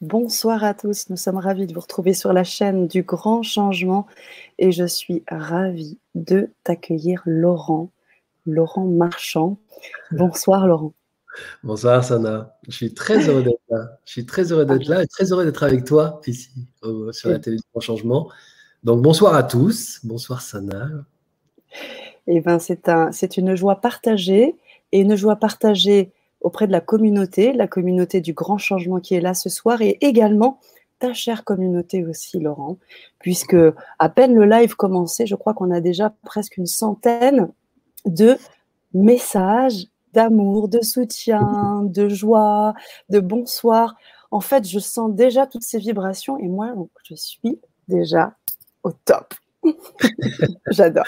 Bonsoir à tous, nous sommes ravis de vous retrouver sur la chaîne du Grand Changement et je suis ravie de t'accueillir Laurent, Laurent Marchand. Bonsoir Laurent. Bonsoir Sana, je suis très heureux d'être là. Je suis très heureux d'être là et très heureux d'être avec toi ici sur la télévision Grand Changement. Donc bonsoir à tous, bonsoir Sana. Eh ben c'est un, c'est une joie partagée et une joie partagée auprès de la communauté, la communauté du grand changement qui est là ce soir et également ta chère communauté aussi, Laurent, puisque à peine le live commençait, je crois qu'on a déjà presque une centaine de messages d'amour, de soutien, de joie, de bonsoir. En fait, je sens déjà toutes ces vibrations et moi, je suis déjà au top. J'adore.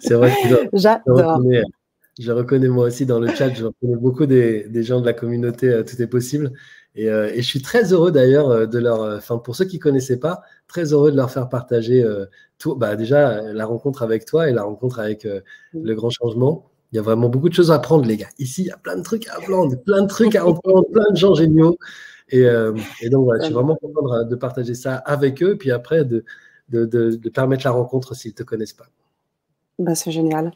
C'est vrai que j'adore. Je reconnais moi aussi dans le chat, je reconnais beaucoup des, gens de la communauté euh, Tout est possible. Euh, et, je suis très heureux d'ailleurs euh, de leur, enfin pour ceux qui ne connaissaient pas, très heureux de leur faire partager tout, bah, déjà la rencontre avec toi et la rencontre avec le grand changement. Il y a vraiment beaucoup de choses à apprendre, les gars. Ici, il y a plein de trucs à apprendre, plein de trucs à apprendre, plein de gens géniaux. Et, donc, voilà, je suis vraiment content de partager ça avec eux, puis après de, de, de permettre la rencontre s'ils ne te connaissent pas. Bah, c'est génial.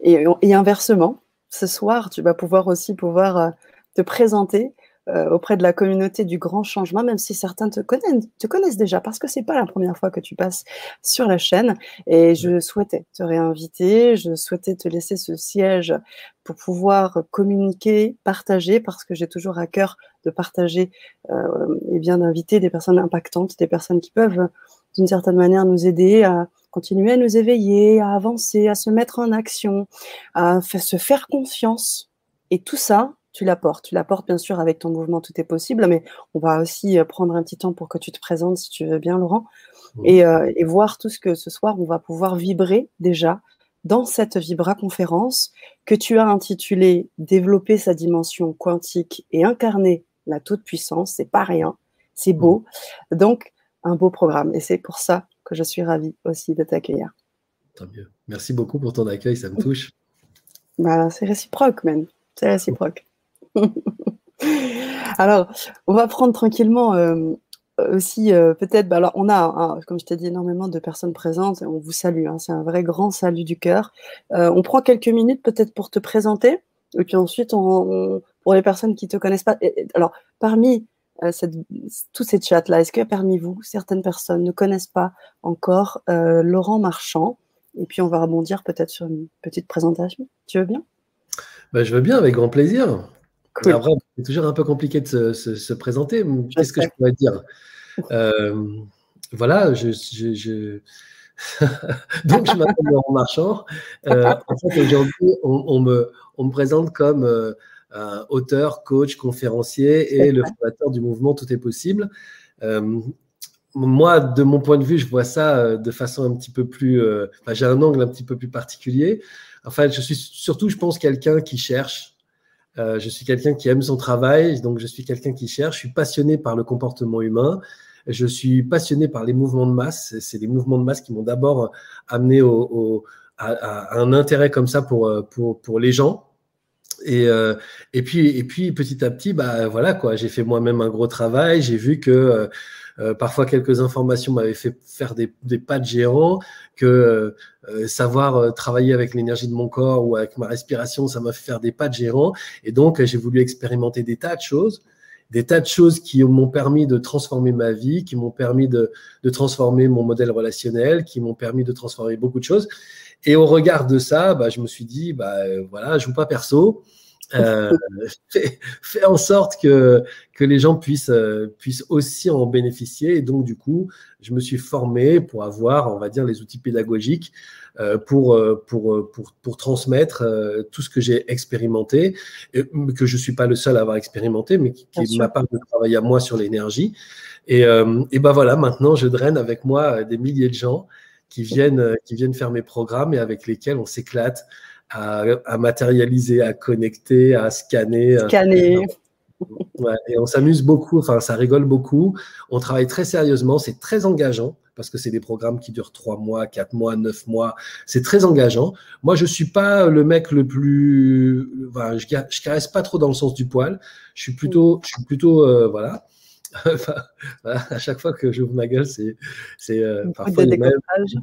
Et, inversement, ce soir, tu vas pouvoir aussi pouvoir euh, te présenter euh, auprès de la communauté du grand changement, même si certains te connaissent, te connaissent déjà, parce que c'est pas la première fois que tu passes sur la chaîne. Et je souhaitais te réinviter, je souhaitais te laisser ce siège pour pouvoir communiquer, partager, parce que j'ai toujours à cœur de partager euh, et bien d'inviter des personnes impactantes, des personnes qui peuvent d'une certaine manière nous aider à continuer à nous éveiller, à avancer, à se mettre en action, à se faire confiance. Et tout ça, tu l'apportes. Tu l'apportes bien sûr avec ton mouvement Tout est possible, mais on va aussi euh, prendre un petit temps pour que tu te présentes si tu veux bien, Laurent, euh, et, voir tout ce que ce soir on va pouvoir vibrer déjà dans cette Vibra conférence que tu as intitulée Développer sa dimension quantique et incarner la toute puissance. C'est pas rien, c'est beau. Donc un beau programme. Et c'est pour ça que je suis ravie aussi de t'accueillir. Tant mieux. Merci beaucoup pour ton accueil, ça me touche. Bah, c'est réciproque, même. C'est réciproque. alors, on va prendre tranquillement euh, aussi, euh, peut-être, bah, alors on a, comme je t'ai dit, énormément de personnes présentes et on vous salue. Hein. c'est un vrai grand salut du cœur. Euh, on prend quelques minutes peut-être pour te présenter. Et puis ensuite, pour les personnes qui ne te connaissent pas, alors parmi euh, tous ces chats-là Est-ce que parmi vous, certaines personnes ne connaissent pas encore euh, Laurent Marchand? Et puis on va rebondir peut-être sur une petite présentation. Tu veux bien? Bah, Je veux bien, avec grand plaisir. c'est toujours un peu compliqué de se, présenter. Qu'est-ce que je pourrais dire? Euh, Voilà, je, donc je m'appelle Laurent Marchand. en fait, aujourd'hui, on, me, on, me, présente comme euh, auteur, coach, conférencier et le fondateur du mouvement Tout est possible. Euh, moi, de mon point de vue, je vois ça euh, de façon un petit peu plus. j'ai un angle un petit peu plus particulier. Enfin, je suis surtout, je pense, quelqu'un qui cherche. je suis quelqu'un qui aime son travail, donc je suis quelqu'un qui cherche. Je suis passionné par le comportement humain. Je suis passionné par les mouvements de masse. C'est les mouvements de masse qui m'ont d'abord amené au, à, à, un intérêt comme ça pour, pour, pour les gens. Et, euh, et, puis, et puis petit à petit, bah voilà quoi, j'ai fait moi-même un gros travail. J'ai vu que euh, euh, parfois quelques informations m'avaient fait faire des, des, pas de géant, que savoir travailler avec l'énergie de mon corps ou avec ma respiration, ça m'a fait faire des pas de géant. Et donc j'ai voulu expérimenter des tas de choses, des tas de choses qui m'ont permis de transformer ma vie, qui m'ont permis de, de transformer mon modèle relationnel, qui m'ont permis de transformer beaucoup de choses. Et au regard de ça, bah, je me suis dit, bah, euh, voilà, joue pas perso. Euh, fais, en sorte que, que les gens puissent, euh, puissent aussi en bénéficier. Et donc, du coup, je me suis formé pour avoir, on va dire, les outils pédagogiques pour, euh, pour, pour, pour, transmettre tout ce que j'ai expérimenté, que je ne suis pas le seul à avoir expérimenté, mais qui, qui est ma part de travail à moi sur l'énergie. Et, et ben voilà, maintenant, je draine avec moi des milliers de gens qui viennent, euh, qui viennent faire mes programmes et avec lesquels on s'éclate à, matérialiser, à connecter, à scanner. Euh, et on s'amuse beaucoup, enfin ça rigole beaucoup. On travaille très sérieusement, c'est très engageant parce que c'est des programmes qui durent trois mois, quatre mois, neuf mois. C'est très engageant. Moi, je suis pas le mec le plus, enfin, je, je caresse pas trop dans le sens du poil. Je suis plutôt, je suis plutôt, euh, voilà. à chaque fois que j'ouvre ma gueule, c'est, c'est euh, parfois même,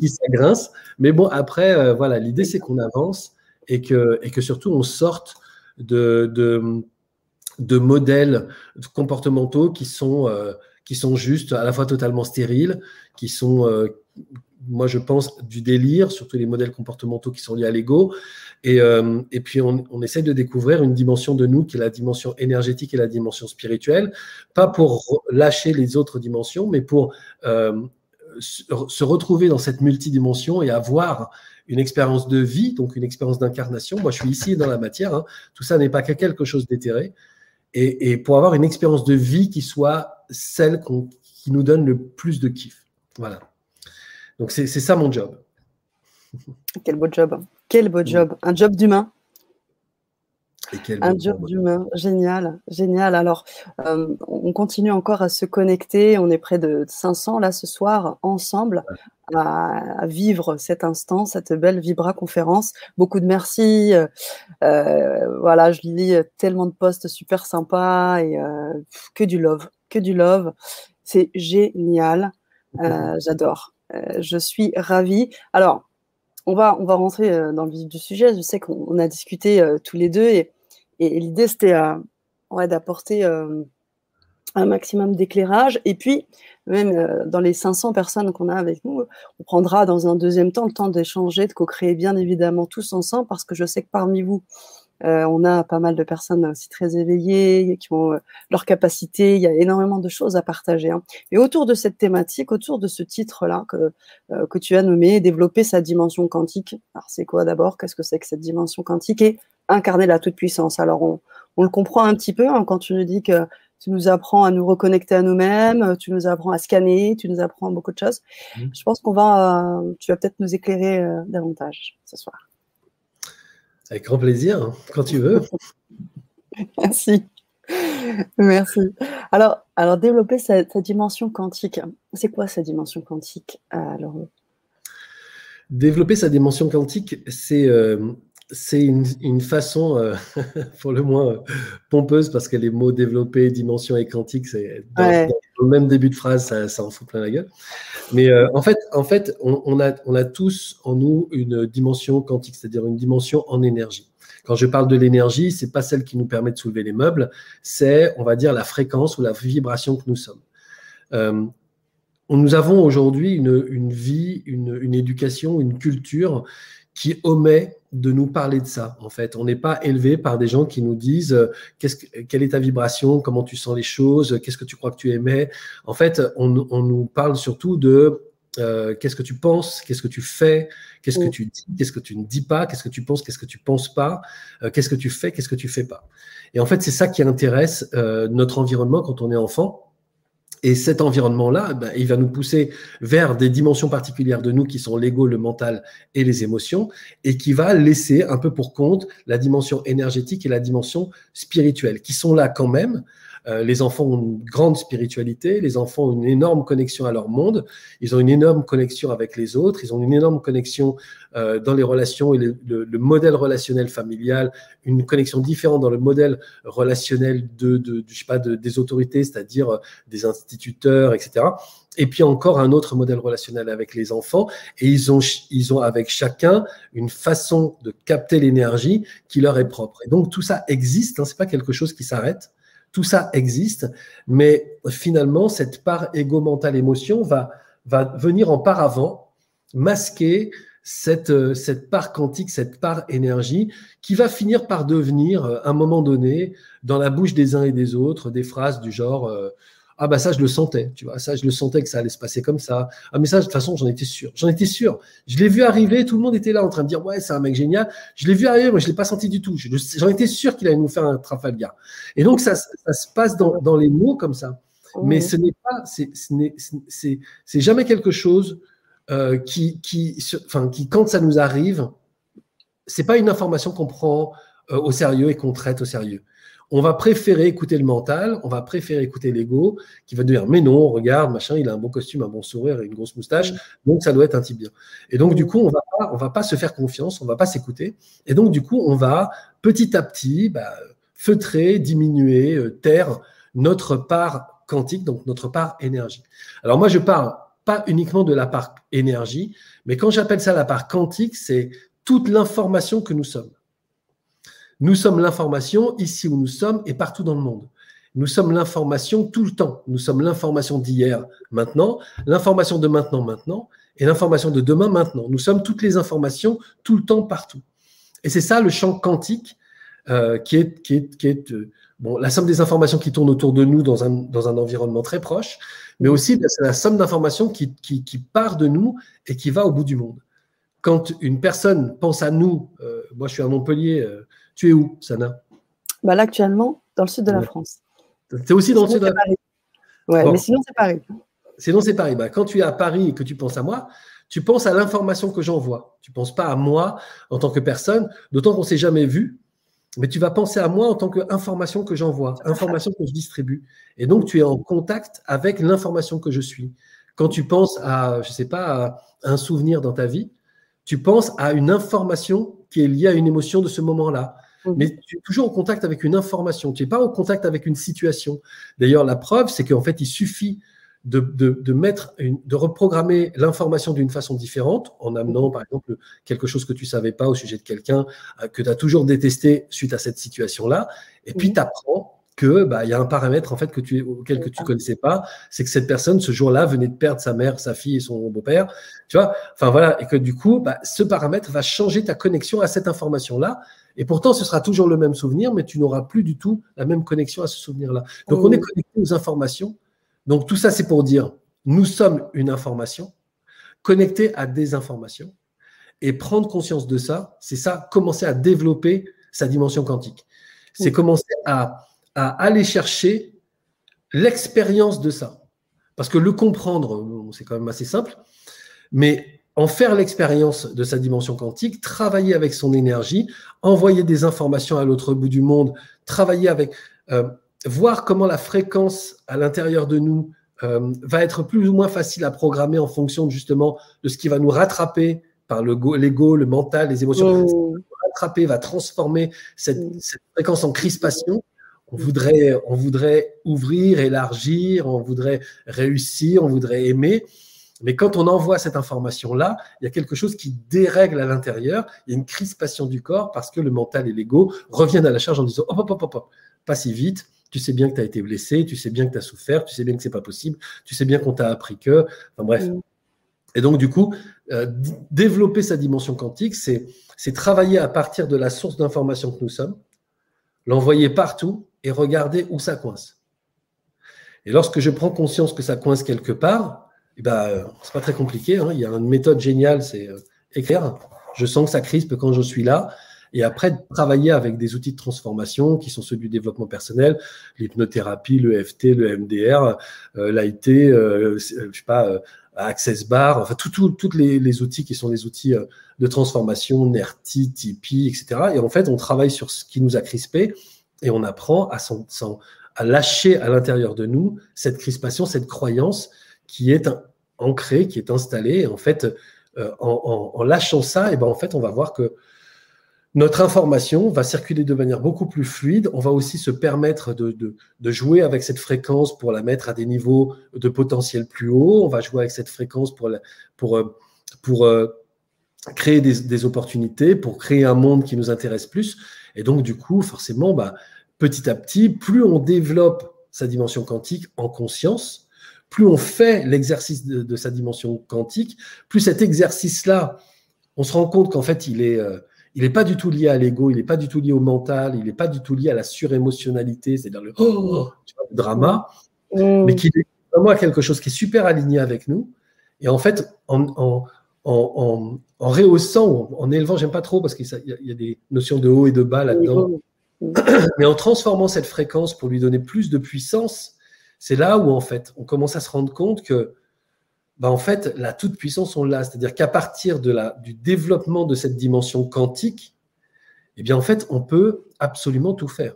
ça grince. Mais bon, après, euh, voilà, l'idée c'est qu'on avance et que, et que surtout on sorte de, de, de modèles comportementaux qui sont, euh, qui sont juste à la fois totalement stériles, qui sont, moi je pense, du délire, surtout les modèles comportementaux qui sont liés à l'ego. Et, euh, et puis on, on, essaie de découvrir une dimension de nous qui est la dimension énergétique et la dimension spirituelle, pas pour lâcher les autres dimensions, mais pour euh, se retrouver dans cette multidimension et avoir une expérience de vie, donc une expérience d'incarnation. Moi, je suis ici dans la matière. Hein. Tout ça n'est pas que quelque chose d'éthéré. Et, et, pour avoir une expérience de vie qui soit celle qui nous donne le plus de kiff. Voilà. Donc c'est ça mon job. Quel beau job. Quel beau job. Un job d'humain. Un job d'humain, génial, génial. Alors, euh, on continue encore à se connecter. On est près de 500 là ce soir, ensemble, à, vivre cet instant, cette belle Vibra conférence. Beaucoup de merci. Euh, voilà, je lis tellement de posts super sympas et euh, que du love, que du love. C'est génial. J'adore. je suis ravie. Alors, on va, on va rentrer dans le vif du sujet. Je sais qu'on a discuté euh, tous les deux et, l'idée c'était euh, d'apporter un maximum d'éclairage. Et puis, même dans les 500 personnes qu'on a avec nous, on prendra dans un deuxième temps le temps d'échanger, de co-créer bien évidemment tous ensemble parce que je sais que parmi vous, euh, on a pas mal de personnes aussi très éveillées, qui ont euh, leur capacité. Il y a énormément de choses à partager. Hein. Et autour de cette thématique, autour de ce titre-là que, euh, que tu as nommé, développer sa dimension quantique. Alors, c'est quoi d'abord? Qu'est-ce que c'est que cette dimension quantique? Et incarner la toute-puissance. Alors, on, le comprend un petit peu hein, quand tu nous dis que tu nous apprends à nous reconnecter à nous-mêmes, tu nous apprends à scanner, tu nous apprends beaucoup de choses. Mmh. Je pense qu'on va, tu vas peut-être nous éclairer davantage ce soir. Avec grand plaisir, hein, quand tu veux. Merci. Merci. Alors, alors développer sa, dimension quantique. C'est quoi sa dimension quantique alors Développer sa dimension quantique, c'est euh, c'est une, façon, euh, pour le moins euh, pompeuse, parce que les mots développer, dimension et quantique, c'est dans, le même début de phrase, ça, en fout plein la gueule. Mais euh, en fait, en fait on, a, on a tous en nous une dimension quantique, c'est-à-dire une dimension en énergie. Quand je parle de l'énergie, c'est pas celle qui nous permet de soulever les meubles, c'est, on va dire, la fréquence ou la vibration que nous sommes. nous avons aujourd'hui une, une, vie, une, une éducation, une culture qui omet de nous parler de ça. En fait, on n'est pas élevé par des gens qui nous disent euh, qu'est-ce quelle est ta vibration, comment tu sens les choses, qu'est-ce que tu crois que tu aimais. En fait, on, nous parle surtout de euh, qu'est-ce que tu penses, qu'est-ce que tu fais, qu'est-ce que tu dis, qu'est-ce que tu ne dis pas, qu'est-ce que tu penses, qu'est-ce que tu penses pas, euh, qu'est-ce que tu fais, qu'est-ce que tu fais pas. Et en fait, c'est ça qui intéresse notre environnement quand on est enfant et cet environnement-là, ben, il va nous pousser vers des dimensions particulières de nous qui sont l'ego, le mental et les émotions, et qui va laisser un peu pour compte la dimension énergétique et la dimension spirituelle, qui sont là quand même, euh, les enfants ont une grande spiritualité, les enfants ont une énorme connexion à leur monde, ils ont une énorme connexion avec les autres, ils ont une énorme connexion euh, dans les relations et le, modèle relationnel familial, une connexion différente dans le modèle relationnel de, des autorités, c'est-à-dire euh, des instituteurs, etc. Et puis encore un autre modèle relationnel avec les enfants. Et ils ont, ils ont avec chacun une façon de capter l'énergie qui leur est propre. Et donc tout ça existe, hein, c'est pas quelque chose qui s'arrête. Tout ça existe, mais finalement, cette part égo mental émotion va, venir en paravent masquer cette, cette part quantique, cette part énergie, qui va finir par devenir, à un moment donné, dans la bouche des uns et des autres, des phrases du genre euh, ah bah ça je le sentais, tu vois, ça je le sentais que ça allait se passer comme ça. Ah mais ça de toute façon j'en étais sûr, j'en étais sûr. Je l'ai vu arriver, tout le monde était là en train de dire ouais c'est un mec génial. Je l'ai vu arriver, moi je l'ai pas senti du tout. J'en étais sûr qu'il allait nous faire un Trafalgar. Et donc ça, ça se passe dans, dans, les mots comme ça. Mais ce n'est pas, c'est jamais quelque chose euh, qui, qui, enfin, qui quand ça nous arrive, c'est pas une information qu'on prend euh, au sérieux et qu'on traite au sérieux on va préférer écouter le mental, on va préférer écouter l'ego, qui va dire mais non, regarde, machin, il a un bon costume, un bon sourire et une grosse moustache, donc ça doit être un type bien. Et donc du coup, on va pas, on va pas se faire confiance, on va pas s'écouter, et donc du coup, on va petit à petit bah, feutrer, diminuer, euh, taire notre part quantique, donc notre part énergie. Alors moi, je parle pas uniquement de la part énergie, mais quand j'appelle ça la part quantique, c'est toute l'information que nous sommes. Nous sommes l'information ici où nous sommes et partout dans le monde. Nous sommes l'information tout le temps. Nous sommes l'information d'hier, maintenant, l'information de maintenant, maintenant, et l'information de demain, maintenant. Nous sommes toutes les informations tout le temps, partout. Et c'est ça le champ quantique euh, qui est, euh, la somme des informations qui tournent autour de nous dans un, environnement très proche, mais aussi ben, la somme d'informations qui, part de nous et qui va au bout du monde. Quand une personne pense à nous, euh, moi je suis à Montpellier, tu es où, Sana? Bah Là, actuellement, dans le sud de la France. C'est aussi dans le sud de la France Ouais, mais sinon, c'est Paris. Sinon, c'est Paris. Bah, quand tu es à Paris et que tu penses à moi, tu penses à l'information que j'envoie. Tu ne penses pas à moi en tant que personne, d'autant qu'on ne s'est jamais vu, mais tu vas penser à moi en tant qu'information que j'envoie, information que je distribue. Et donc, tu es en contact avec l'information que je suis. Quand tu penses à, je ne sais pas, à un souvenir dans ta vie, tu penses à une information qui est liée à une émotion de ce moment-là. Mmh. Mais tu es toujours en contact avec une information, tu n'es pas en contact avec une situation. D'ailleurs, la preuve, c'est qu'en fait, il suffit de, de, mettre de reprogrammer l'information d'une façon différente, en amenant par exemple quelque chose que tu savais pas au sujet de quelqu'un euh, que tu as toujours détesté suite à cette situation-là, et puis tu apprends que bah, il y a un paramètre en fait que tu auquel que tu connaissais pas, c'est que cette personne ce jour-là venait de perdre sa mère, sa fille et son beau-père, tu vois. Enfin voilà, et que du coup, bah, ce paramètre va changer ta connexion à cette information-là. Et pourtant, ce sera toujours le même souvenir, mais tu n'auras plus du tout la même connexion à ce souvenir-là. Donc, on est connecté aux informations donc tout ça, c'est pour dire, nous sommes une information connectée à des informations. Et prendre conscience de ça, c'est ça, commencer à développer sa dimension quantique. C'est commencer à, aller chercher l'expérience de ça. Parce que le comprendre, c'est quand même assez simple, mais en faire l'expérience de sa dimension quantique, travailler avec son énergie, envoyer des informations à l'autre bout du monde, travailler avec... Euh, voir comment la fréquence à l'intérieur de nous euh, va être plus ou moins facile à programmer en fonction justement de ce qui va nous rattraper par l'ego, le mental, les émotions. Oh. rattraper, va transformer cette, mm. cette, fréquence en crispation. On voudrait, on voudrait ouvrir, élargir, on voudrait réussir, on voudrait aimer. Mais quand on envoie cette information-là, il y a quelque chose qui dérègle à l'intérieur. Il y a une crispation du corps parce que le mental et l'ego reviennent à la charge en disant hop, hop, hop, hop, pas si vite, tu sais bien que tu as été blessé, tu sais bien que tu as souffert, tu sais bien que c'est pas possible, tu sais bien qu'on t'a appris que. Enfin bref. Mm. Et donc, du coup, euh, développer sa dimension quantique, c'est travailler à partir de la source d'information que nous sommes, l'envoyer partout et regarder où ça coince. Et lorsque je prends conscience que ça coince quelque part, eh ben, c'est pas très compliqué. Hein. Il y a une méthode géniale, c'est euh, écrire. Je sens que ça crispe quand je suis là et après travailler avec des outils de transformation qui sont ceux du développement personnel, l'hypnothérapie, le FT, le MDR, euh, l'IT, euh, je sais pas, euh, Access Bar, enfin tous les, outils qui sont des outils euh, de transformation, NERTI, Tipeee, etc. Et en fait, on travaille sur ce qui nous a crispé et on apprend à, lâcher à l'intérieur de nous cette crispation, cette croyance qui est ancrée, qui est installée. Et en fait, en, en, lâchant ça, et ben en fait, on va voir que notre information va circuler de manière beaucoup plus fluide. On va aussi se permettre de, jouer avec cette fréquence pour la mettre à des niveaux de potentiel plus haut. On va jouer avec cette fréquence pour, euh, euh, créer des, opportunités, pour créer un monde qui nous intéresse plus. Et donc, du coup, forcément, bah, petit à petit, plus on développe sa dimension quantique en conscience, plus on fait l'exercice de, de, sa dimension quantique, plus cet exercice-là, on se rend compte qu'en fait, il est... Euh, il n'est pas du tout lié à l'ego, il n'est pas du tout lié au mental, il n'est pas du tout lié à la surémotionnalité, c'est-à-dire le, oh, drama, mm. mais qu'il est vraiment quelque chose qui est super aligné avec nous. Et en fait, en, en, en, en rehaussant, en, élevant, j'aime pas trop parce qu'il y, y, a des notions de haut et de bas là-dedans, mais en transformant cette fréquence pour lui donner plus de puissance, c'est là où en fait on commence à se rendre compte que bah, en fait, la toute-puissance, on l'a. C'est-à-dire qu'à partir de la, du développement de cette dimension quantique, eh bien, en fait, on peut absolument tout faire.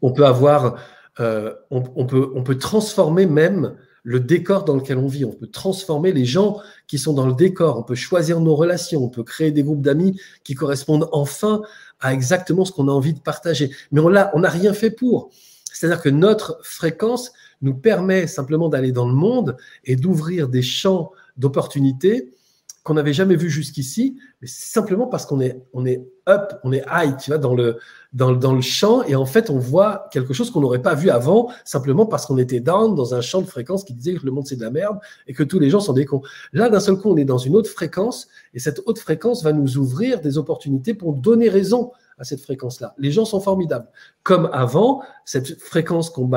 On peut avoir, euh, on, peut, on peut transformer même le décor dans lequel on vit. On peut transformer les gens qui sont dans le décor. On peut choisir nos relations. On peut créer des groupes d'amis qui correspondent enfin à exactement ce qu'on a envie de partager. Mais on n'a on rien fait pour. C'est-à-dire que notre fréquence nous permet simplement d'aller dans le monde et d'ouvrir des champs d'opportunités qu'on n'avait jamais vus jusqu'ici, mais simplement parce qu'on est, on est up, on est high, tu vois, dans le, dans, dans le champ, et en fait, on voit quelque chose qu'on n'aurait pas vu avant, simplement parce qu'on était down dans un champ de fréquence qui disait que le monde c'est de la merde et que tous les gens sont des cons. Là, d'un seul coup, on est dans une autre fréquence, et cette haute fréquence va nous ouvrir des opportunités pour donner raison à cette fréquence-là. Les gens sont formidables. Comme avant, cette fréquence qu'on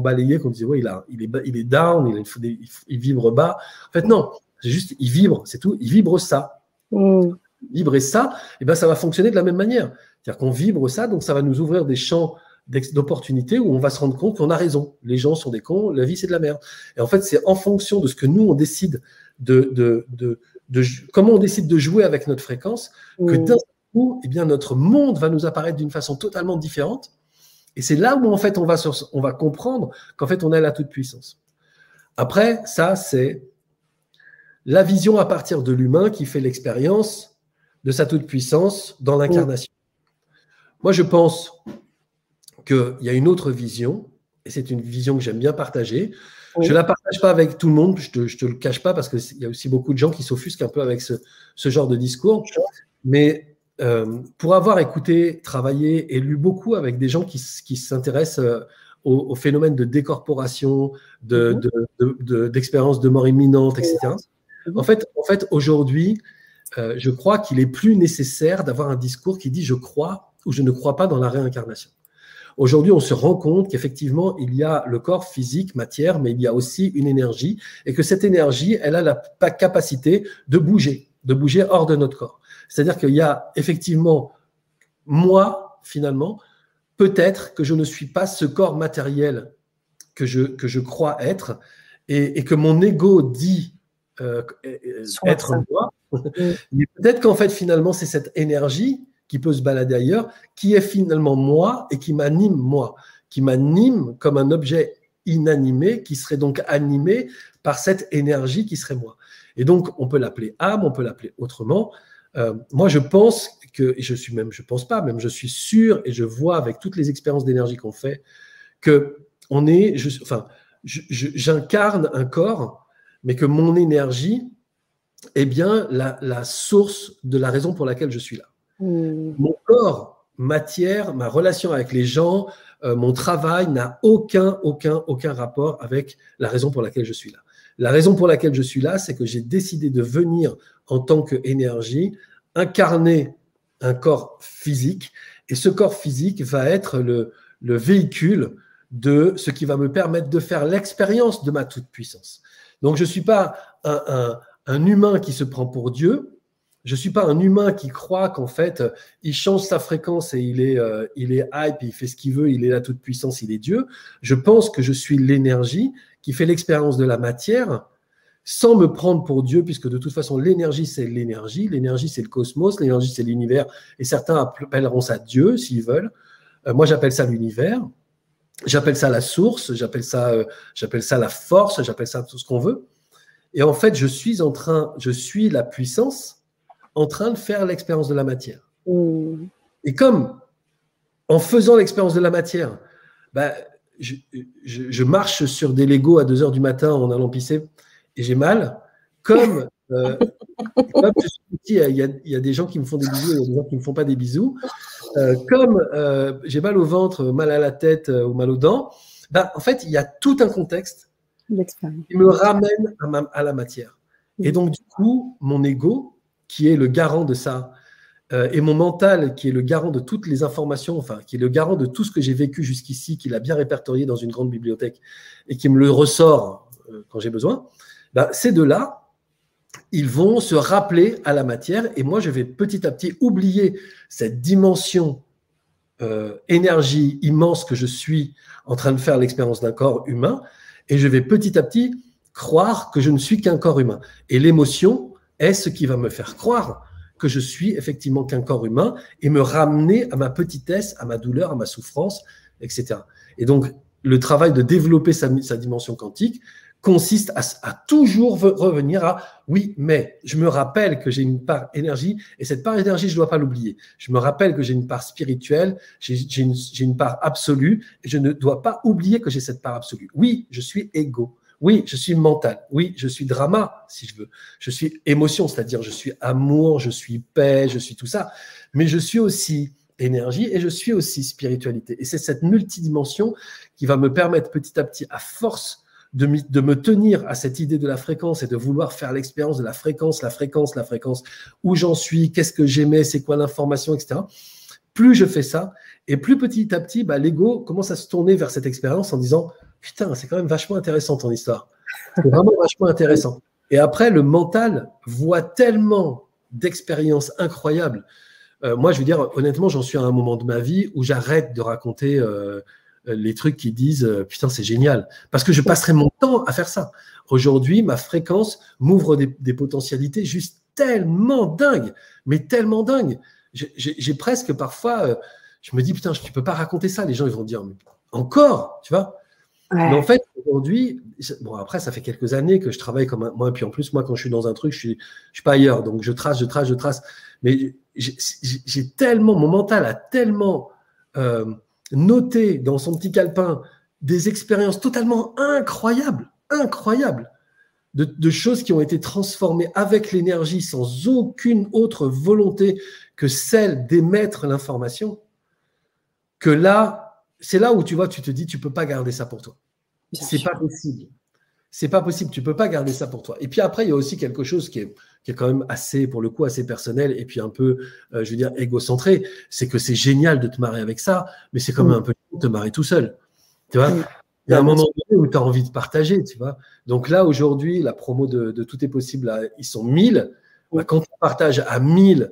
balayait, qu'on disait, ouais, il, est, il est down, il, il, vibre bas. En fait, non, c'est juste, il vibre, c'est tout. Il vibre ça. Mm. Vibrer ça, et eh ben, ça va fonctionner de la même manière. C'est-à-dire qu'on vibre ça, donc ça va nous ouvrir des champs d'opportunités où on va se rendre compte qu'on a raison. Les gens sont des cons, la vie c'est de la merde. Et en fait, c'est en fonction de ce que nous on décide de, de, de, de comment on décide de jouer avec notre fréquence que mm. d'un coup, eh bien, notre monde va nous apparaître d'une façon totalement différente. Et c'est là où en fait on va, on va comprendre qu'en fait on a la toute puissance. Après, ça c'est la vision à partir de l'humain qui fait l'expérience de sa toute-puissance dans l'incarnation. Moi, je pense qu'il y a une autre vision, et c'est une vision que j'aime bien partager. Je ne la partage pas avec tout le monde, je ne te, le cache pas, parce qu'il y a aussi beaucoup de gens qui s'offusquent un peu avec ce, genre de discours. Mais euh, pour avoir écouté, travaillé et lu beaucoup avec des gens qui, s'intéressent euh, au, phénomène de décorporation, d'expérience de, de, de, mort imminente, etc., en fait, aujourd'hui, euh, je crois qu'il est plus nécessaire d'avoir un discours qui dit je crois ou je ne crois pas dans la réincarnation. Aujourd'hui, on se rend compte qu'effectivement, il y a le corps physique, matière, mais il y a aussi une énergie, et que cette énergie, elle a la capacité de bouger, de bouger hors de notre corps. C'est-à-dire qu'il y a effectivement, moi, finalement, peut-être que je ne suis pas ce corps matériel que je, que je crois être, et, et que mon ego dit euh, être moi. Mais peut-être qu'en fait, finalement, c'est cette énergie qui peut se balader ailleurs, qui est finalement moi et qui m'anime moi, qui m'anime comme un objet inanimé, qui serait donc animé par cette énergie qui serait moi. Et donc, on peut l'appeler âme, on peut l'appeler autrement. Euh, moi, je pense que, et je suis même, je pense pas, même je suis sûr et je vois avec toutes les expériences d'énergie qu'on fait, que on est, je, enfin, j'incarne un corps mais que mon énergie est bien la, source de la raison pour laquelle je suis là. Hmm. Mon corps, matière, ma relation avec les gens, euh, mon travail n'a aucun, aucun, aucun rapport avec la raison pour laquelle je suis là. La raison pour laquelle je suis là, c'est que j'ai décidé de venir en tant qu'énergie incarner un corps physique, et ce corps physique va être le, le véhicule de ce qui va me permettre de faire l'expérience de ma toute-puissance. Donc, je ne suis pas un, humain qui se prend pour Dieu. Je ne suis pas un humain qui croit qu'en fait, il change sa fréquence et il est, euh, il est hype, il fait ce qu'il veut, il est la toute puissance, il est Dieu. Je pense que je suis l'énergie qui fait l'expérience de la matière sans me prendre pour Dieu, puisque de toute façon, l'énergie, c'est l'énergie, l'énergie, c'est le cosmos, l'énergie, c'est l'univers, et certains appelleront ça Dieu s'ils veulent. Euh, moi, j'appelle ça l'univers. J'appelle ça la source, j'appelle ça, euh, j'appelle ça la force, j'appelle ça tout ce qu'on veut. Et en fait, je suis en train, je suis la puissance en train de faire l'expérience de la matière. Mmh. Et comme en faisant l'expérience de la matière, bah, je, marche sur des Legos à 2 heures du matin en allant pisser et j'ai mal, comme, euh, il, y a, il y, a, des gens qui me font des bisous et des gens qui ne me font pas des bisous. Euh, comme euh, j'ai mal au ventre, mal à la tête euh, ou mal aux dents, ben, en fait, il y a tout un contexte qui me ramène à, la matière. Et donc, du coup, mon ego, qui est le garant de ça, et mon mental, qui est le garant de toutes les informations, enfin, qui est le garant de tout ce que j'ai vécu jusqu'ici, qu'il a bien répertorié dans une grande bibliothèque et qui me le ressort quand j'ai besoin, ben, ces deux-là, ils vont se rappeler à la matière et moi, je vais petit à petit oublier cette dimension euh, énergie immense que je suis en train de faire l'expérience d'un corps humain et je vais petit à petit croire que je ne suis qu'un corps humain. Et l'émotion est ce qui va me faire croire que je suis effectivement qu'un corps humain et me ramener à ma petitesse, à ma douleur, à ma souffrance, etc. Et donc, le travail de développer sa, sa dimension quantique consiste à, toujours revenir à oui, mais je me rappelle que j'ai une part énergie et cette part énergie, je ne dois pas l'oublier. Je me rappelle que j'ai une part spirituelle, j'ai une, une, part absolue et je ne dois pas oublier que j'ai cette part absolue. Oui, je suis égo. Oui, je suis mental. Oui, je suis drama, si je veux. Je suis émotion, c'est-à-dire je suis amour, je suis paix, je suis tout ça. Mais je suis aussi énergie et je suis aussi spiritualité. Et c'est cette multidimension qui va me permettre petit à petit, à force de, me tenir à cette idée de la fréquence et de vouloir faire l'expérience de la fréquence, la fréquence, la fréquence, où j'en suis, qu'est-ce que j'aimais, c'est quoi l'information, etc. Plus je fais ça, et plus petit à petit, bah, l'ego commence à se tourner vers cette expérience en disant Putain, c'est quand même vachement intéressant ton histoire. C'est vraiment vachement intéressant. Et après, le mental voit tellement d'expériences incroyables. Euh, moi, je veux dire, honnêtement, j'en suis à un moment de ma vie où j'arrête de raconter euh, les trucs qui disent euh, putain c'est génial parce que je passerai mon temps à faire ça. Aujourd'hui, ma fréquence m'ouvre des, potentialités juste tellement dingues, mais tellement dingues. J'ai presque parfois, euh, je me dis putain, tu peux pas raconter ça. Les gens ils vont dire mais encore, tu vois? Mais en fait, aujourd'hui, bon après ça fait quelques années que je travaille comme moi, et puis en plus moi quand je suis dans un truc, je suis, je suis pas ailleurs, donc je trace, je trace, je trace. Mais j'ai tellement, mon mental a tellement euh, noter dans son petit calepin des expériences totalement incroyables, incroyables, de, choses qui ont été transformées avec l'énergie sans aucune autre volonté que celle d'émettre l'information, que là, c'est là où tu vois, tu te dis, tu peux pas garder ça pour toi. C'est pas possible. C'est pas possible. Tu peux pas garder ça pour toi. Et puis après, il y a aussi quelque chose qui est, qui est quand même assez, pour le coup, assez personnel et puis un peu, euh, je veux dire, égocentré, c'est que c'est génial de te marier avec ça, mais c'est quand même mm. un peu de te marier tout seul. Tu vois mm. Il y a un moment donné où tu as envie de partager, tu vois. Donc là, aujourd'hui, la promo de, Tout est possible, ils sont 1000. Bah, quand tu partages à 1000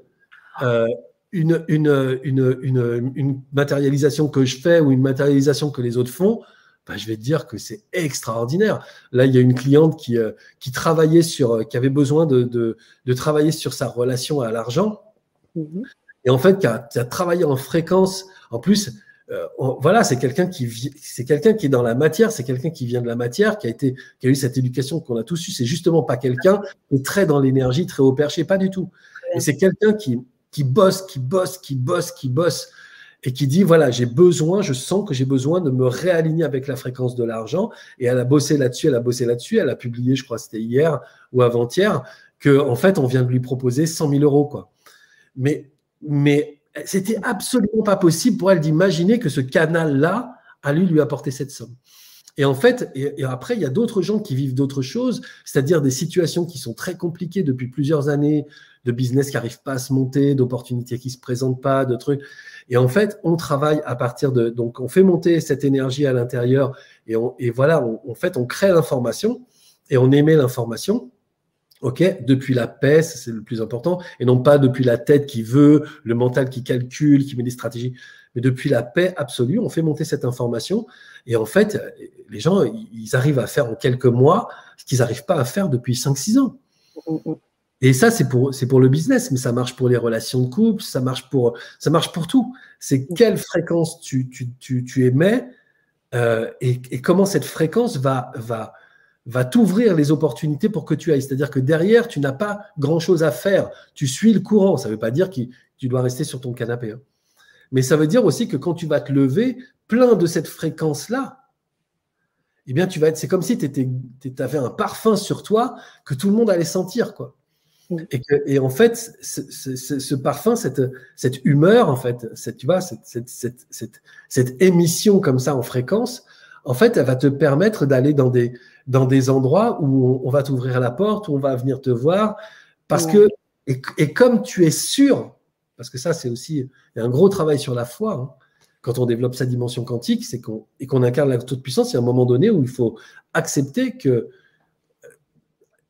euh, une, une, une, une, matérialisation que je fais ou une matérialisation que les autres font, bah, je vais te dire que c'est extraordinaire. Là, il y a une cliente qui, euh, qui travaillait sur, euh, qui avait besoin de, de, travailler sur sa relation à l'argent. Mhm. Et en fait, qui a, travaillé en fréquence. En plus, euh, voilà, c'est quelqu'un qui c'est quelqu'un qui est dans la matière, c'est quelqu'un qui vient de la matière, qui a été, qui a eu cette éducation qu'on a tous eu. C'est justement pas quelqu'un qui est très dans l'énergie, très haut perché, pas du tout. Et c'est quelqu'un qui, qui bosse, qui bosse, qui bosse, qui bosse et qui dit voilà, j'ai besoin, je sens que j'ai besoin de me réaligner avec la fréquence de l'argent. Et elle a bossé là-dessus, elle a bossé là-dessus, elle a publié, je crois, c'était hier ou avant-hier, que en fait, on vient de lui proposer 100 000 euros, quoi. Mais, mais c'était absolument pas possible pour elle d'imaginer que ce canal-là allait lui apporter cette somme. Et en fait, et, après, il y a d'autres gens qui vivent d'autres choses, c'est-à-dire des situations qui sont très compliquées depuis plusieurs années, de business qui n'arrivent pas à se monter, d'opportunités qui ne se présentent pas, de trucs. Et en fait, on travaille à partir de. Donc, on fait monter cette énergie à l'intérieur et, on, et voilà, en fait, on crée l'information et on émet l'information. OK Depuis la paix, c'est le plus important, et non pas depuis la tête qui veut, le mental qui calcule, qui met des stratégies, mais depuis la paix absolue, on fait monter cette information. Et en fait, les gens, ils arrivent à faire en quelques mois ce qu'ils n'arrivent pas à faire depuis 5-6 ans. Mm, mm. Et ça, c'est pour, c'est pour le business, mais ça marche pour les relations de couple, ça marche pour, ça marche pour tout. C'est quelle fréquence tu, tu, tu, tu émets euh, et, et, comment cette fréquence va, va, va t'ouvrir les opportunités pour que tu ailles. C'est-à-dire que derrière, tu n'as pas grand-chose à faire. Tu suis le courant. Ça ne veut pas dire que tu dois rester sur ton canapé. Hein. Mais ça veut dire aussi que quand tu vas te lever, plein de cette fréquence-là, eh bien, tu vas être. C'est comme si tu avais un parfum sur toi que tout le monde allait sentir, quoi. Et, en fait, ce, parfum, cette, cette, humeur, en fait, cette, tu vois, cette, cette, émission comme ça en fréquence, en fait, elle va te permettre d'aller dans des, dans des endroits où on, va t'ouvrir la porte, où on va venir te voir, parce que, et, comme tu es sûr, parce que ça, c'est aussi un gros travail sur la foi, hein, quand on développe sa dimension quantique, c'est qu'on et qu'on incarne la toute puissance, il y a un moment donné où il faut accepter que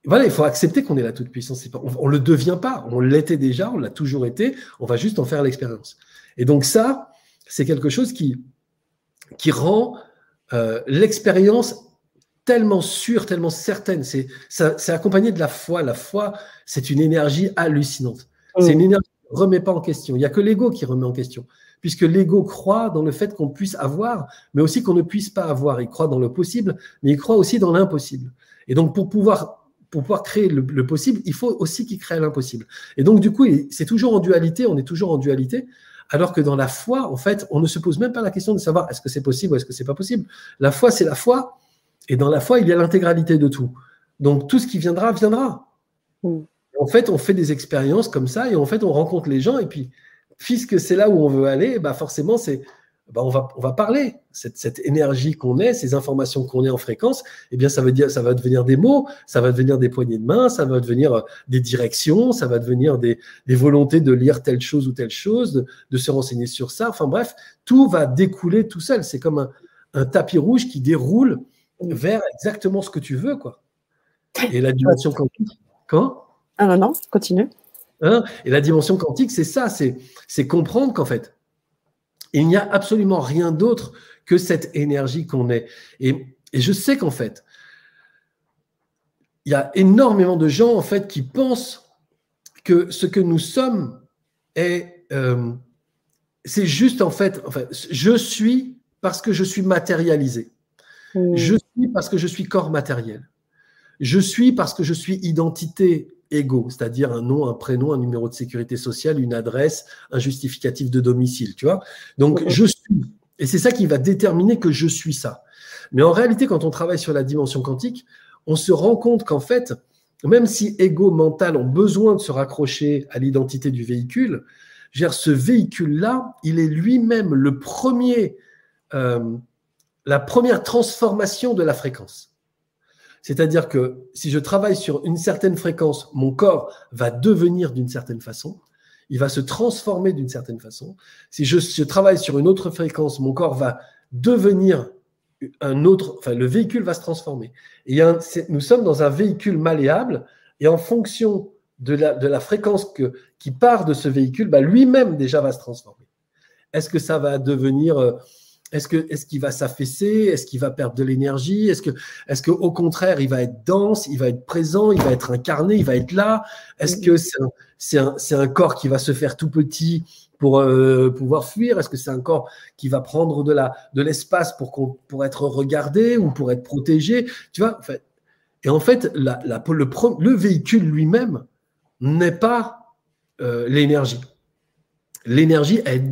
voilà, il faut accepter qu'on est la toute-puissance. On ne le devient pas. On l'était déjà, on l'a toujours été. On va juste en faire l'expérience. Et donc ça, c'est quelque chose qui, qui rend euh, l'expérience tellement sûre, tellement certaine. C'est, accompagné de la foi. La foi, c'est une énergie hallucinante. C'est une énergie qui ne remet pas en question. Il n'y a que l'ego qui remet en question. puisque l'ego croit dans le fait qu'on puisse avoir, mais aussi qu'on ne puisse pas avoir. Il croit dans le possible, mais il croit aussi dans l'impossible. Et donc, pour pouvoir, pour pouvoir créer le, possible, il faut aussi qu'il crée l'impossible. Et donc, du coup, c'est toujours en dualité, on est toujours en dualité, alors que dans la foi, en fait, on ne se pose même pas la question de savoir est-ce que c'est possible ou est-ce que c'est pas possible. La foi, c'est la foi, et dans la foi, il y a l'intégralité de tout. Donc, tout ce qui viendra, viendra. Mm. En fait, on fait des expériences comme ça, et en fait, on rencontre les gens, et puis puisque c'est là où on veut aller, bah forcément, c'est, bah on, va, on va parler. Cette, cette énergie qu'on est, ces informations qu'on est en fréquence, eh bien, ça, veut dire, ça va devenir des mots, ça va devenir des poignées de main, ça va devenir euh, des directions, ça va devenir des, des volontés de lire telle chose ou telle chose, de, de, se renseigner sur ça. Enfin bref, tout va découler tout seul. C'est comme un, un tapis rouge qui déroule vers exactement ce que tu veux, quoi. Et la dimension quantique. Quand Ah non, non, continue. Hein? Et la dimension quantique, c'est ça, c'est comprendre qu'en fait, il n'y a absolument rien d'autre que cette énergie qu'on est. Et, je sais qu'en fait, il y a énormément de gens en fait qui pensent que ce que nous sommes est, euh, c'est juste en fait, en fait, je suis parce que je suis matérialisé. Mmh. Je suis parce que je suis corps matériel. Je suis parce que je suis identité égaux, c'est-à-dire un nom, un prénom, un numéro de sécurité sociale, une adresse, un justificatif de domicile, tu vois. Donc, je suis. Et c'est ça qui va déterminer que je suis ça. Mais en réalité, quand on travaille sur la dimension quantique, on se rend compte qu'en fait, même si ego mental ont besoin de se raccrocher à l'identité du véhicule, ce véhicule-là, il est lui-même le premier, euh, la première transformation de la fréquence. C'est-à-dire que si je travaille sur une certaine fréquence, mon corps va devenir d'une certaine façon, il va se transformer d'une certaine façon. Si je, travaille sur une autre fréquence, mon corps va devenir un autre, enfin le véhicule va se transformer. Et nous sommes dans un véhicule malléable et en fonction de la, fréquence que, qui part de ce véhicule, bah, lui-même déjà va se transformer. Est-ce que ça va devenir euh, est-ce que est-ce qu'il va s'affaisser? Est-ce qu'il va perdre de l'énergie? Est-ce que est-ce que au contraire il va être dense, il va être présent, il va être incarné, il va être là? Est-ce que c'est un, un, un, corps qui va se faire tout petit pour euh, pouvoir fuir? Est-ce que c'est un corps qui va prendre de la de l'espace pour qu'on pour être regardé ou pour être protégé? Tu vois en fait, Et en fait, la, la, le, le véhicule lui-même n'est pas euh, l'énergie. L'énergie est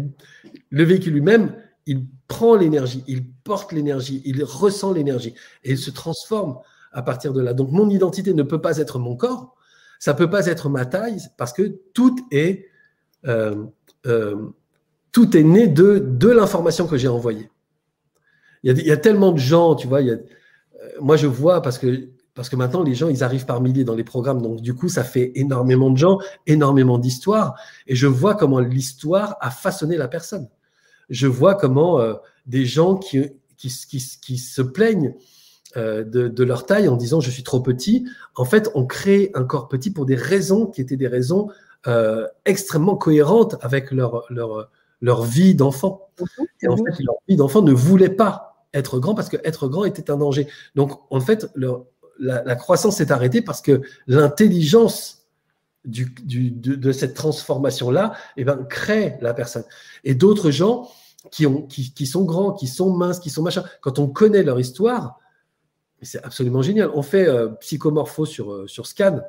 le véhicule lui-même, il prend l'énergie, il porte l'énergie, il ressent l'énergie et il se transforme à partir de là. Donc mon identité ne peut pas être mon corps, ça peut pas être ma taille parce que tout est euh, euh, né de, l'information que j'ai envoyée. Il y, a, tellement de gens, tu vois, euh, moi je vois parce que parce que maintenant les gens ils arrivent par milliers dans les programmes, donc du coup ça fait énormément de gens, énormément d'histoires, et je vois comment l'histoire a façonné la personne je vois comment euh, des gens qui, qui, qui, se plaignent euh, de, leur taille en disant je suis trop petit, en fait, ont créé un corps petit pour des raisons qui étaient des raisons euh, extrêmement cohérentes avec leur, leur, leur vie d'enfant. Et en fait, leur vie d'enfant ne voulait pas être grand parce que être grand était un danger. Donc, en fait, la, croissance s'est arrêtée parce que l'intelligence du, du, de, cette transformation-là eh ben, crée la personne. Et d'autres gens qui, ont, qui, qui, sont grands, qui sont minces, qui sont machin. Quand on connaît leur histoire, c'est absolument génial. On fait euh, psychomorpho sur, euh, sur Scan.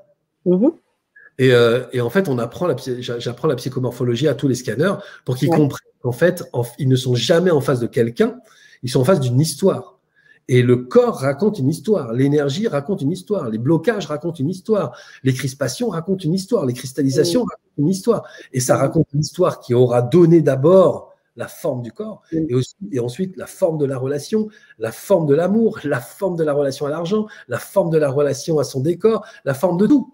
Mm-hmm. Et, euh, et, en fait, on apprend la, j'apprends la psychomorphologie à tous les scanners pour qu'ils comprennent qu'en fait, ils ne sont jamais en face de quelqu'un, ils sont en face d'une histoire. Et le corps raconte une histoire, l'énergie raconte une histoire, les blocages racontent une histoire, les crispations racontent une histoire, les cristallisations racontent une histoire. Et ça raconte une histoire qui aura donné d'abord la forme du corps, et, aussi, et ensuite la forme de la relation, la forme de l'amour, la forme de la relation à l'argent, la forme de la relation à son décor, la forme de tout.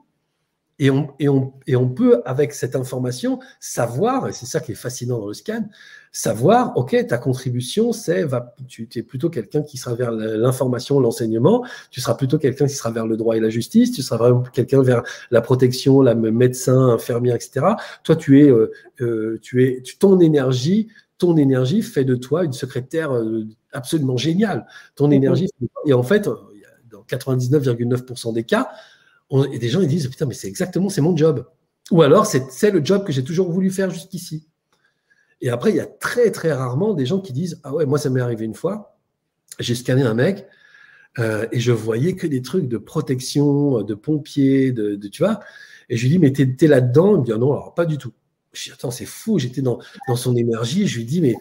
Et on, et on, et on peut, avec cette information, savoir, et c'est ça qui est fascinant dans le scan, savoir, OK, ta contribution, c'est, va, tu es plutôt quelqu'un qui sera vers l'information, l'enseignement, tu seras plutôt quelqu'un qui sera vers le droit et la justice, tu seras vraiment quelqu'un vers la protection, la médecin, infirmière, etc. Toi, tu es, euh, euh, tu es, ton énergie, ton énergie fait de toi une secrétaire euh, absolument géniale. Ton énergie, et en fait, dans 99,9% des cas, on, et des gens ils disent putain mais c'est exactement c'est mon job. Ou alors c'est le job que j'ai toujours voulu faire jusqu'ici. Et après, il y a très, très rarement des gens qui disent Ah ouais, moi, ça m'est arrivé une fois. J'ai scanné un mec euh, et je voyais que des trucs de protection, de pompiers, de, tu vois. Et je lui dis Mais t'es là-dedans? Il me dit ah Non, alors pas du tout. Je dis Attends, c'est fou. J'étais dans, dans son énergie. Je lui dis Mais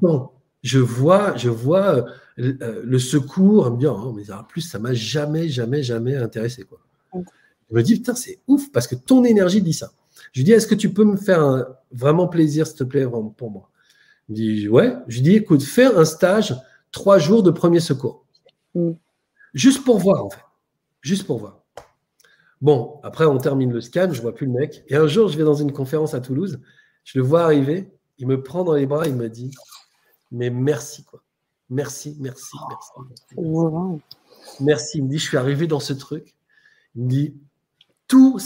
non, je vois, je vois euh, euh, le secours. Me dit oh, mais en plus, ça m'a jamais, jamais, jamais intéressé. Quoi. Je me dis Putain, c'est ouf parce que ton énergie dit ça. Je lui dis, est-ce que tu peux me faire un, vraiment plaisir, s'il te plaît, pour moi? Il me dit, ouais. Je lui dis, écoute, fais un stage, trois jours de premier secours. Mm. Juste pour voir, en fait. Juste pour voir. Bon, après, on termine le scan, je vois plus le mec. Et un jour, je vais dans une conférence à Toulouse, je le vois arriver, il me prend dans les bras, il me dit, mais merci, quoi. Merci, merci, merci. Merci. Il me dit, je suis arrivé dans ce truc. Il me dit, tout,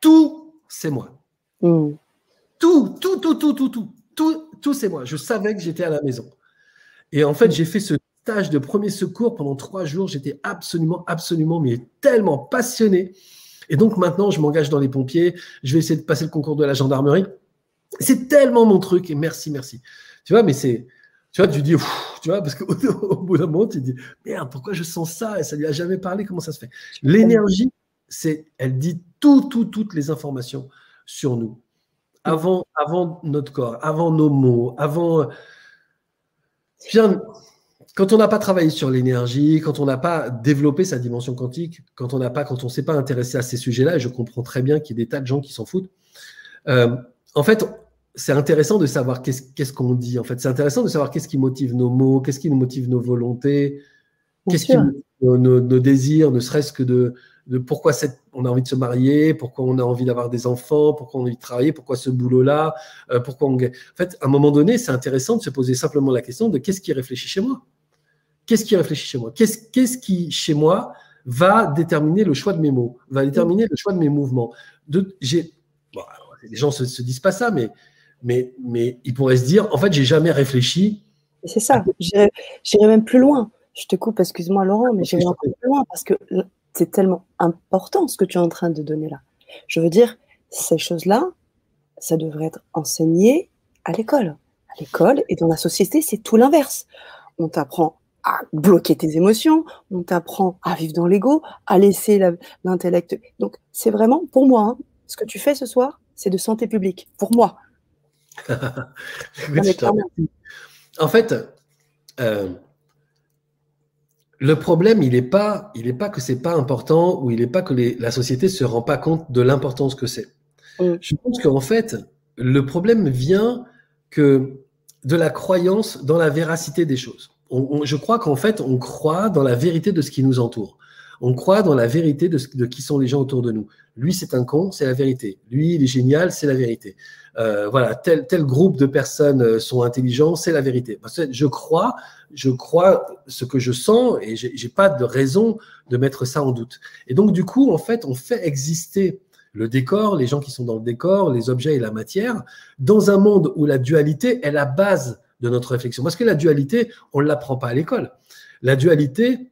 tout, c'est moi. Mm. Tout, tout, tout, tout, tout, tout, tout, tout, c'est moi. Je savais que j'étais à la maison. Et en fait, j'ai fait ce stage de premier secours pendant trois jours. J'étais absolument, absolument, mais tellement passionné. Et donc maintenant, je m'engage dans les pompiers. Je vais essayer de passer le concours de la gendarmerie. C'est tellement mon truc. Et merci, merci. Tu vois, mais c'est, tu vois, tu dis, tu vois, parce qu'au au bout d'un moment, tu dis, merde, pourquoi je sens ça et ça lui a jamais parlé, comment ça se fait? L'énergie, c'est, elle dit tout, tout, toutes les informations sur nous. Avant, avant notre corps, avant nos mots, avant. Bien, quand on n'a pas travaillé sur l'énergie, quand on n'a pas développé sa dimension quantique, quand on n'a pas, quand on s'est pas intéressé à ces sujets-là, et je comprends très bien qu'il y ait des tas de gens qui s'en foutent. Euh, en fait, c'est intéressant de savoir qu'est-ce qu'on dit. En fait, c'est intéressant de savoir qu'est-ce qui motive nos mots, qu'est-ce qui nous motive nos volontés, qu'est-ce qui motive nos, désirs, ne serait-ce que de, de pourquoi on a envie de se marier, pourquoi on a envie d'avoir des enfants, pourquoi on a envie de travailler, pourquoi ce boulot-là, euh, pourquoi on... En fait, à un moment donné, c'est intéressant de se poser simplement la question de qu'est-ce qui réfléchit chez moi Qu'est-ce qui réfléchit chez moi? Qu'est-ce qui, chez moi, va déterminer le choix de mes mots, va déterminer le choix de mes mouvements? Les gens ne se, disent pas ça, mais, mais, ils pourraient se dire, en fait, j'ai jamais réfléchi. C'est ça, j'irai même plus loin. Je te coupe, excuse-moi Laurent, mais j'irai plus loin parce que c'est tellement important ce que tu es en train de donner là. Je veux dire, ces choses-là, ça devrait être enseigné à l'école. À l'école et dans la société, c'est tout l'inverse. On t'apprend à bloquer tes émotions, on t'apprend à vivre dans l'ego, à laisser l'intellect. Donc, c'est vraiment, pour moi, hein, ce que tu fais ce soir, c'est de santé publique, pour moi. en fait, euh, le problème, il n'est pas, il pas que c'est pas important ou il n'est pas que la société se rend pas compte de l'importance que c'est. Mm. Je pense qu'en fait, le problème vient que de la croyance dans la véracité des choses. Je crois qu'en fait, on croit dans la vérité de ce qui nous entoure. On croit dans la vérité de, de qui sont les gens autour de nous. Lui, c'est un con, c'est la vérité. Lui, il est génial, c'est la vérité. Euh, voilà, tel, tel groupe de personnes euh, sont intelligents, c'est la vérité. Je crois, je crois ce que je sens et j'ai pas de raison de mettre ça en doute. Et donc, du coup, en fait, on fait exister le décor, les gens qui sont dans le décor, les objets et la matière, dans un monde où la dualité est la base de notre réflexion. Parce que la dualité, on ne l'apprend pas à l'école. La dualité,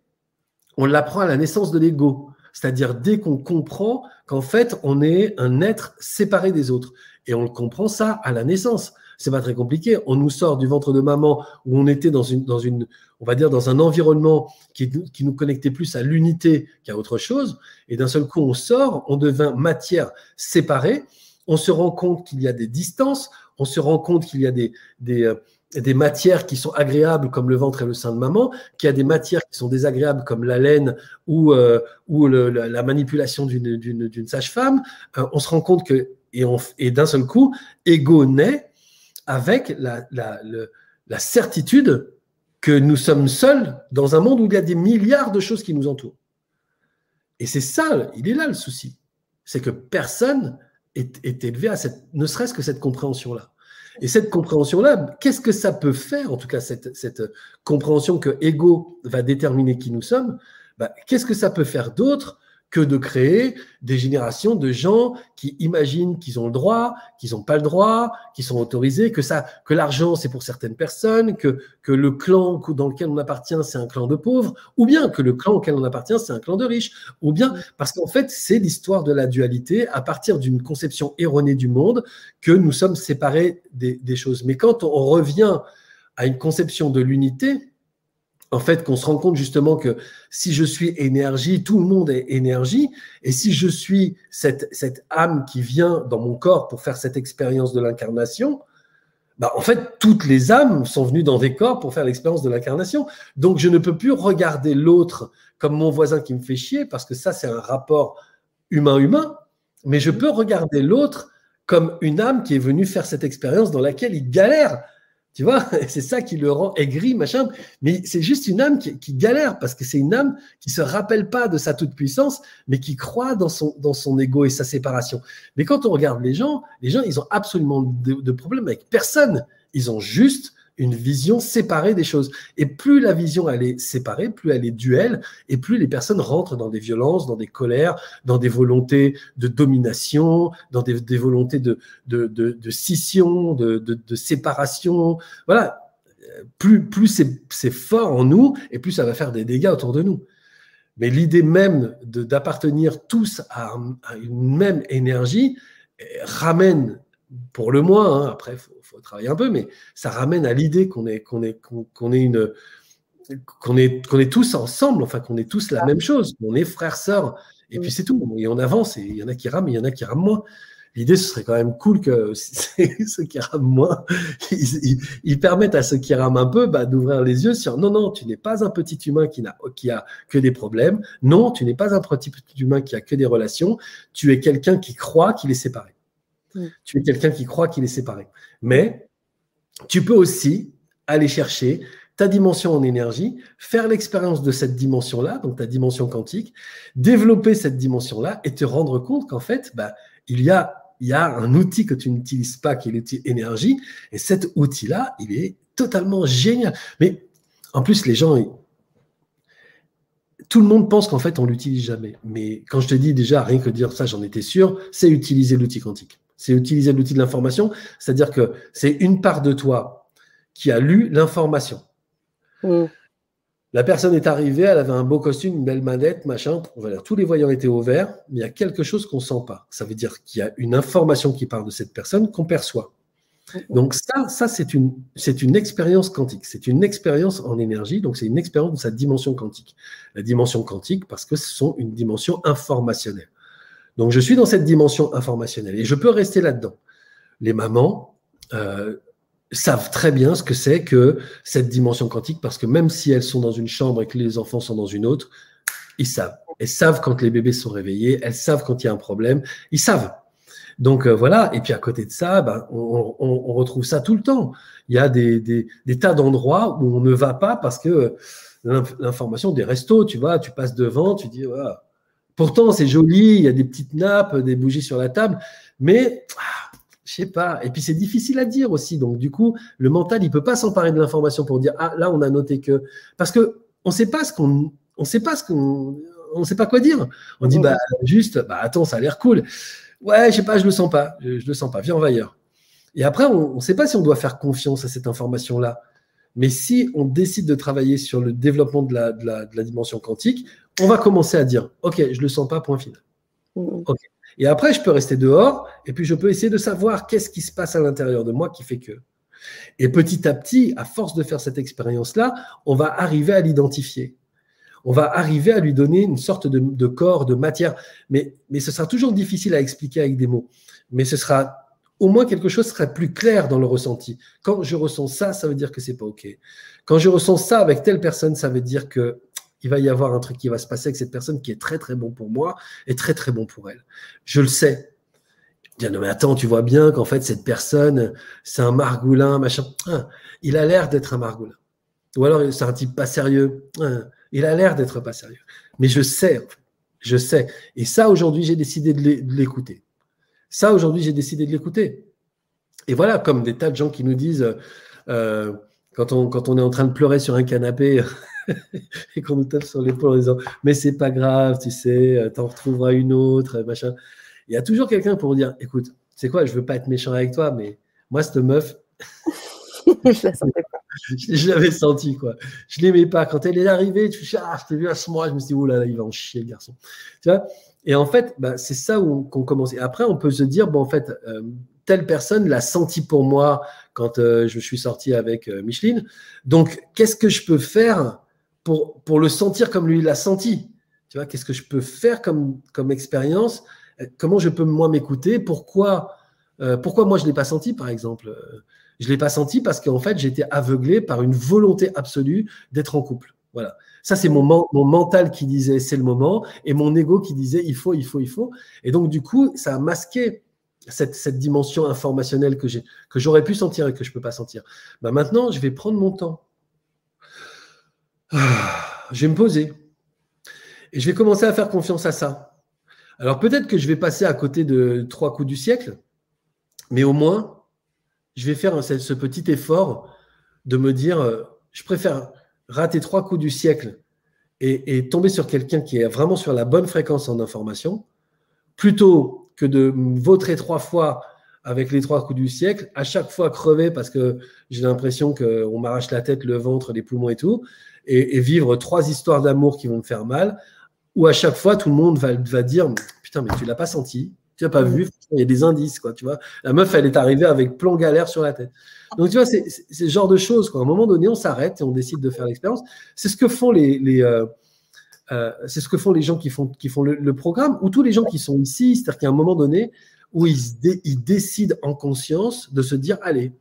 on l'apprend à la naissance de l'ego. C'est-à-dire dès qu'on comprend qu'en fait, on est un être séparé des autres. Et on comprend ça à la naissance. C'est pas très compliqué. On nous sort du ventre de maman où on était dans une, dans une on un environnement qui, nous connectait plus à l'unité qu'à autre chose. Et d'un seul coup, on sort, on devient matière séparée. On se rend compte qu'il y a des distances. On se rend compte qu'il y a des, des, euh, des matières qui sont agréables comme le ventre et le sein de maman, qu'il y a des matières qui sont désagréables comme la laine ou, euh, ou la, manipulation d'une sage-femme, euh, on se rend compte que, et, et d'un seul coup, ego naît avec la, la, la certitude que nous sommes seuls dans un monde où il y a des milliards de choses qui nous entourent. Et c'est ça, il est là le souci. C'est que personne est, élevé à cette, ne serait-ce que cette compréhension-là. Et cette compréhension-là, qu'est-ce que ça peut faire, en tout cas cette, compréhension que ego va déterminer qui nous sommes, bah, qu'est-ce que ça peut faire d'autre que de créer des générations de gens qui imaginent qu'ils ont le droit, qu'ils n'ont pas le droit, qu'ils sont autorisés, que ça, que l'argent c'est pour certaines personnes, que, que le clan dans lequel on appartient c'est un clan de pauvres, ou bien que le clan auquel on appartient c'est un clan de riches, ou bien parce qu'en fait c'est l'histoire de la dualité à partir d'une conception erronée du monde que nous sommes séparés des, des choses. Mais quand on revient à une conception de l'unité, en fait, qu'on se rend compte justement que si je suis énergie, tout le monde est énergie, et si je suis cette, cette âme qui vient dans mon corps pour faire cette expérience de l'incarnation, bah, en fait, toutes les âmes sont venues dans des corps pour faire l'expérience de l'incarnation. Donc, je ne peux plus regarder l'autre comme mon voisin qui me fait chier, parce que ça, c'est un rapport humain-humain, mais je peux regarder l'autre comme une âme qui est venue faire cette expérience dans laquelle il galère tu vois, c'est ça qui le rend aigri, machin. Mais c'est juste une âme qui, galère parce que c'est une âme qui se rappelle pas de sa toute puissance, mais qui croit dans son dans son ego et sa séparation. Mais quand on regarde les gens, les gens, ils ont absolument de, de problème avec personne. Ils ont juste une vision séparée des choses. Et plus la vision elle est séparée, plus elle est duelle, et plus les personnes rentrent dans des violences, dans des colères, dans des volontés de domination, dans des, volontés de, de, de, scission, de, de, séparation. Voilà. Plus, plus c'est fort en nous, et plus ça va faire des dégâts autour de nous. Mais l'idée même d'appartenir tous à, à, une même énergie eh, ramène pour le moins, hein, après, il faut, travailler un peu, mais ça ramène à l'idée qu'on est, qu'on est, qu'on est une, qu'on est, qu'on est tous ensemble, enfin qu'on est tous la même chose, qu'on est frères, sœurs, et puis c'est tout. Et on avance, et il y en a qui rament, il y en a qui rament moins. L'idée, ce serait quand même cool que ceux qui rament moins, ils, permettent à ceux qui rament un peu bah, d'ouvrir les yeux sur non, non, tu n'es pas un petit humain qui, n'a, qui a que des problèmes. Non, tu n'es pas un petit humain qui a que des relations. Tu es quelqu'un qui croit qu'il est séparé. Mm. Tu es quelqu'un qui croit qu'il est séparé. Mais tu peux aussi aller chercher ta dimension en énergie, faire l'expérience de cette dimension-là, donc ta dimension quantique, développer cette dimension-là et te rendre compte qu'en fait, bah, il, y a, un outil que tu n'utilises pas qui est l'outil énergie, et cet outil-là, il est totalement génial. Mais en plus, les gens, tout le monde pense qu'en fait, on l'utilise jamais. Mais quand je te dis déjà, rien que dire ça, j'en étais sûr, c'est utiliser l'outil quantique c'est utiliser l'outil de l'information, c'est-à-dire que c'est une part de toi qui a lu l'information. Mm. La personne est arrivée, elle avait un beau costume, une belle manette, machin. tous les voyants étaient au vert, mais il y a quelque chose qu'on sent pas. Ça veut dire qu'il y a une information qui part de cette personne qu'on perçoit. Donc ça, ça c'est une, c'est une expérience quantique. C'est une expérience en énergie. Donc c'est une expérience de sa dimension quantique. La dimension quantique parce que ce sont une dimension informationnelle. Donc, je suis dans cette dimension informationnelle et je peux rester là-dedans. Les mamans euh, savent très bien ce que c'est que cette dimension quantique parce que même si elles sont dans une chambre et que les enfants sont dans une autre, ils savent. Elles savent quand les bébés sont réveillés, elles savent quand il y a un problème, ils savent. Donc euh, voilà, et puis à côté de ça, ben, on, retrouve ça tout le temps. Il y a des, tas d'endroits où on ne va pas parce que l'information des restos, tu vois, tu passes devant, tu dis, Pourtant, c'est joli, il y a des petites nappes, des bougies sur la table, mais ah, je sais pas. Et puis c'est difficile à dire aussi. Donc du coup, le mental, il peut pas s'emparer de l'information pour dire ah là on a noté que parce que on sait pas ce qu'on on sait pas ce qu'on on sait pas quoi dire. On dit bah juste bah attends ça a l'air cool. Ouais je sais pas je le sens pas je, je le sens pas viens on va ailleurs. Et après on ne sait pas si on doit faire confiance à cette information là. Mais si on décide de travailler sur le développement de la, de la, de la dimension quantique, on va commencer à dire, OK, je ne le sens pas, point final. Mm. Et après, je peux rester dehors et puis je peux essayer de savoir qu'est-ce qui se passe à l'intérieur de moi qui fait que. Et petit à petit, à force de faire cette expérience-là, on va arriver à l'identifier. On va arriver à lui donner une sorte de, corps, de matière. Mais, mais ce sera toujours difficile à expliquer avec des mots. Mais ce sera au moins quelque chose sera plus clair dans le ressenti. Quand je ressens ça, ça veut dire que c'est pas OK. Quand je ressens ça avec telle personne, ça veut dire que il va y avoir un truc qui va se passer avec cette personne qui est très très bon pour moi et très très bon pour elle. Je le sais. Bien, non, mais attends, tu vois bien qu'en fait, cette personne, c'est un margoulin, machin. Ah, il a l'air d'être un margoulin. Ou alors, c'est un type pas sérieux. Ah, il a l'air d'être pas sérieux. Mais je sais, je sais. Et ça, aujourd'hui, j'ai décidé de l'écouter. Ça, aujourd'hui, j'ai décidé de l'écouter. Et voilà, comme des tas de gens qui nous disent, euh, quand, on, quand on est en train de pleurer sur un canapé, et qu'on nous tape sur l'épaule en disant Mais c'est pas grave, tu sais, t'en retrouveras une autre, machin. Il y a toujours quelqu'un pour dire Écoute, c'est quoi, je veux pas être méchant avec toi, mais moi, cette meuf, je la sentais pas. Je, l'avais senti, quoi. Je l'aimais pas. Quand elle est arrivée, tu ah, je t'ai vu à ce moment, je me suis dit, oh là là, il va en chier, le garçon. Tu vois? Et en fait, bah, c'est ça qu'on commence. Et après, on peut se dire, bon, en fait, euh, telle personne l'a senti pour moi quand euh, je suis sorti avec euh, Micheline. Donc, qu'est-ce que je peux faire pour, pour le sentir comme lui l'a senti? Tu vois, qu'est-ce que je peux faire comme, comme expérience? Comment je peux moi m'écouter? Pourquoi, pourquoi moi je ne l'ai pas senti, par exemple? Je ne l'ai pas senti parce qu'en fait, j'étais aveuglé par une volonté absolue d'être en couple. Voilà. Ça, c'est mon, mental qui disait c'est le moment et mon ego qui disait il faut, il faut, il faut. Et donc, du coup, ça a masqué cette, dimension informationnelle que j'aurais pu sentir et que je ne peux pas sentir. Bah, maintenant, je vais prendre mon temps. Ah, je vais me poser. Et je vais commencer à faire confiance à ça. Alors peut-être que je vais passer à côté de trois coups du siècle, mais au moins, je vais faire ce petit effort de me dire, euh, je préfère rater trois coups du siècle et, tomber sur quelqu'un qui est vraiment sur la bonne fréquence en information, plutôt que de vautrer trois fois avec les trois coups du siècle, à chaque fois crever parce que j'ai l'impression qu'on m'arrache la tête, le ventre, les poumons et tout, et, vivre trois histoires d'amour qui vont me faire mal, ou à chaque fois tout le monde va, va dire putain mais tu l'as pas senti, tu n'as pas vu, il y a des indices, quoi, tu vois. La meuf, elle est arrivée avec plan galère sur la tête. Donc, tu vois, c'est ce genre de choses, quoi. À un moment donné, on s'arrête et on décide de faire l'expérience. C'est ce que font les, les euh, euh, c'est ce que font les gens qui font, qui font le, programme, ou tous les gens qui sont ici, c'est-à-dire qu'à un moment donné, où ils, ils, décident en conscience de se dire, allez,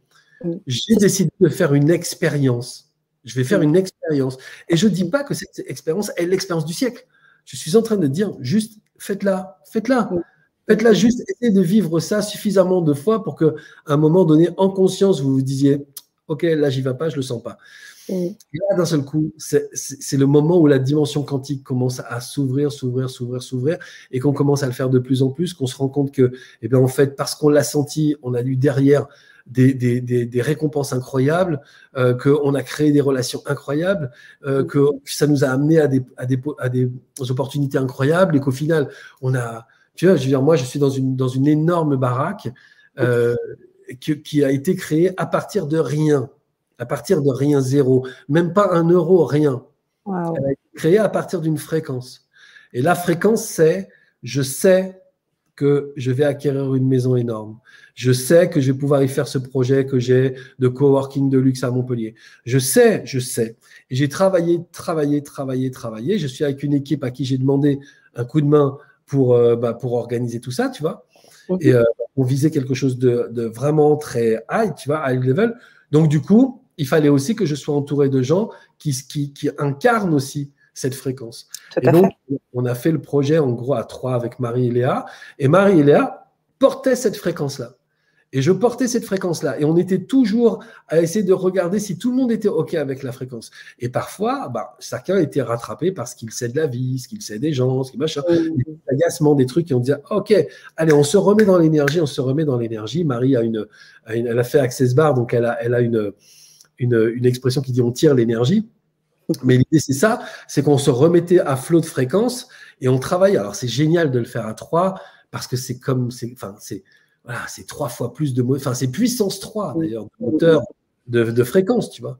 j'ai décidé de faire une expérience. Je vais faire une expérience. Et je ne dis pas que cette expérience est l'expérience du siècle. Je suis en train de dire juste, faites-la, faites-la. Faites-la juste, essayez de vivre ça suffisamment de fois pour qu'à un moment donné, en conscience, vous vous disiez Ok, là, j'y vais pas, je le sens pas. Mm. Et là, d'un seul coup, c'est le moment où la dimension quantique commence à s'ouvrir, s'ouvrir, s'ouvrir, s'ouvrir, et qu'on commence à le faire de plus en plus, qu'on se rend compte que, eh bien, en fait, parce qu'on l'a senti, on a eu derrière des, des, des, récompenses incroyables, euh, qu'on a créé des relations incroyables, euh, que ça nous a amené à des, à des, à des opportunités incroyables, et qu'au final, on a tu vois, je veux dire, moi, je suis dans une, dans une énorme baraque euh, qui, a été créée à partir de rien, à partir de rien, zéro, même pas un euro, rien. Elle a été créée à partir d'une fréquence. Et la fréquence, c'est je sais que je vais acquérir une maison énorme. Je sais que je vais pouvoir y faire ce projet que j'ai de coworking de luxe à Montpellier. Je sais, je sais. Et j'ai travaillé, travaillé, travaillé, travaillé. Je suis avec une équipe à qui j'ai demandé un coup de main pour, euh, bah, pour organiser tout ça, tu vois. Et euh, on visait quelque chose de, de, vraiment très high, tu vois, high level. Donc, du coup, il fallait aussi que je sois entouré de gens qui, qui, qui incarnent aussi cette fréquence. et donc, on a fait le projet en gros à trois avec Marie et Léa. Et Marie et Léa portaient cette fréquence-là. Et je portais cette fréquence-là. Et on était toujours à essayer de regarder si tout le monde était OK avec la fréquence. Et parfois, bah, chacun était rattrapé parce qu'il sait de la vie, ce qu'il sait des gens, ce qu'il machin, des agacements, des trucs qui ont dit OK, allez, on se remet dans l'énergie, on se remet dans l'énergie. Marie a une, elle a fait Access Bar, donc elle a, elle a une, une, une expression qui dit on tire l'énergie. Mais l'idée, c'est ça, c'est qu'on se remettait à flot de fréquence et on travaille. Alors, c'est génial de le faire à trois parce que c'est comme, c'est, enfin, c'est, voilà, c'est trois fois plus de enfin c'est puissance 3 d'ailleurs, de moteur de, fréquence, tu vois.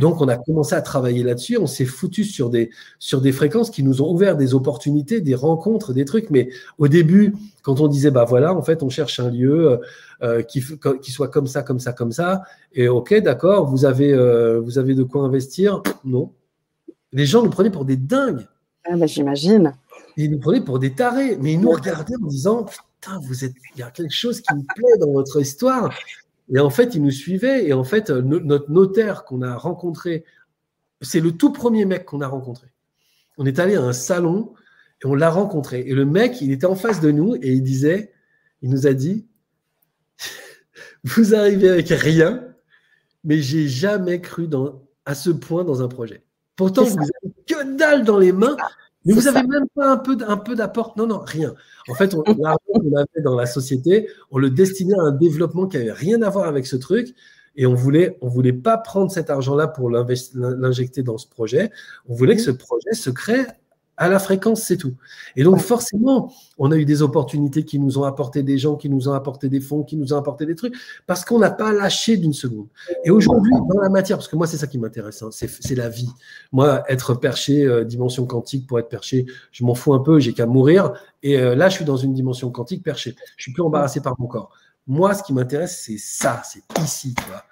donc on a commencé à travailler là-dessus, on s'est foutu sur des, sur des fréquences qui nous ont ouvert des opportunités, des rencontres, des trucs. Mais au début, quand on disait bah voilà, en fait on cherche un lieu euh, euh, qui, qui soit comme ça, comme ça, comme ça, et ok d'accord, vous avez, euh, vous avez de quoi investir, non. Les gens nous prenaient pour des dingues. Ah bah, j'imagine. Ils nous prenaient pour des tarés, mais ils nous regardaient en disant vous êtes, il y a quelque chose qui me plaît dans votre histoire. Et en fait, il nous suivait. Et en fait, notre notaire qu'on a rencontré, c'est le tout premier mec qu'on a rencontré. On est allé à un salon et on l'a rencontré. Et le mec, il était en face de nous et il disait, il nous a dit, vous arrivez avec rien, mais j'ai jamais cru dans, à ce point dans un projet. Pourtant, vous avez que dalle dans les mains. Mais vous n'avez même pas un peu, un peu d'apport Non, non, rien. En fait, l'argent qu'on avait dans la société, on le destinait à un développement qui n'avait rien à voir avec ce truc. Et on voulait, on voulait pas prendre cet argent-là pour l'injecter dans ce projet. On voulait que ce projet se crée à la fréquence, c'est tout. Et donc, forcément, on a eu des opportunités qui nous ont apporté des gens, qui nous ont apporté des fonds, qui nous ont apporté des trucs, parce qu'on n'a pas lâché d'une seconde. Et aujourd'hui, dans la matière, parce que moi, c'est ça qui m'intéresse, hein, c'est la vie. Moi, être perché, euh, dimension quantique, pour être perché, je m'en fous un peu, j'ai qu'à mourir. Et euh, là, je suis dans une dimension quantique perché. Je suis plus embarrassé par mon corps. Moi, ce qui m'intéresse, c'est ça, c'est ici, tu vois.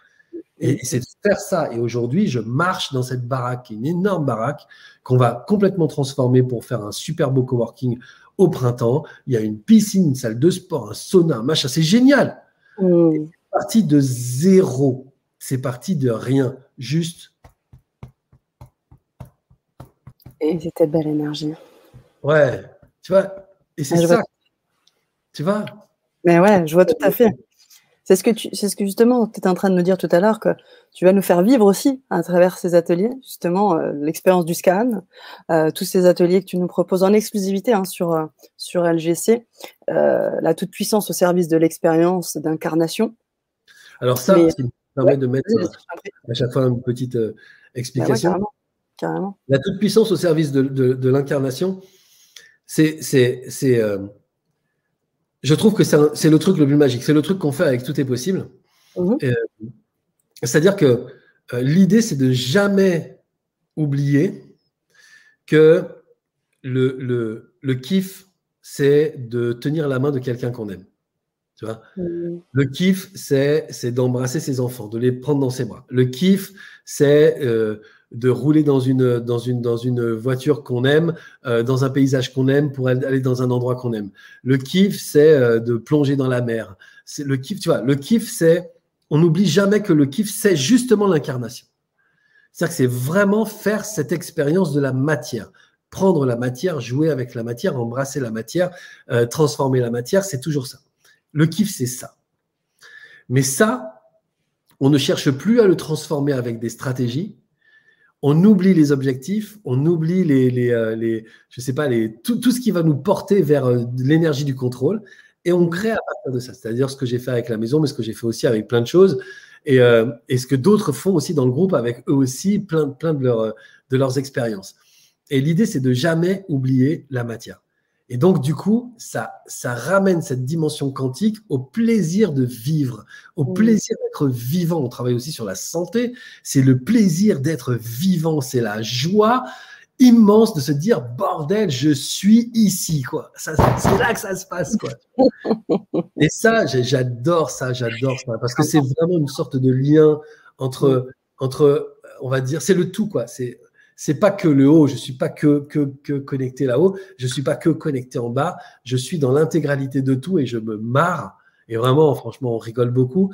Et c'est de faire ça. Et aujourd'hui, je marche dans cette baraque, une énorme baraque, qu'on va complètement transformer pour faire un super beau coworking au printemps. Il y a une piscine, une salle de sport, un sauna, un machin. C'est génial. Mm. C'est parti de zéro. C'est parti de rien. Juste. Et c'était belle énergie. Ouais. Tu vois? Et c'est ça. Tu vois? Mais ouais, je vois tout à fait. C'est ce que tu, c'est ce que justement tu étais en train de nous dire tout à l'heure que tu vas nous faire vivre aussi à travers ces ateliers, justement euh, l'expérience du scan, euh, tous ces ateliers que tu nous proposes en exclusivité hein, sur euh, sur LGC, la toute puissance au service de l'expérience d'incarnation. Alors ça, ça me permet de mettre à chaque fois une petite explication. Bah carrément, La toute puissance au service de, de, de l'incarnation, c'est c'est c'est je trouve que c'est le truc le plus magique. C'est le truc qu'on fait avec Tout est possible. Mhm. Euh, c'est-à-dire que euh, l'idée, c'est de jamais oublier que le, le, le kiff, c'est de tenir la main de quelqu'un qu'on aime. Tu vois? Mhm. Le kiff, c'est d'embrasser ses enfants, de les prendre dans ses bras. Le kiff, c'est euh, de rouler dans une, dans une, dans une voiture qu'on aime, euh, dans un paysage qu'on aime, pour aller dans un endroit qu'on aime. Le kiff, c'est euh, de plonger dans la mer. C'est le kiff, tu vois. Le kiff, c'est, on n'oublie jamais que le kiff, c'est justement l'incarnation. C'est-à-dire que c'est vraiment faire cette expérience de la matière. Prendre la matière, jouer avec la matière, embrasser la matière, euh, transformer la matière, c'est toujours ça. Le kiff, c'est ça. Mais ça, on ne cherche plus à le transformer avec des stratégies, on oublie les objectifs, on oublie les, les, euh, je sais pas, les, tout, tout, ce qui va nous porter vers euh, l'énergie du contrôle, et on crée à partir de ça. C'est-à-dire ce que j'ai fait avec la maison, mais ce que j'ai fait aussi avec plein de choses, et, euh, et ce que d'autres font aussi dans le groupe avec eux aussi, plein, plein de, leur, de leurs expériences. Et l'idée, c'est de jamais oublier la matière. Et donc, du coup, ça, ça ramène cette dimension quantique au plaisir de vivre, au plaisir d'être vivant. On travaille aussi sur la santé. C'est le plaisir d'être vivant. C'est la joie immense de se dire bordel, je suis ici, quoi. c'est là que ça se passe, quoi. Et ça, j'adore ça, j'adore ça, parce que c'est vraiment une sorte de lien entre, entre, on va dire, c'est le tout, quoi. C'est c'est pas que le haut, je suis pas que, que, que connecté là-haut, je suis pas que connecté en bas, je suis dans l'intégralité de tout et je me marre. Et vraiment, franchement, on rigole beaucoup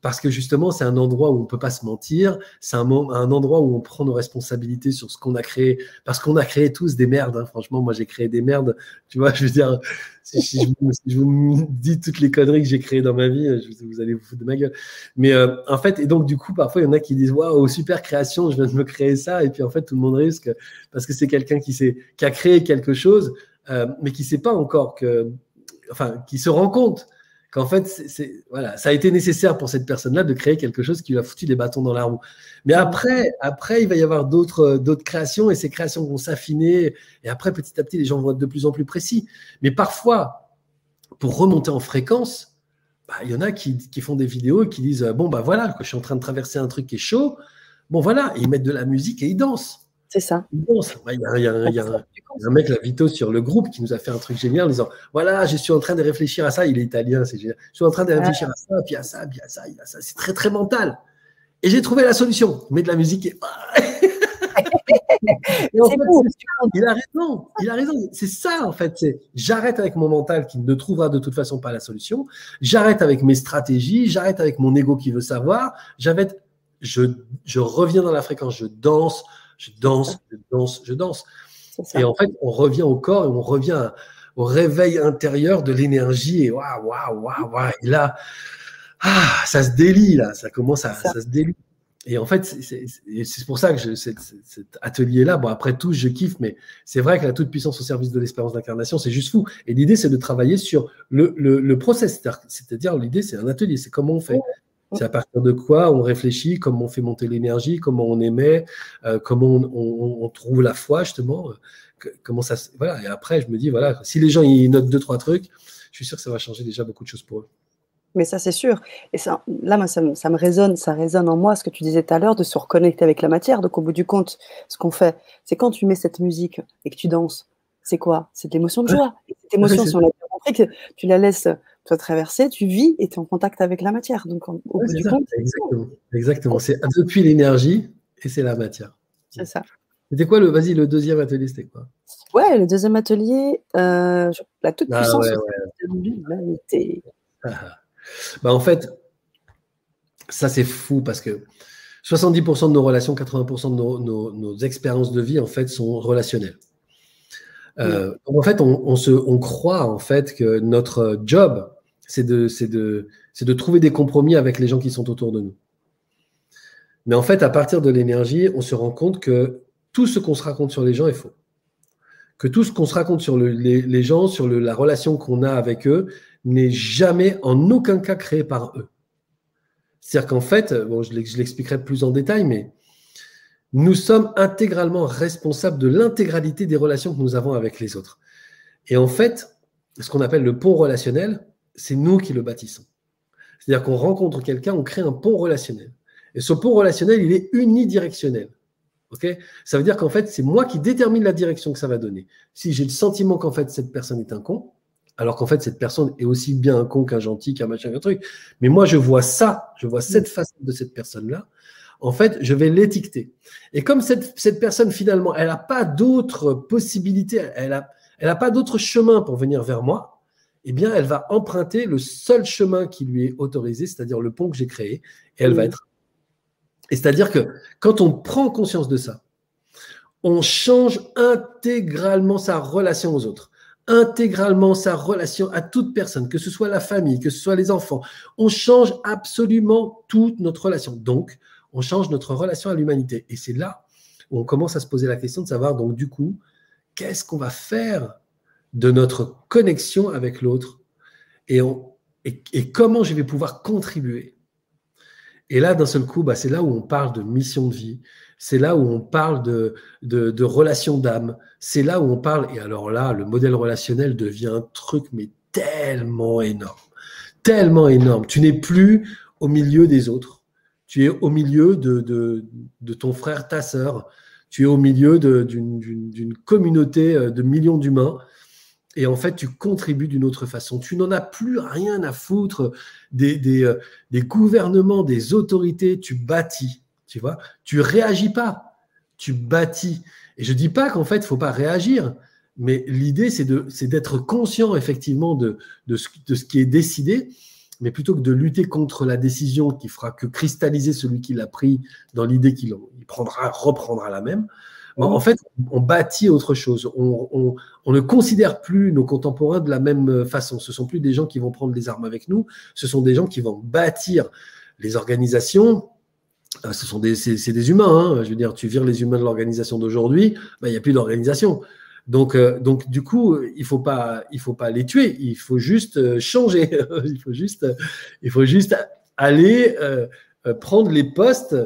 parce que justement, c'est un endroit où on ne peut pas se mentir, c'est un, endroit où on prend nos responsabilités sur ce qu'on a créé, parce qu'on a créé tous des merdes. Hein. Franchement, moi, j'ai créé des merdes. Tu vois, je veux dire, si, je, vous dis toutes les conneries que j'ai créées dans ma vie, vous allez vous foutre de ma gueule. Mais euh, en fait, et donc, du coup, parfois, il y en a qui disent Waouh, super création, je viens de me créer ça. Et puis, en fait, tout le monde risque, parce que c'est quelqu'un qui, qui a créé quelque chose, euh, mais qui ne sait pas encore que. Enfin, qui se rend compte qu'en fait, voilà, ça a été nécessaire pour cette personne-là de créer quelque chose qui lui a foutu des bâtons dans la roue. Mais après, après, il va y avoir d'autres, d'autres créations et ces créations vont s'affiner. Et après, petit à petit, les gens vont être de plus en plus précis. Mais parfois, pour remonter en fréquence, bah, il y en a qui, font des vidéos et qui disent Bon, bah voilà, je suis en train de traverser un truc qui est chaud. Bon, voilà, ils mettent de la musique et ils dansent. C'est ça. Il y a, un, mec, la Vito, sur le groupe qui nous a fait un truc génial en disant Voilà, je suis en train de réfléchir à ça. Il est italien, c'est génial. Je suis en train de réfléchir à ça, puis à ça, puis à ça, il a ça. C'est très, très mental. Et j'ai trouvé la solution. Mais de la musique. Et... il a raison. Il a raison. C'est ça, en fait. J'arrête avec mon mental qui ne trouvera de toute façon pas la solution. J'arrête avec mes stratégies. J'arrête avec mon ego qui veut savoir. J'arrête. Je, je reviens dans la fréquence. Je danse je danse, je danse, je danse. Et en fait, on revient au corps et on revient au réveil intérieur de l'énergie. Et waouh, waouh, waouh, waouh. Et là, ah, ça se délie, là, ça commence à ça. se délie. Et en fait, c'est pour ça que je, cet, atelier-là, bon, après tout, je kiffe, mais c'est vrai que la toute-puissance au service de l'espérance d'incarnation, c'est juste fou. Et l'idée, c'est de travailler sur le, le, le process, c'est-à-dire, l'idée, c'est un atelier, c'est comment on fait. C'est à partir de quoi on réfléchit, comment on fait monter l'énergie, comment on émet, euh, comment on, trouve la foi justement, euh, comment ça. Voilà. Et après, je me dis voilà, si les gens ils notent deux trois trucs, je suis sûr que ça va changer déjà beaucoup de choses pour eux. Mais ça, c'est sûr. Et ça, là, moi, ça, me résonne, ça résonne en moi, ce que tu disais tout à l'heure, de se reconnecter avec la matière. Donc, au bout du compte, ce qu'on fait, c'est quand tu mets cette musique et que tu danses, c'est quoi? C'est de l'émotion de joie. Et cette émotion, si on a compris que tu la laisses toi traverser, tu vis et tu es en contact avec la matière. Donc, au bout du compte, exactement. Exactement. C'est depuis l'énergie et c'est la matière. C'est ça. C'était quoi le, vas-y, le deuxième atelier, c'était quoi? Ouais, le deuxième atelier, euh, la toute ah puissance de l'humanité. Ah, ah. Bah, en fait, ça c'est fou parce que 70% de nos relations, 80% de nos, expériences de vie en fait sont relationnelles. Euh, en fait, on, se, on croit en fait que notre job, c'est de, de, de trouver des compromis avec les gens qui sont autour de nous. Mais en fait, à partir de l'énergie, on se rend compte que tout ce qu'on se raconte sur les gens est faux. Que tout ce qu'on se raconte sur les, gens, sur la relation qu'on a avec eux, n'est jamais en aucun cas créé par eux. C'est-à-dire qu'en fait, bon, je l'expliquerai plus en détail, mais nous sommes intégralement responsables de l'intégralité des relations que nous avons avec les autres. Et en fait, ce qu'on appelle le pont relationnel, c'est nous qui le bâtissons. C'est-à-dire qu'on rencontre quelqu'un, on crée un pont relationnel. Et ce pont relationnel, il est unidirectionnel. Ok? Ça veut dire qu'en fait, c'est moi qui détermine la direction que ça va donner. Si j'ai le sentiment qu'en fait, cette personne est un con, alors qu'en fait, cette personne est aussi bien un con qu'un gentil, qu'un machin, qu'un truc. Mais moi, je vois ça, je vois cette facette de cette personne-là. En fait, je vais l'étiqueter. Et comme cette, cette personne, finalement, elle n'a pas d'autres possibilités, elle n'a elle a pas d'autre chemin pour venir vers moi, eh bien, elle va emprunter le seul chemin qui lui est autorisé, c'est-à-dire le pont que j'ai créé, et elle va être. Et c'est-à-dire que quand on prend conscience de ça, on change intégralement sa relation aux autres intégralement sa relation à toute personne, que ce soit la famille, que ce soit les enfants. On change absolument toute notre relation. Donc, on change notre relation à l'humanité. Et c'est là où on commence à se poser la question de savoir, donc, du coup, qu'est-ce qu'on va faire de notre connexion avec l'autre et, comment je vais pouvoir contribuer. Et là, d'un seul coup, bah, c'est là où on parle de mission de vie, c'est là où on parle de, de, relation d'âme. C'est là où on parle, et alors là, le modèle relationnel devient un truc, mais tellement énorme. Tellement énorme. Tu n'es plus au milieu des autres. Tu es au milieu de, de, de ton frère, ta sœur. Tu es au milieu d'une communauté euh, de millions d'humains. Et en fait, tu contribues d'une autre façon. Tu n'en as plus rien à foutre euh, des gouvernements, des autorités. Tu bâtis. Tu vois, tu réagis pas, tu bâtis. Et je dis pas qu'en fait, faut pas réagir, mais l'idée, c'est d'être conscient effectivement de, ce, qui est décidé, mais plutôt que de lutter contre la décision qui fera que cristalliser celui qui l'a pris dans l'idée qu'il il prendra, reprendra la même. En fait, on bâtit autre chose. On, ne considère plus nos contemporains de la même façon. Ce sont plus des gens qui vont prendre les armes avec nous. Ce sont des gens qui vont bâtir les organisations, ah, ce sont des, des humains. Hein. Je veux dire, tu vires les humains de l'organisation d'aujourd'hui, bah, il n'y a plus d'organisation. Donc, euh, donc, du coup, il faut pas, il faut pas les tuer. Il faut juste euh, changer. il faut juste, aller euh, prendre les postes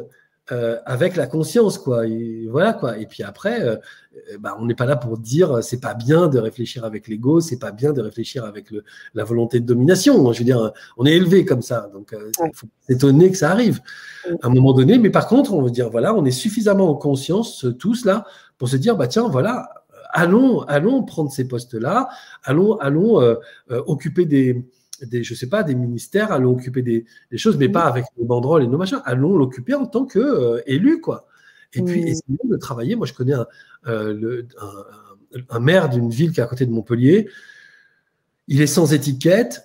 euh, avec la conscience, quoi. Et voilà, quoi. Et puis après, euh, bah, on n'est pas là pour dire c'est pas bien de réfléchir avec l'ego, c'est pas bien de réfléchir avec le, la volonté de domination. Je veux dire, on est élevé comme ça, donc euh, il faut s'étonner que ça arrive à un moment donné. Mais par contre, on veut dire voilà, on est suffisamment en conscience tous là pour se dire bah tiens, voilà, allons, allons prendre ces postes-là, allons, allons occuper des des, je sais pas, des ministères, allons occuper des, choses, mais pas avec nos banderoles et nos machins, allons l'occuper en tant qu'élu, euh, quoi. Et puis, essayons de travailler. Moi, je connais un, euh, un, maire d'une ville qui est à côté de Montpellier. Il est sans étiquette.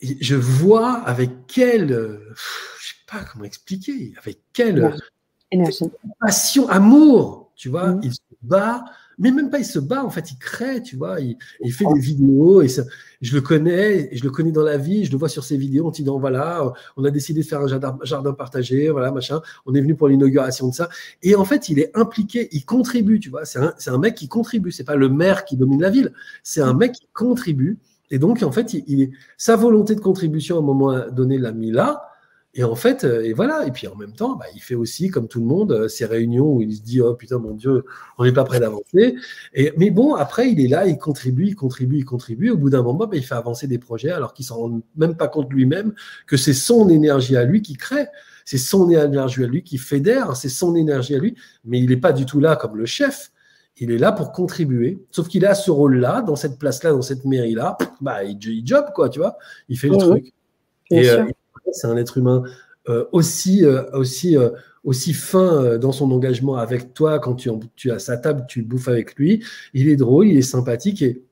je vois avec quelle, je sais pas comment expliquer, avec passion, amour, tu vois, mmh. il se bat mais même pas il se bat, en fait, il crée, tu vois, il, fait des vidéos, et je le connais, je le connais dans la vie, je le vois sur ses vidéos, on dit, voilà, on a décidé de faire un jardin, partagé, voilà, machin, on est venu pour l'inauguration de ça, et en fait, il est impliqué, il contribue, tu vois, c'est un, un, mec qui contribue, c'est pas le maire qui domine la ville, c'est un mec qui contribue, et donc, en fait, il, sa volonté de contribution à un moment donné l'a mis là, Et en fait, et voilà. Et puis en même temps, bah, il fait aussi, comme tout le monde, ses réunions où il se dit Oh putain, mon Dieu, on n'est pas prêt d'avancer. Et, mais bon, après, il est là, il contribue, il contribue, il contribue. Au bout d'un moment, bah, il fait avancer des projets alors qu'il s'en rend même pas compte lui-même que c'est son énergie à lui qui crée. C'est son énergie à lui qui fédère, c'est son énergie à lui. Mais il n'est pas du tout là comme le chef il est là pour contribuer. Sauf qu'il a ce rôle-là, dans cette place-là, dans cette mairie-là, bah, il, job, quoi, tu vois. Il fait le truc. Et euh, c'est un être humain euh, aussi, euh, aussi, aussi fin dans son engagement avec toi quand tu, tu as sa table, tu bouffes avec lui. Il est drôle, il est sympathique et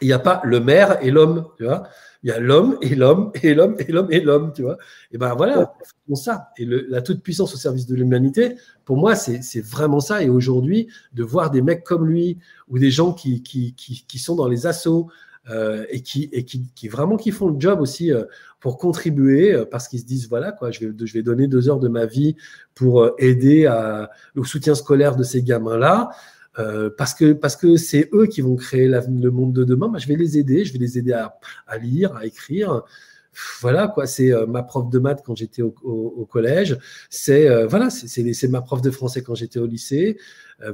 il n'y a pas le maire et l'homme, tu vois. Il y a l'homme et l'homme et l'homme et l'homme et l'homme, tu vois. Et ben voilà, ça. Et la toute puissance au service de l'humanité, pour moi, c'est vraiment ça. Et aujourd'hui, de voir des mecs comme lui ou des gens qui, qui, qui, sont dans les assauts euh, et, qui, et qui, qui, vraiment qui font le job aussi euh, pour contribuer euh, parce qu'ils se disent voilà quoi, je vais, je vais donner deux heures de ma vie pour aider à, au soutien scolaire de ces gamins-là. Euh, parce que parce que c'est eux qui vont créer le monde de demain. je vais les aider, je vais les aider à, à lire, à écrire. Voilà quoi, c'est euh, ma prof de maths quand j'étais au, au, collège. C'est euh, voilà, c'est ma prof de français quand j'étais au lycée.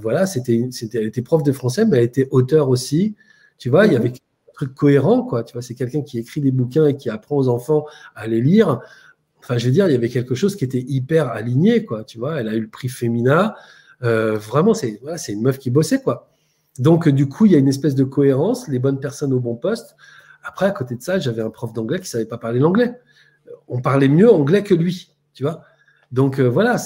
voilà, c'était c'était elle était prof de français, mais elle était auteur aussi. Tu vois, il y avait un truc cohérent quoi. Tu vois, c'est quelqu'un qui écrit des bouquins et qui apprend aux enfants à les lire. Enfin, je veux dire, il y avait quelque chose qui était hyper aligné quoi. Tu vois, elle a eu le prix Femina. Euh, vraiment, c'est voilà, une meuf qui bossait, quoi. Donc, du coup, il y a une espèce de cohérence, les bonnes personnes au bon poste. Après, à côté de ça, j'avais un prof d'anglais qui savait pas parler l'anglais. On parlait mieux anglais que lui, tu vois. Donc, euh, voilà,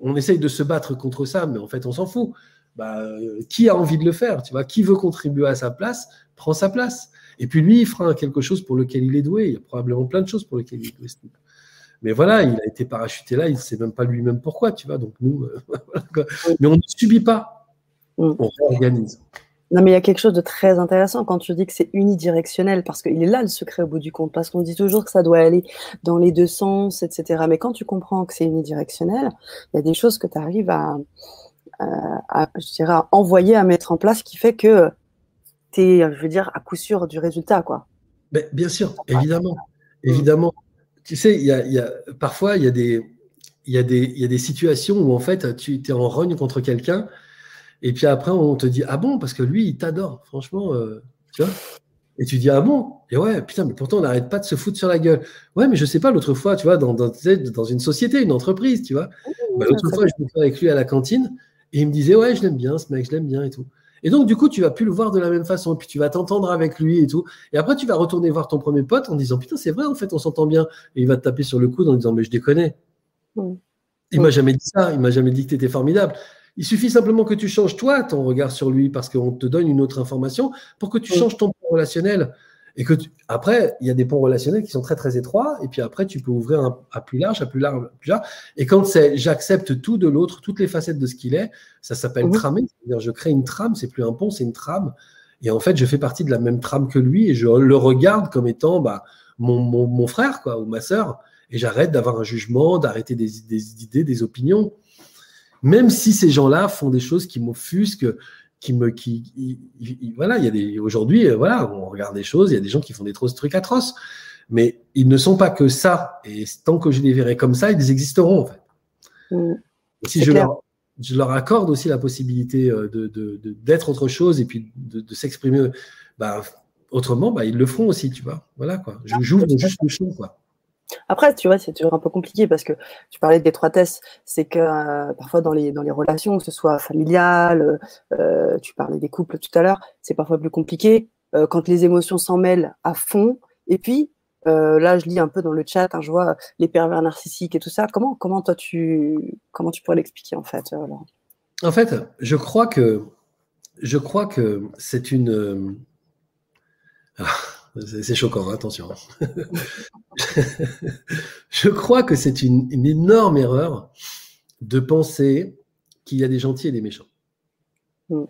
on essaye de se battre contre ça, mais en fait, on s'en fout. Bah, euh, qui a envie de le faire, tu vois? Qui veut contribuer à sa place, prend sa place. Et puis lui, il fera quelque chose pour lequel il est doué. Il y a probablement plein de choses pour lesquelles il est doué. Mais voilà, il a été parachuté là, il ne sait même pas lui-même pourquoi, tu vois? Donc nous, euh, mais on ne subit pas, on réorganise. Non, mais il y a quelque chose de très intéressant quand tu dis que c'est unidirectionnel, parce qu'il est là le secret au bout du compte, parce qu'on dit toujours que ça doit aller dans les deux sens, etc. Mais quand tu comprends que c'est unidirectionnel, il y a des choses que tu arrives à, je dirais, à envoyer, à mettre en place, qui fait que tu es, je veux dire, à coup sûr du résultat, quoi. Mais bien sûr, évidemment, évidemment tu sais, y a, parfois, il y, a des, il, y il y a des situations où en fait, tu es en rogne contre quelqu'un, et puis après, on te dit Ah bon, parce que lui, il t'adore, franchement, euh, tu vois? Et tu dis Ah bon? Et ouais, putain, mais pourtant, on n'arrête pas de se foutre sur la gueule. Ouais, mais je sais pas, l'autre fois, tu vois, dans, dans, dans, une société, une entreprise, tu vois. Bah, l'autre fois, je me fais avec lui à la cantine, et il me disait Ouais, je l'aime bien, ce mec, je l'aime bien et tout. Et donc, du coup, tu vas plus le voir de la même façon. Puis tu vas t'entendre avec lui et tout. Et après, tu vas retourner voir ton premier pote en disant Putain, c'est vrai, en fait, on s'entend bien. Et il va te taper sur le coude en disant Mais je déconne. Mm. Il m'a jamais dit ça. Il m'a jamais dit que tu étais formidable. Il suffit simplement que tu changes, toi, ton regard sur lui parce qu'on te donne une autre information pour que tu changes ton relationnel. Et que après, il y a des ponts relationnels qui sont très très étroits, et puis après, tu peux ouvrir un, à plus large, à plus large, à plus large. Et quand c'est j'accepte tout de l'autre, toutes les facettes de ce qu'il est, ça s'appelle tramer. C'est-à-dire, je crée une trame, c'est plus un pont, c'est une trame. Et en fait, je fais partie de la même trame que lui, et je le regarde comme étant bah, mon, mon, mon frère, quoi, ou ma sœur. Et j'arrête d'avoir un jugement, d'arrêter des, des idées, des opinions. Même si ces gens-là font des choses qui m'offusquent, qui me qui voilà il y a des aujourd'hui euh, voilà on regarde des choses il y a des gens qui font des trucs atroces. Mais ils ne sont pas que ça. Et tant que je les verrai comme ça ils existeront en fait. Mm. si je leur, je leur accorde aussi la possibilité euh, de, d'être autre chose et puis de, s'exprimer bah, autrement bah, ils le feront aussi tu vois. Voilà quoi. Je joue juste le champ quoi après, tu vois, c'est toujours un peu compliqué parce que tu parlais d'étroitesse, c'est que euh, parfois dans les, dans les relations, que ce soit familiales, euh, tu parlais des couples tout à l'heure, c'est parfois plus compliqué euh, quand les émotions s'en mêlent à fond. Et puis, là, je lis un peu dans le chat, hein, je vois les pervers narcissiques et tout ça. Comment, comment toi, tu, comment tu pourrais l'expliquer en fait En fait, je crois que, je crois que c'est une. C'est choquant, hein, attention. je crois que c'est une, énorme erreur de penser qu'il y a des gentils et des méchants. Mm.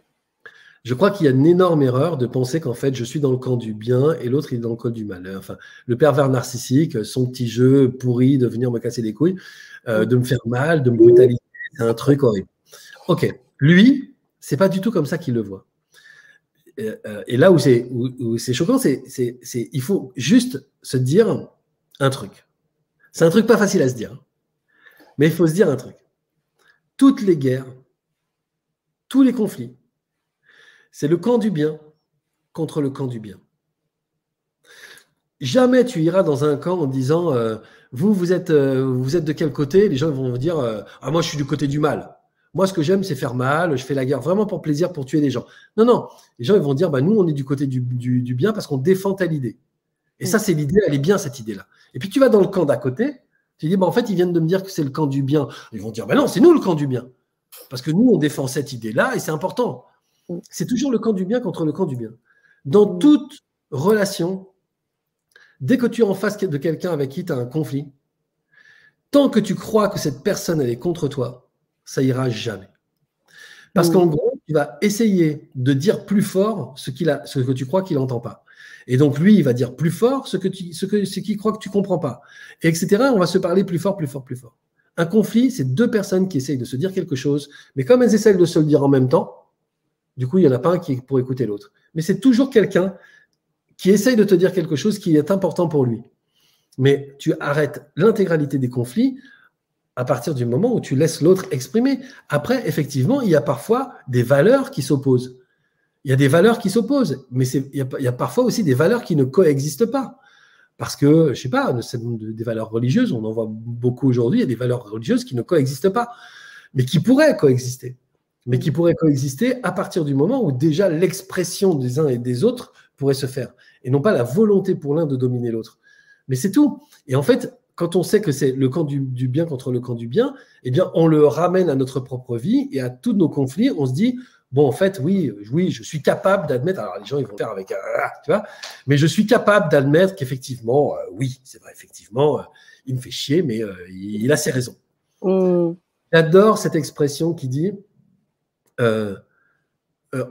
Je crois qu'il y a une énorme erreur de penser qu'en fait, je suis dans le camp du bien et l'autre, il est dans le camp du mal. Enfin, le pervers narcissique, son petit jeu pourri de venir me casser les couilles, euh, de me faire mal, de me brutaliser, c'est un truc horrible. Ok, lui, c'est pas du tout comme ça qu'il le voit. Euh, et là où c'est choquant, c'est il faut juste se dire un truc. C'est un truc pas facile à se dire. Mais il faut se dire un truc. Toutes les guerres, tous les conflits, c'est le camp du bien contre le camp du bien. Jamais tu iras dans un camp en disant euh, vous vous êtes euh, vous êtes de quel côté? Les gens vont vous dire euh, ah moi je suis du côté du mal. Moi ce que j'aime c'est faire mal, je fais la guerre vraiment pour plaisir pour tuer des gens. Non non, les gens ils vont dire bah nous on est du côté du, du, bien parce qu'on défend telle idée. Et ça c'est l'idée, elle est bien cette idée là. Et puis tu vas dans le camp d'à côté, tu dis bah en fait ils viennent de me dire que c'est le camp du bien. Ils vont dire bah non c'est nous le camp du bien parce que nous on défend cette idée là et c'est important. C'est toujours le camp du bien contre le camp du bien. Dans toute relation, Dès que tu es en face de quelqu'un avec qui tu as un conflit, tant que tu crois que cette personne elle est contre toi, ça ira jamais. Parce mm. qu'en gros, tu vas essayer de dire plus fort ce, qu'il a, ce que tu crois qu'il n'entend pas. Et donc lui, il va dire plus fort ce que tu, ce que, ce qu'il croit que tu comprends pas, et etc. On va se parler plus fort, plus fort, plus fort. Un conflit, c'est deux personnes qui essayent de se dire quelque chose, mais comme elles essayent de se le dire en même temps, du coup, il n'y en a pas un qui est pour écouter l'autre. Mais c'est toujours quelqu'un qui essaye de te dire quelque chose qui est important pour lui. Mais tu arrêtes l'intégralité des conflits à partir du moment où tu laisses l'autre exprimer. Après, effectivement, il y a parfois des valeurs qui s'opposent. Il y a des valeurs qui s'opposent, mais il y, a, parfois aussi des valeurs qui ne coexistent pas. Parce que, je sais pas, des valeurs religieuses, on en voit beaucoup aujourd'hui, il y a des valeurs religieuses qui ne coexistent pas, mais qui pourraient coexister. Mais qui pourraient coexister à partir du moment où déjà l'expression des uns et des autres pourrait se faire et non pas la volonté pour l'un de dominer l'autre. Mais c'est tout. Et en fait, quand on sait que c'est le camp du, bien contre le camp du bien, eh bien, on le ramène à notre propre vie et à tous nos conflits. On se dit, bon, en fait, oui, oui, je suis capable d'admettre. Alors, les gens, ils vont faire avec un, tu vois, mais je suis capable d'admettre qu'effectivement, euh, oui, c'est vrai, effectivement, euh, il me fait chier, mais euh, il, a ses raisons. Mm. J'adore cette expression qui dit,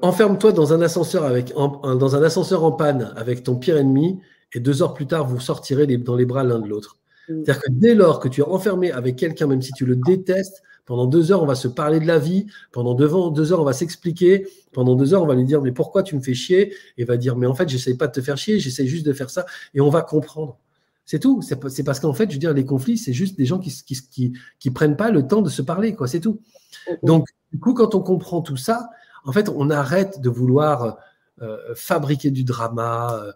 enferme-toi dans un ascenseur avec dans un ascenseur en panne avec ton pire ennemi et deux heures plus tard vous sortirez dans les bras l'un de l'autre. Mm. C'est-à-dire que dès lors que tu es enfermé avec quelqu'un, même si tu le détestes, pendant deux heures on va se parler de la vie, pendant deux, heures on va s'expliquer, pendant deux heures on va lui dire mais pourquoi tu me fais chier? Et va dire mais en fait j'essaye pas de te faire chier, j'essaie juste de faire ça et on va comprendre. C'est tout. C'est parce qu'en fait, je veux dire, les conflits, c'est juste des gens qui, qui, qui, qui, prennent pas le temps de se parler, quoi. C'est tout. Donc, du coup, quand on comprend tout ça, en fait, on arrête de vouloir euh, fabriquer du drama, euh,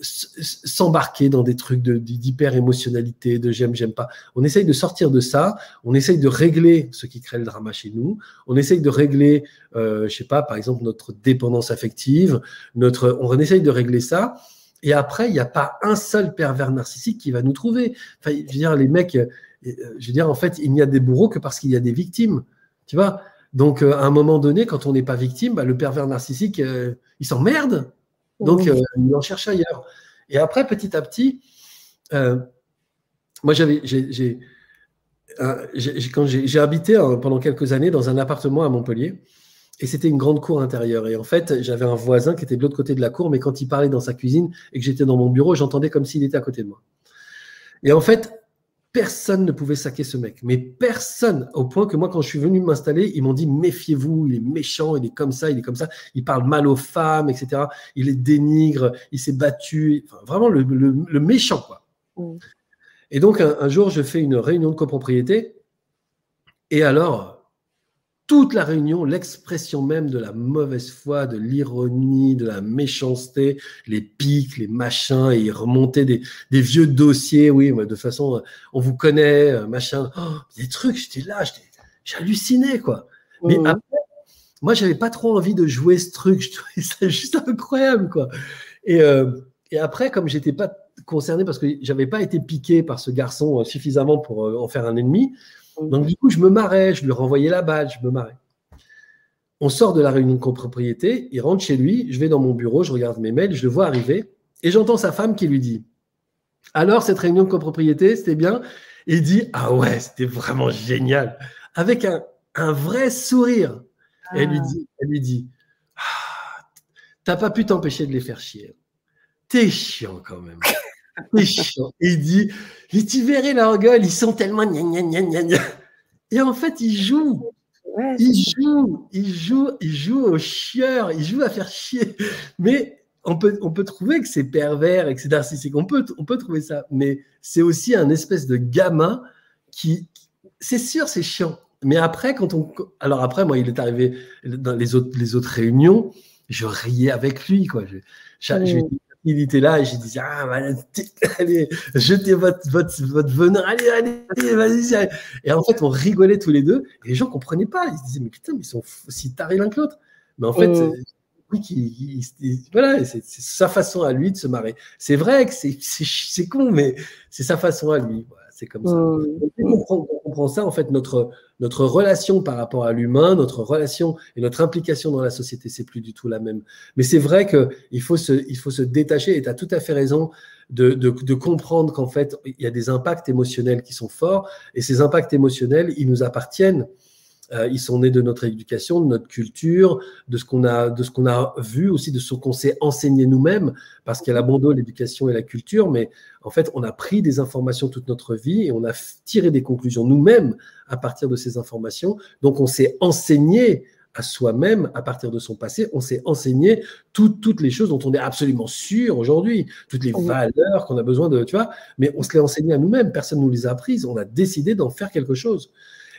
s'embarquer dans des trucs d'hyper émotionnalité, de j'aime, j'aime pas. On essaye de sortir de ça, on essaye de régler ce qui crée le drama chez nous, on essaye de régler, je sais pas, par exemple, notre dépendance affective, notre, on essaye de régler ça. Et après, il n'y a pas un seul pervers narcissique qui va nous trouver. Enfin, je veux dire, les mecs, je veux dire, en fait, il n'y a des bourreaux que parce qu'il y a des victimes. Tu vois? Donc, euh, à un moment donné, quand on n'est pas victime, bah, le pervers narcissique, euh, il s'emmerde. Donc, euh, il en cherche ailleurs. Et après, petit à petit, moi, j'avais, j'ai, quand j'ai, habité pendant quelques années dans un appartement à Montpellier, et c'était une grande cour intérieure. Et en fait, j'avais un voisin qui était de l'autre côté de la cour, mais quand il parlait dans sa cuisine et que j'étais dans mon bureau, j'entendais comme s'il était à côté de moi. Et en fait, personne ne pouvait saquer ce mec. Mais personne, au point que moi, quand je suis venu m'installer, ils m'ont dit méfiez-vous, il est méchant, il est comme ça, il est comme ça, il parle mal aux femmes, etc. Il est dénigre, il s'est battu, vraiment le, méchant, quoi. Mm. Et donc, un, jour, je fais une réunion de copropriété, et alors, toute la réunion, l'expression même de la mauvaise foi, de l'ironie, de la méchanceté, les pics, les machins, et remonter des, des vieux dossiers, oui, de façon, on vous connaît, euh, machin, oh, des trucs, j'étais là, j'hallucinais, quoi. Mais après, moi, j'avais pas trop envie de jouer ce truc, je trouvais ça juste incroyable, quoi. Et, euh, et après, comme j'étais pas concerné parce que j'avais pas été piqué par ce garçon euh, suffisamment pour en faire un ennemi, donc, du coup, je me marrais, je lui renvoyais la balle, je me marrais. On sort de la réunion de copropriété, il rentre chez lui, je vais dans mon bureau, je regarde mes mails, je le vois arriver, et j'entends sa femme qui lui dit Alors, cette réunion de copropriété, c'était bien? Il dit Ah ouais, c'était vraiment génial, avec un, vrai sourire. Et elle lui ah. dit, elle lui dit ah, T'as pas pu t'empêcher de les faire chier. T'es chiant quand même. il dit, et tu verrais leur gueule, ils sont tellement gna gna gna gna Et en fait, ils jouent. ils jouent, ils jouent, ils jouent au chieur, ils jouent à faire chier. Mais on peut, on peut trouver que c'est pervers et que c'est narcissique. On peut, on peut trouver ça. Mais c'est aussi un espèce de gamin qui. C'est sûr, c'est chiant. Mais après, quand on. Alors après, moi, il est arrivé dans les autres, les autres réunions, je riais avec lui. Quoi. Il était là et je disais Ah, allez, jetez votre, votre, votre venin, allez, allez, vas-y. Et en fait, on rigolait tous les deux et les gens comprenaient pas. Ils se disaient Mais putain, mais ils sont aussi tarés l'un que l'autre. Mais en fait, mm qui, voilà, c'est sa façon à lui de se marrer. C'est vrai que c'est con, mais c'est sa façon à lui. c'est comme ça. On, comprend, ça, en fait, notre, notre relation par rapport à l'humain, notre relation et notre implication dans la société, c'est plus du tout la même. Mais c'est vrai qu'il faut, se, faut se détacher, et tu as tout à fait raison de comprendre qu'en fait, il y a des impacts émotionnels qui sont forts, et ces impacts émotionnels, ils nous appartiennent. Euh, ils sont nés de notre éducation, de notre culture, de ce qu'on a, de ce qu'on a vu aussi, de ce qu'on s'est enseigné nous-mêmes, parce qu'il y a l'abandon, l'éducation et la culture. Mais en fait, on a pris des informations toute notre vie et on a tiré des conclusions nous-mêmes à partir de ces informations. Donc, on s'est enseigné à soi-même à partir de son passé. On s'est enseigné toutes les choses dont on est absolument sûr aujourd'hui, toutes les valeurs qu'on a besoin de, tu vois. Mais on se les a enseignées à nous-mêmes. Personne ne nous les a apprises. On a décidé d'en faire quelque chose.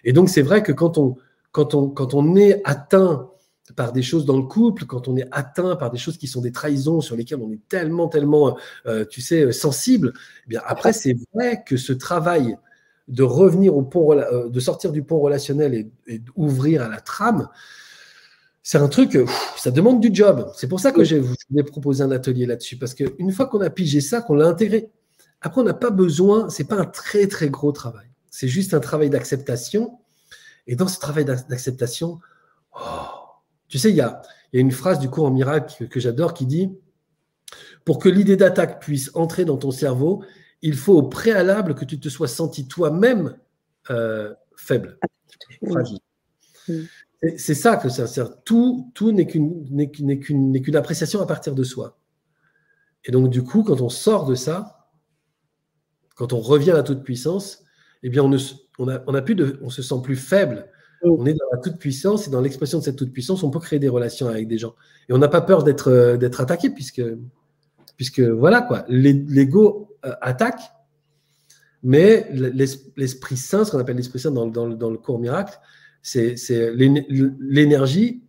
Et donc, c'est vrai que quand on, quand, on, quand on est atteint par des choses dans le couple, quand on est atteint par des choses qui sont des trahisons sur lesquelles on est tellement, tellement, euh, tu sais, sensible, eh bien après, c'est vrai que ce travail de revenir au pont, euh, de sortir du pont relationnel et, d'ouvrir à la trame, c'est un truc, ça demande du job. C'est pour ça que je voulais proposer un atelier là-dessus, parce qu'une fois qu'on a pigé ça, qu'on l'a intégré, après, on n'a pas besoin, c'est pas un très, très gros travail. C'est juste un travail d'acceptation. Et dans ce travail d'acceptation, oh, tu sais, il y a, une phrase du cours en miracle que, j'adore qui dit Pour que l'idée d'attaque puisse entrer dans ton cerveau, il faut au préalable que tu te sois senti toi-même euh, faible, fragile. C'est ça que ça sert. Tout, tout n'est qu'une appréciation à partir de soi. Et donc, du coup, quand on sort de ça, quand on revient à la toute puissance, eh bien, on, ne, on, a, on, a plus de, on se sent plus faible. On est dans la toute puissance et dans l'expression de cette toute puissance, on peut créer des relations avec des gens. Et on n'a pas peur d'être euh, d'être attaqué puisque, puisque voilà quoi, l'ego euh, attaque, mais l'Esprit Saint, ce qu'on appelle l'Esprit Saint dans, dans, dans, le cours miracle, c'est l'énergie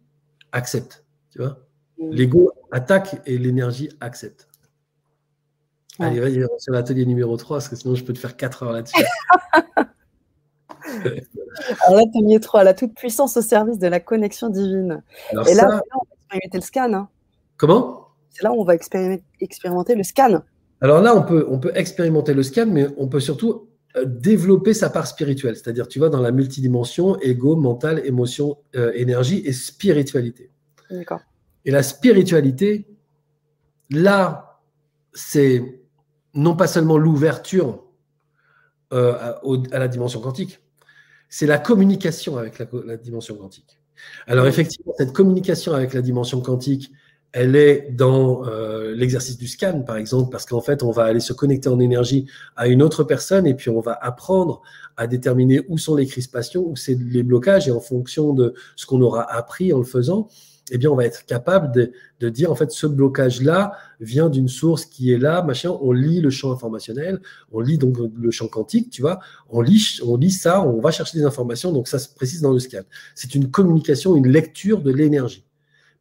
accepte. Tu vois L'ego attaque et l'énergie accepte. Allez, vas-y, sur l'atelier numéro 3, parce que sinon je peux te faire 4 heures là-dessus. Alors, l'atelier 3, la toute puissance au service de la connexion divine. Et là, on va expérimenter le scan. Hein. Comment? C'est là où on va expérimenter le scan. Alors là, on peut, on peut expérimenter le scan, mais on peut surtout euh, développer sa part spirituelle. C'est-à-dire, tu vas dans la multidimension, ego, mental, émotion, euh, énergie et spiritualité. D'accord. Et la spiritualité, là, c'est non pas seulement l'ouverture euh, à, la dimension quantique, c'est la communication avec la, dimension quantique. Alors effectivement, cette communication avec la dimension quantique, elle est dans euh, l'exercice du scan, par exemple, parce qu'en fait, on va aller se connecter en énergie à une autre personne et puis on va apprendre à déterminer où sont les crispations, où c'est les blocages, et en fonction de ce qu'on aura appris en le faisant, eh bien, on va être capable de, dire, en fait, ce blocage-là vient d'une source qui est là, machin. On lit le champ informationnel, on lit donc le champ quantique, tu vois. On lit, on lit ça, on va chercher des informations, donc ça se précise dans le scan. C'est une communication, une lecture de l'énergie.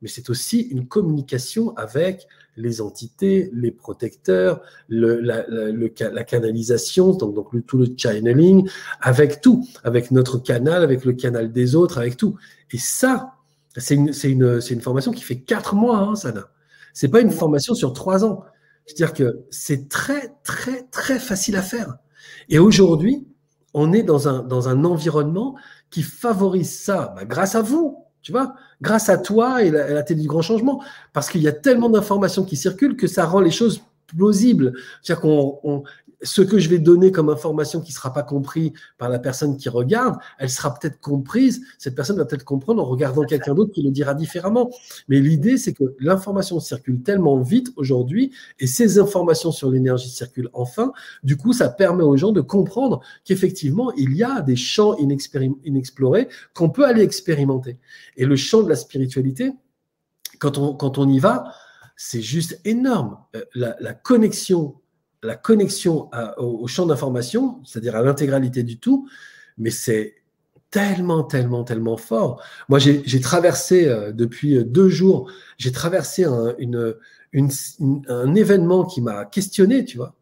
Mais c'est aussi une communication avec les entités, les protecteurs, le, la, la, canalisation, donc, donc tout le channeling, avec tout, avec notre canal, avec le canal des autres, avec tout. Et ça, c'est une, une, une, formation qui fait quatre mois, hein, Sana. C'est pas une formation sur trois ans. C'est-à-dire que c'est très, très, très facile à faire. Et aujourd'hui, on est dans un, dans un environnement qui favorise ça bah, grâce à vous, tu vois, grâce à toi et la, la télé du grand changement. Parce qu'il y a tellement d'informations qui circulent que ça rend les choses plausibles. C'est-à-dire qu'on ce que je vais donner comme information qui ne sera pas compris par la personne qui regarde, elle sera peut-être comprise, cette personne va peut-être comprendre en regardant quelqu'un d'autre qui le dira différemment. Mais l'idée, c'est que l'information circule tellement vite aujourd'hui et ces informations sur l'énergie circulent enfin. Du coup, ça permet aux gens de comprendre qu'effectivement, il y a des champs inexplorés qu'on peut aller expérimenter. Et le champ de la spiritualité, quand on, quand on y va, c'est juste énorme. Euh, la, connexion, la connexion au, champ d'information, c'est-à-dire à, l'intégralité du tout, mais c'est tellement, tellement, tellement fort. Moi, j'ai traversé euh, depuis deux jours, j'ai traversé un, une, un événement qui m'a questionné, tu vois.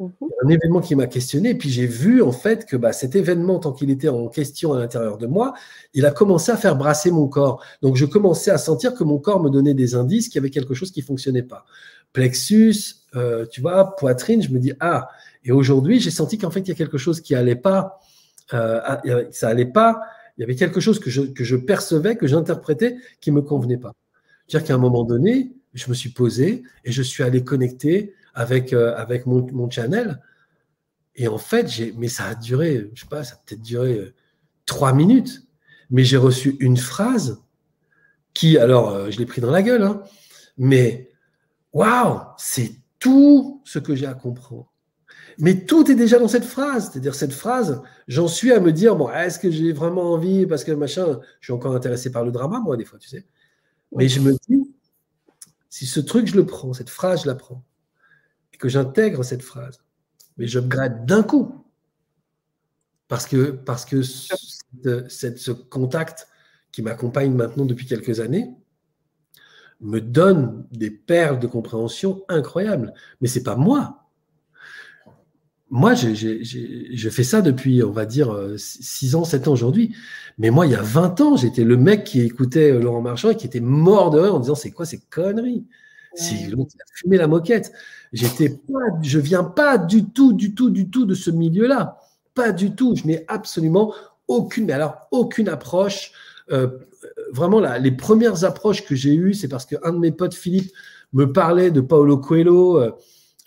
Mhm. Un événement qui m'a questionné, puis j'ai vu en fait que bah, cet événement, tant qu'il était en question à l'intérieur de moi, il a commencé à faire brasser mon corps. Donc je commençais à sentir que mon corps me donnait des indices qu'il y avait quelque chose qui fonctionnait pas. Plexus, euh, tu vois, poitrine, je me dis ah. Et aujourd'hui, j'ai senti qu'en fait il y a quelque chose qui allait pas, euh, ça allait pas. Il y avait quelque chose que je, que je percevais, que j'interprétais, qui me convenait pas. C'est-à-dire qu'à un moment donné, je me suis posé et je suis allé connecter avec, euh, avec mon, channel. Et en fait, j'ai, mais ça a duré, je sais pas, ça a peut-être duré trois minutes. Mais j'ai reçu une phrase qui, alors, je l'ai pris dans la gueule, hein, mais waouh, c'est tout ce que j'ai à comprendre. Mais tout est déjà dans cette phrase. C'est-à-dire, cette phrase, j'en suis à me dire, bon, est-ce que j'ai vraiment envie, parce que machin, je suis encore intéressé par le drama, moi, des fois, tu sais. Mais je me dis, si ce truc, je le prends, cette phrase, je la prends, et que j'intègre cette phrase, mais je grade d'un coup. Parce que, parce que ce contact qui m'accompagne maintenant depuis quelques années me donne des perles de compréhension incroyables. Mais ce n'est pas moi. Moi, je fais ça depuis, on va dire, 6 ans, 7 ans aujourd'hui. Mais moi, il y a 20 ans, j'étais le mec qui écoutait Laurent Marchand et qui était mort de rire en disant c'est quoi ces conneries? C'est l'autre qui a fumé la moquette. J'étais pas, je viens pas du tout, du tout, du tout de ce milieu-là. Pas du tout. Je n'ai absolument aucune, mais alors aucune approche. Euh, vraiment, là, les premières approches que j'ai eues, c'est parce qu'un de mes potes, Philippe, me parlait de Paolo Coelho. Euh,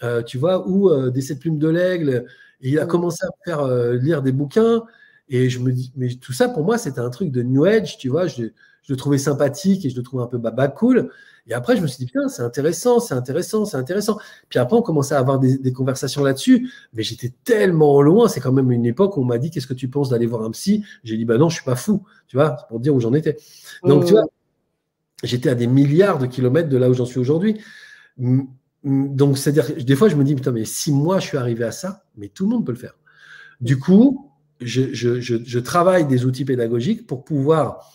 euh, tu vois, ou euh, des sept plumes de l'aigle. il a commencé à faire euh, lire des bouquins. Et je me dis, mais tout ça pour moi, c'était un truc de New Age, tu vois. Je, le trouvais sympathique et je le trouvais un peu baba cool. Et après, je me suis dit, putain, c'est intéressant, c'est intéressant, c'est intéressant. Puis après, on commençait à avoir des, conversations là-dessus. Mais j'étais tellement loin. C'est quand même une époque où on m'a dit, qu'est-ce que tu penses d'aller voir un psy? J'ai dit, bah non, je suis pas fou. Tu vois, pour dire où j'en étais. Donc, tu vois, j'étais à des milliards de kilomètres de là où j'en suis aujourd'hui. Donc, c'est-à-dire, des fois, je me dis, putain, mais si moi je suis arrivé à ça, mais tout le monde peut le faire. Du coup, je, travaille des outils pédagogiques pour pouvoir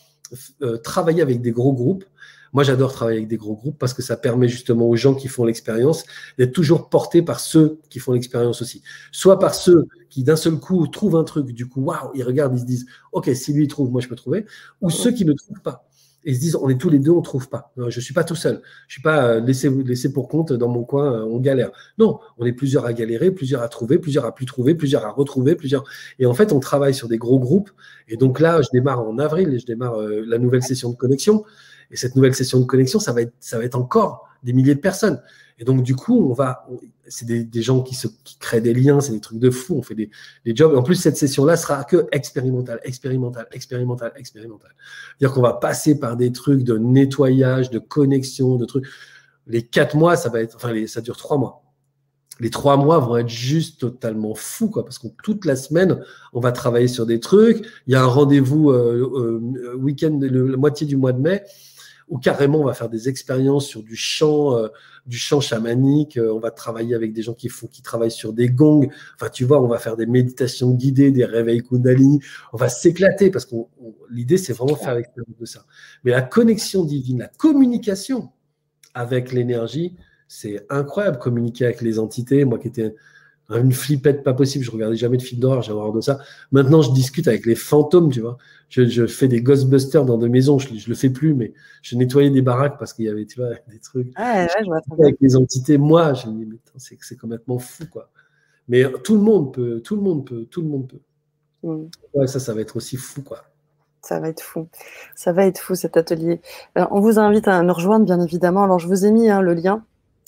euh, travailler avec des gros groupes. Moi, j'adore travailler avec des gros groupes parce que ça permet justement aux gens qui font l'expérience d'être toujours portés par ceux qui font l'expérience aussi. Soit par ceux qui, d'un seul coup, trouvent un truc, du coup, waouh, ils regardent, ils se disent, OK, si lui il trouve, moi je peux trouver. Ou ceux qui ne trouvent pas et se disent on est tous les deux, on trouve pas. Je je suis pas tout seul. Je suis pas euh, laissé, laissé pour compte dans mon coin, euh, on galère. Non, on est plusieurs à galérer, plusieurs à trouver, plusieurs à plus trouver, plusieurs à retrouver, plusieurs. Et en fait, on travaille sur des gros groupes. Et donc là, je démarre en avril et je démarre euh, la nouvelle session de connexion. Et cette nouvelle session de connexion, ça va être, ça va être encore des milliers de personnes. Et donc, du coup, on va, c'est des, gens qui, créent des liens, c'est des trucs de fou, on fait des, jobs. En plus, cette session-là sera que expérimentale, expérimentale, expérimentale, expérimentale. C'est-à-dire qu'on va passer par des trucs de nettoyage, de connexion, de trucs. Les quatre mois, ça va être, enfin, ça dure trois mois. Les trois mois vont être juste totalement fous, quoi, parce que toute la semaine, on va travailler sur des trucs. Il y a un rendez-vous euh, euh, week-end, la moitié du mois de mai ou carrément on va faire des expériences sur du chant, euh, du chant chamanique. Euh, on va travailler avec des gens qui font, qui travaillent sur des gongs. Enfin, tu vois, on va faire des méditations guidées, des réveils Kundalini. On va s'éclater parce que l'idée c'est vraiment faire l'expérience de ça. Mais la connexion divine, la communication avec l'énergie, c'est incroyable. Communiquer avec les entités. Moi qui étais une flippette pas possible. Je regardais jamais de films d'horreur, j'ai horreur de ça. Maintenant, je discute avec les fantômes, tu vois. Je, fais des Ghostbusters dans des maisons. Je, je le fais plus, mais je nettoyais des baraques parce qu'il y avait, tu vois, des trucs. Ah, ouais, je vois avec les entités, moi, je me dis, mais c'est, c'est complètement fou, quoi. Mais tout le monde peut, tout le monde peut, tout le monde peut. Mm. Ouais, ça, ça va être aussi fou, quoi. Ça va être fou. Ça va être fou cet atelier. Alors, on vous invite à nous rejoindre, bien évidemment. Alors, je vous ai mis hein, le lien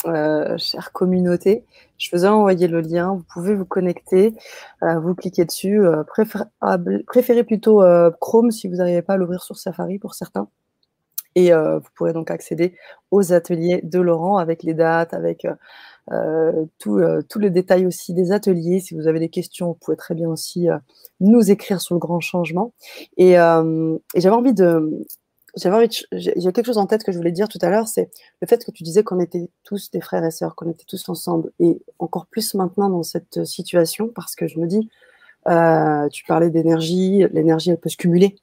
euh, chère communauté. Je vous ai envoyé le lien, vous pouvez vous connecter, euh, vous cliquez dessus. Euh, préférez plutôt Chrome si vous n'arrivez pas à l'ouvrir sur Safari pour certains. Et vous pourrez donc accéder aux ateliers de Laurent avec les dates, avec tout, le détail aussi des ateliers. Si vous avez des questions, vous pouvez très bien aussi nous écrire sur le grand changement. Et j'avais envie de, j'avais envie quelque chose en tête que je voulais dire tout à l'heure, c'est le fait que tu disais qu'on était tous des frères et sœurs, qu'on était tous ensemble, et encore plus maintenant dans cette situation, parce que je me dis, euh, tu parlais d'énergie, l'énergie elle peut se cumuler,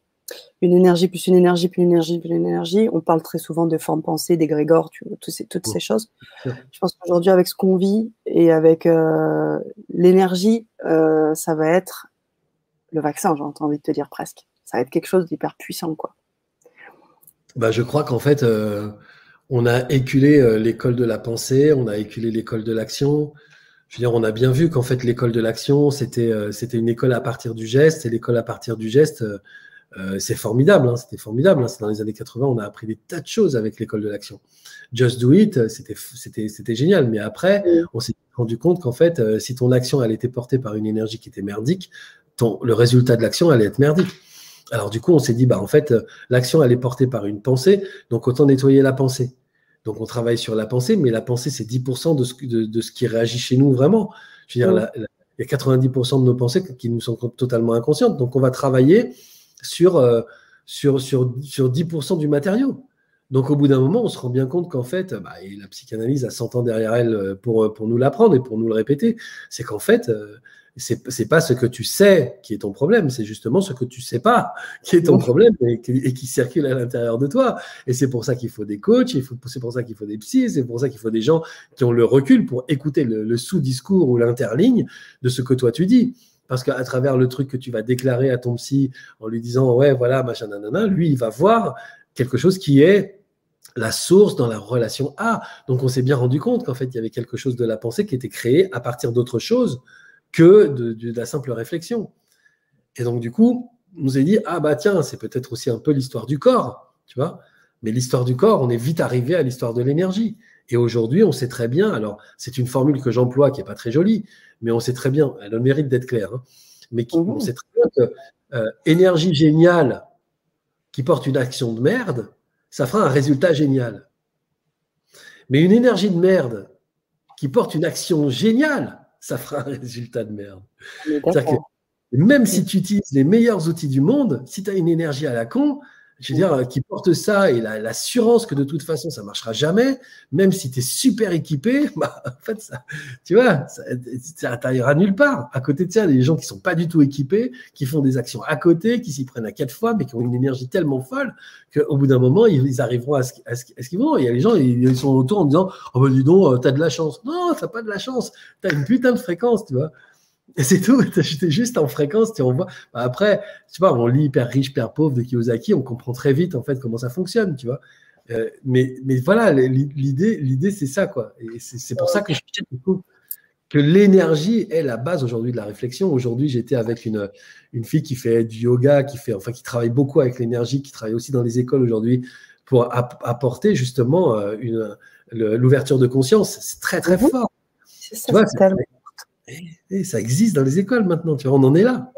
une énergie plus une énergie plus une énergie plus une énergie. On parle très souvent de forme pensée, d'égrégore, tu vois, ces, toutes ces choses. Je pense qu'aujourd'hui avec ce qu'on vit et avec euh, l'énergie, euh, ça va être le vaccin, j'ai envie de te dire presque. Ça va être quelque chose d'hyper puissant, quoi. Bah, je crois qu'en fait, euh, on a éculé euh, l'école de la pensée, on a éculé l'école de l'action. Je veux dire, on a bien vu qu'en fait, l'école de l'action, c'était euh, c'était une école à partir du geste, et l'école à partir du geste, c'est formidable, hein, c'était formidable. Hein. c'est dans les années 80, on a appris des tas de choses avec l'école de l'action. Just do it, c'était c'était c'était génial. Mais après, on s'est rendu compte qu'en fait, si ton action elle était portée par une énergie qui était merdique, ton, le résultat de l'action allait être merdique. Alors du coup, on s'est dit, bah en fait, euh, l'action elle est portée par une pensée, donc autant nettoyer la pensée. Donc on travaille sur la pensée, mais la pensée c'est 10% de ce, de, ce qui réagit chez nous vraiment. Je veux dire, il y a 90% de nos pensées qui nous sont totalement inconscientes. Donc on va travailler sur, euh, sur, sur, sur 10% du matériau. Donc au bout d'un moment, on se rend bien compte qu'en fait, bah, la psychanalyse a 100 ans derrière elle euh, pour, pour nous l'apprendre et pour nous le répéter, c'est qu'en fait, c'est c'est pas ce que tu sais qui est ton problème, c'est justement ce que tu sais pas qui est ton problème et qui, circule à l'intérieur de toi. Et c'est pour ça qu'il faut des coachs, c'est pour ça qu'il faut des psys, c'est pour ça qu'il faut des gens qui ont le recul pour écouter le, sous-discours ou l'interligne de ce que toi tu dis. Parce qu'à travers le truc que tu vas déclarer à ton psy en lui disant ouais voilà machin nanana, lui il va voir quelque chose qui est la source dans la relation A. Donc on s'est bien rendu compte qu'en fait il y avait quelque chose de la pensée qui était créé à partir d'autre chose que de, la simple réflexion. Et donc, du coup, on nous a dit, ah bah tiens, c'est peut-être aussi un peu l'histoire du corps, tu vois. Mais l'histoire du corps, on est vite arrivé à l'histoire de l'énergie. Et aujourd'hui, on sait très bien, alors c'est une formule que j'emploie qui n'est pas très jolie, mais on sait très bien, elle a le mérite d'être claire, hein, mais qui, on sait très bien que euh, énergie géniale qui porte une action de merde, ça fera un résultat génial. Mais une énergie de merde qui porte une action géniale, ça fera un résultat de merde. même si tu utilises les meilleurs outils du monde, si tu as une énergie à la con, je veux dire, euh, qui porte ça et l'assurance que de toute façon, ça marchera jamais, même si tu es super équipé, bah, en fait, ça, tu vois, ça t'arrivera nulle part. À côté de ça, il y a des gens qui sont pas du tout équipés, qui font des actions à côté, qui s'y prennent à quatre fois, mais qui ont une énergie tellement folle qu'au bout d'un moment, ils, arriveront à ce, qu'ils vont. Il y a les gens, ils, sont autour en disant, oh ben dis donc, euh, t'as de la chance. Non, t'as pas de la chance. T'as une putain de fréquence, tu vois. Et c'est tout, es juste en fréquence, tu vois. Bah, après, tu vois, on lit hyper riche, hyper pauvre de Kiyosaki, on comprend très vite en fait comment ça fonctionne, tu vois. Euh, mais, mais voilà, l'idée, l'idée c'est ça, quoi. Et c'est pour ça que je que l'énergie est la base aujourd'hui de la réflexion. Aujourd'hui, j'étais avec une, une fille qui fait du yoga, qui fait, enfin, qui travaille beaucoup avec l'énergie, qui travaille aussi dans les écoles aujourd'hui pour apporter justement euh, l'ouverture de conscience. C'est très, très mhm. fort. C'est ça, et, ça existe dans les écoles maintenant, tu vois, on en est là.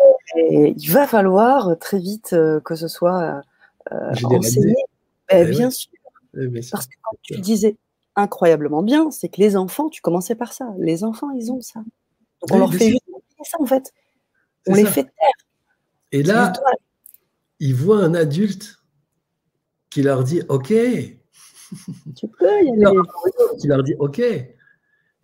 il va falloir très vite euh, que ce soit euh, enseigné. Eh, eh bien, sûr. Parce que quand tu disais incroyablement bien, c'est que les enfants, tu commençais par ça. Les enfants, ils ont ça. Donc on leur fait juste ça en fait. On les fait taire. Et là, ils voient un adulte qui leur dit OK. Tu peux y aller. Qui leur dit OK.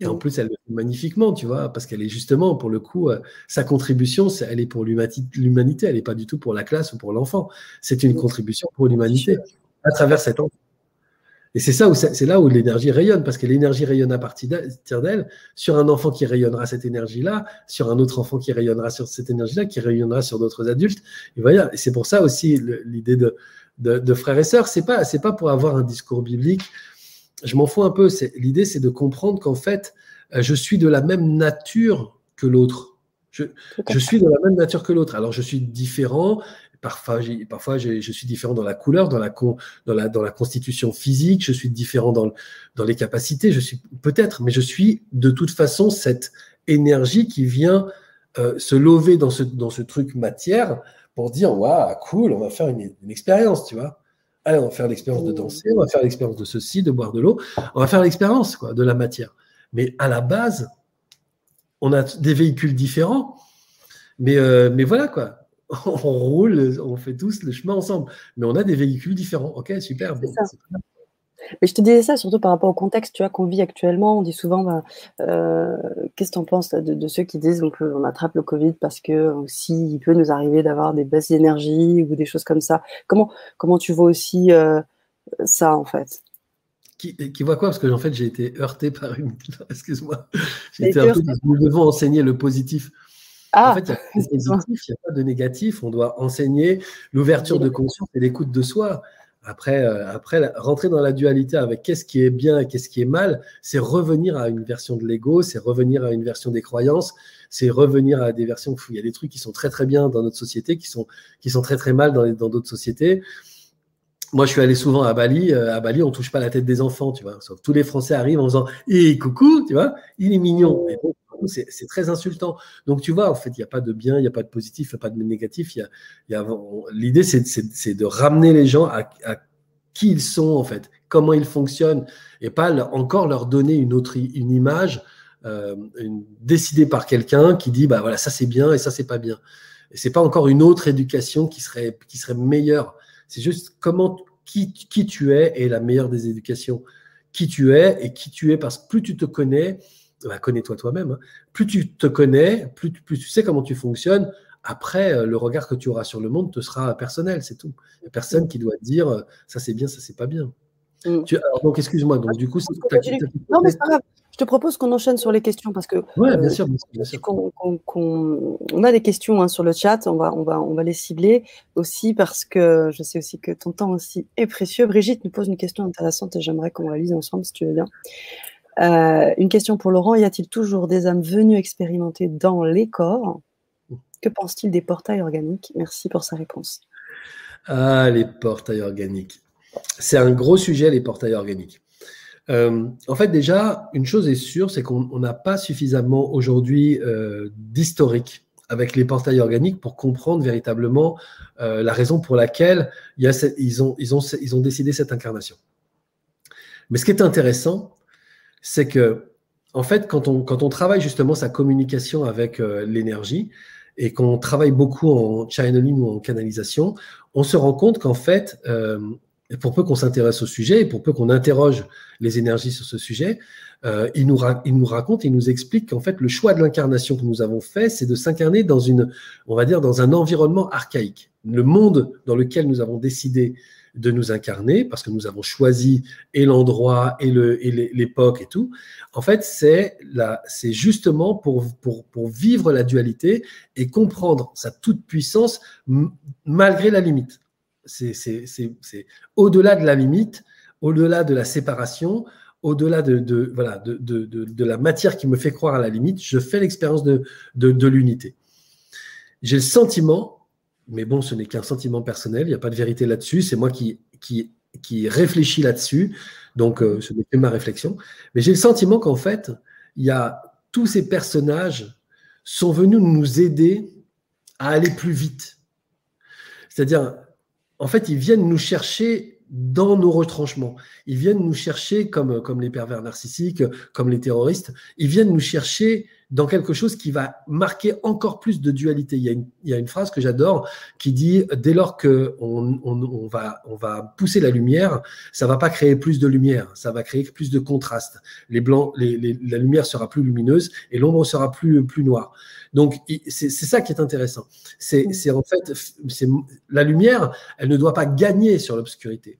Et en plus, elle le fait magnifiquement, tu vois, parce qu'elle est justement, pour le coup, euh, sa contribution, elle est pour l'humanité, elle n'est pas du tout pour la classe ou pour l'enfant. C'est une contribution pour l'humanité à travers cet enfant. Et c'est ça où c'est là où l'énergie rayonne, parce que l'énergie rayonne à partir d'elle, sur un enfant qui rayonnera cette énergie-là, sur un autre enfant qui rayonnera sur cette énergie-là, qui rayonnera sur d'autres adultes. Et voilà, c'est pour ça aussi l'idée de, de, frères et sœurs, c'est pas c'est pas pour avoir un discours biblique je m'en fous un peu. L'idée, c'est de comprendre qu'en fait, euh, je suis de la même nature que l'autre. Je, suis de la même nature que l'autre. Alors, je suis différent. Parfois, parfois je, suis différent dans la couleur, dans la, dans la, dans la constitution physique. Je suis différent dans, dans les capacités. Je suis peut-être, mais je suis de toute façon cette énergie qui vient euh, se lever dans ce, dans ce truc matière pour dire waouh, cool, on va faire une, une expérience, tu vois allez, on va faire l'expérience de danser, on va faire l'expérience de ceci, de boire de l'eau, on va faire l'expérience de la matière. Mais à la base, on a des véhicules différents, mais, euh, mais voilà quoi. on roule, on fait tous le chemin ensemble. Mais on a des véhicules différents. Ok, super. Mais je te disais ça surtout par rapport au contexte tu vois, qu'on vit actuellement. On dit souvent, bah, euh, qu'est-ce que tu en penses de, ceux qui disent qu'on attrape le Covid parce que aussi il peut nous arriver d'avoir des baisses d'énergie ou des choses comme ça. Comment, comment tu vois aussi euh, ça en fait? Qui, qui, voit quoi? Parce que en fait, j'ai été heurté par une. Excuse-moi. J'ai été Nous devons enseigner le positif. Ah, en fait, il n'y a, pas de négatif. On doit enseigner l'ouverture de conscience et l'écoute de soi. Après, euh, après, rentrer dans la dualité avec qu'est-ce qui est bien et qu'est-ce qui est mal, c'est revenir à une version de l'ego, c'est revenir à une version des croyances, c'est revenir à des versions il y a des trucs qui sont très très bien dans notre société, qui sont, qui sont très très mal dans d'autres sociétés. Moi, je suis allé souvent à Bali. Euh, à Bali, on touche pas la tête des enfants, tu vois. Sauf tous les Français arrivent en faisant "Et eh, coucou", tu vois. Il est mignon c'est très insultant. Donc, tu vois, en fait, il n'y a pas de bien, il n'y a pas de positif, il n'y a pas de négatif. L'idée, c'est de ramener les gens à, qui ils sont, en fait, comment ils fonctionnent, et pas encore leur donner une autre une image euh, décidée par quelqu'un qui dit, bah voilà, ça c'est bien et ça c'est pas bien. Et c'est pas encore une autre éducation qui serait, qui serait meilleure. C'est juste comment, qui, qui tu es est la meilleure des éducations. Qui tu es et qui tu es parce que plus tu te connais, bah, connais-toi toi-même. Hein. Plus tu te connais, plus, plus, tu sais comment tu fonctionnes. Après, euh, le regard que tu auras sur le monde te sera personnel, c'est tout. Il n'y a personne qui doit te dire euh, ça c'est bien, ça c'est pas bien. Mm. donc, excuse-moi. Donc, du coup, non, mais c'est pas grave. Je te propose qu'on enchaîne sur les questions parce que. Oui, bien euh, sûr. on a des questions hein, sur le chat. On va, on, va, on va les cibler aussi parce que je sais aussi que ton temps aussi est précieux. Brigitte nous pose une question intéressante et j'aimerais qu'on la lise ensemble si tu veux bien. Euh, une question pour Laurent. Y a-t-il toujours des âmes venues expérimenter dans les corps? Que pense-t-il des portails organiques? Merci pour sa réponse. Ah, les portails organiques. C'est un gros sujet, les portails organiques. Euh, en fait, déjà, une chose est sûre, c'est qu'on n'a pas suffisamment aujourd'hui euh, d'historique avec les portails organiques pour comprendre véritablement la raison pour laquelle ils ont décidé cette incarnation. Mais ce qui est intéressant, c'est que, en fait, quand on, travaille justement sa communication avec euh, l'énergie et qu'on travaille beaucoup en channeling ou en canalisation, on se rend compte qu'en fait, euh, pour peu qu'on s'intéresse au sujet et pour peu qu'on interroge les énergies sur ce sujet, euh, il, nous il nous raconte, il nous explique qu'en fait, le choix de l'incarnation que nous avons fait, c'est de s'incarner dans une, on va dire, dans un environnement archaïque. Le monde dans lequel nous avons décidé de nous incarner, parce que nous avons choisi et l'endroit et l'époque et, tout. En fait, c'est justement pour, pour, pour, vivre la dualité et comprendre sa toute-puissance malgré la limite. C'est au-delà de la limite, au-delà de la séparation, au-delà de, de, voilà, de, de, la matière qui me fait croire à la limite, je fais l'expérience de l'unité. J'ai le sentiment mais bon, ce n'est qu'un sentiment personnel, il n'y a pas de vérité là-dessus, c'est moi qui, qui, réfléchis là-dessus, donc euh, ce n'est que ma réflexion. Mais j'ai le sentiment qu'en fait, il y a tous ces personnages sont venus nous aider à aller plus vite. C'est-à-dire, en fait, ils viennent nous chercher dans nos retranchements. Ils viennent nous chercher comme, comme les pervers narcissiques, comme les terroristes. Ils viennent nous chercher dans quelque chose qui va marquer encore plus de dualité. Il y a une, il y a une phrase que j'adore qui dit dès lors que on, on, on, va, on va pousser la lumière, ça va pas créer plus de lumière, ça va créer plus de contraste. Les blancs, les, les, la lumière sera plus lumineuse et l'ombre sera plus, plus noire. Donc c'est ça qui est intéressant. C'est en fait la lumière, elle ne doit pas gagner sur l'obscurité.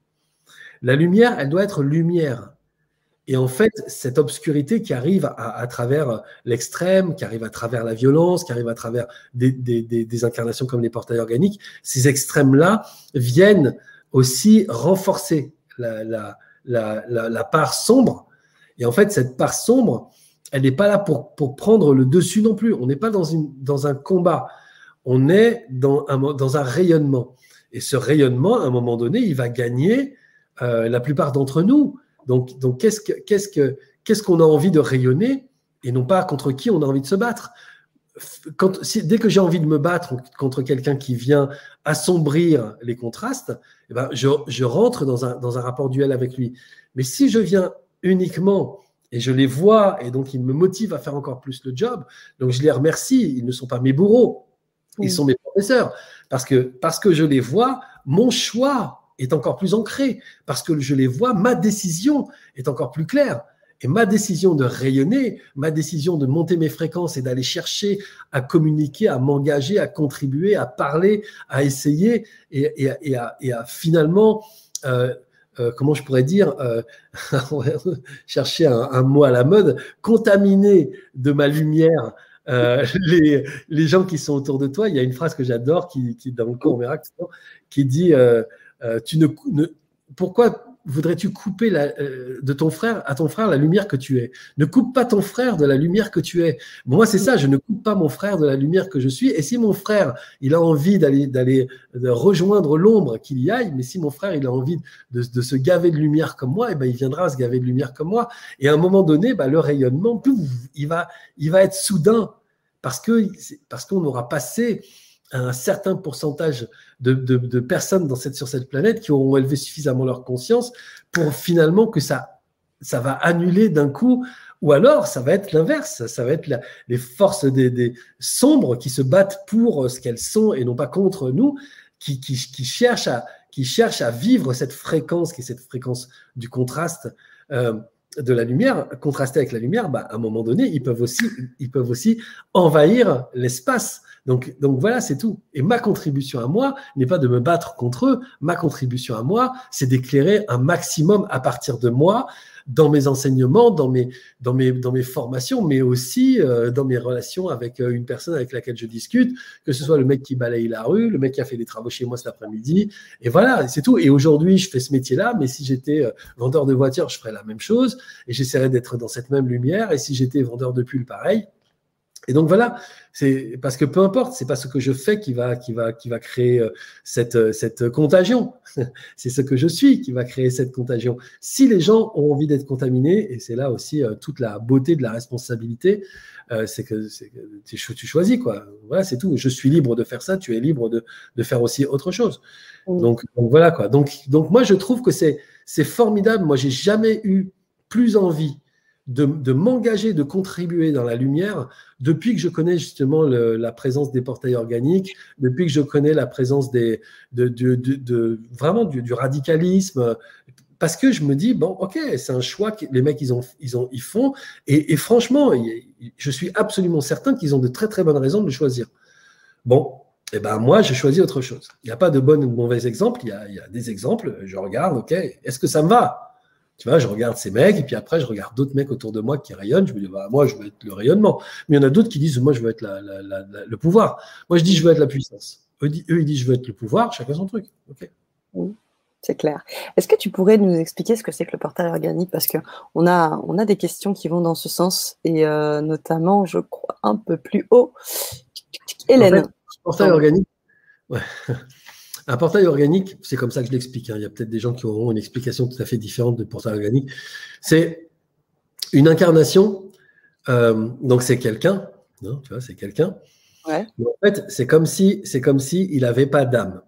La lumière, elle doit être lumière. Et en fait, cette obscurité qui arrive à, travers l'extrême, qui arrive à travers la violence, qui arrive à travers des, incarnations comme les portails organiques, ces extrêmes-là viennent aussi renforcer la, part sombre. Et en fait, cette part sombre, elle n'est pas là pour, prendre le dessus non plus. On n'est pas dans, un combat. On est dans un, dans un rayonnement. Et ce rayonnement, à un moment donné, il va gagner euh, la plupart d'entre nous donc, donc qu'est-ce qu'on qu'est-ce que, qu'est-ce qu'on a envie de rayonner et non pas contre qui on a envie de se battre? Quand, dès que j'ai envie de me battre contre quelqu'un qui vient assombrir les contrastes, eh ben je, je, rentre dans un, dans un rapport duel avec lui. Mais si je viens uniquement et je les vois et donc ils me motivent à faire encore plus le job, donc je les remercie, ils ne sont pas mes bourreaux. Ils sont mes professeurs. Parce que, parce que je les vois, mon choix est encore plus ancré. Parce que je les vois, ma décision est encore plus claire. Et ma décision de rayonner, ma décision de monter mes fréquences et d'aller chercher à communiquer, à m'engager, à contribuer, à parler, à essayer et, à, finalement, euh, euh, comment je pourrais dire, euh, chercher un, mot à la mode, contaminer de ma lumière les, les, gens qui sont autour de toi. Il y a une phrase que j'adore qui, qui, dans le cours miracle qui dit tu ne, pourquoi voudrais-tu couper euh, de ton frère à ton frère la lumière que tu es? Ne coupe pas ton frère de la lumière que tu es. moi, c'est ça, je ne coupe pas mon frère de la lumière que je suis. Et si mon frère, il a envie d'aller, d'aller rejoindre l'ombre, qu'il y aille. Mais si mon frère, il a envie de, se gaver de lumière comme moi, et eh ben, il viendra se gaver de lumière comme moi. Et à un moment donné, bah, le rayonnement, il va, il va être soudain parce que parce qu'on aura passé un certain pourcentage de, personnes dans cette, sur cette planète qui auront élevé suffisamment leur conscience pour finalement que ça, ça va annuler d'un coup, ou alors ça va être l'inverse, ça va être les forces des, sombres qui se battent pour ce qu'elles sont et non pas contre nous, qui, qui, cherchent, à, qui cherchent à vivre cette fréquence, qui est cette fréquence du contraste. Euh, de la lumière, contraster avec la lumière, bah, à un moment donné, ils peuvent aussi, ils peuvent aussi envahir l'espace. Donc, donc voilà, c'est tout. Et ma contribution à moi n'est pas de me battre contre eux. Ma contribution à moi, c'est d'éclairer un maximum à partir de moi dans mes enseignements, dans mes, dans mes, dans mes formations, mais aussi euh, dans mes relations avec euh, une personne avec laquelle je discute, que ce soit le mec qui balaye la rue, le mec qui a fait des travaux chez moi cet après-midi. Et voilà, c'est tout. Et aujourd'hui, je fais ce métier-là, mais si j'étais euh, vendeur de voitures, je ferais la même chose et j'essaierais d'être dans cette même lumière. Et si j'étais vendeur de pulls, pareil. Et donc voilà, c'est parce que peu importe, c'est pas ce que je fais qui va qui va qui va créer euh, cette euh, cette contagion. c'est ce que je suis qui va créer cette contagion. Si les gens ont envie d'être contaminés, et c'est là aussi euh, toute la beauté de la responsabilité, c'est que, tu, choisis quoi. Voilà, c'est tout. Je suis libre de faire ça, tu es libre de, de faire aussi autre chose. Donc, donc voilà quoi. Donc donc moi je trouve que c'est c'est formidable. Moi j'ai jamais eu plus envie de, m'engager, de contribuer dans la lumière depuis que je connais justement la présence des portails organiques, depuis que je connais la présence des, de, vraiment du, radicalisme. Parce que je me dis, bon, ok, c'est un choix que les mecs, ils, ont, ils, ont, ils font. Et, franchement, je suis absolument certain qu'ils ont de très, très bonnes raisons de le choisir. Bon, et eh ben moi, je choisis autre chose. Il n'y a pas de bon ou de mauvais exemple. Il y, a, il y a des exemples. Je regarde, ok, est-ce que ça me va? Tu vois, je regarde ces mecs et puis après, je regarde d'autres mecs autour de moi qui rayonnent. Je me dis, bah, moi, je veux être le rayonnement. Mais il y en a d'autres qui disent, moi, je veux être le pouvoir. Moi, je dis, je veux être la puissance. Eux, ils disent, je veux être le pouvoir. Chacun son truc. Ok. c'est clair. Est-ce que tu pourrais nous expliquer ce que c'est que le portail organique? Parce qu'on a, on a des questions qui vont dans ce sens et euh, notamment, je crois, un peu plus haut. Hélène. le portail organique. Ouais. Un portail organique, c'est comme ça que je l'explique. Hein. Il y a peut-être des gens qui auront une explication tout à fait différente de portail organique. C'est une incarnation. Euh, donc c'est quelqu'un, tu vois, c'est quelqu'un. Ouais. En fait, c'est comme si, c'est comme si il n'avait pas d'âme.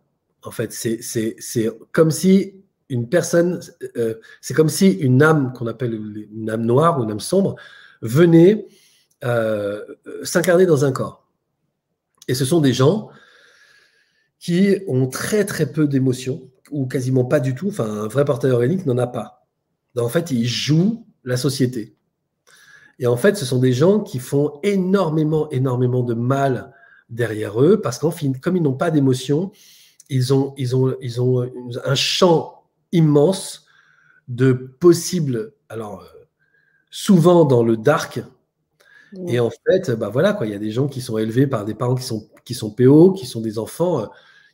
En fait, c'est, c'est, c'est comme si une personne, euh, c'est comme si une âme qu'on appelle une âme noire ou une âme sombre venait euh, s'incarner dans un corps. Et ce sont des gens qui ont très très peu d'émotions, ou quasiment pas du tout. Enfin, un vrai portail organique n'en a pas. en fait, ils jouent la société. Et en fait, ce sont des gens qui font énormément, énormément de mal derrière eux, parce qu'en fin, comme ils n'ont pas d'émotions, ils ont, ils, ont, ils ont un champ immense de possibles, alors euh, souvent dans le dark, et en fait, bah voilà, quoi, il y a des gens qui sont élevés par des parents qui sont, qui sont PO, qui sont des enfants euh,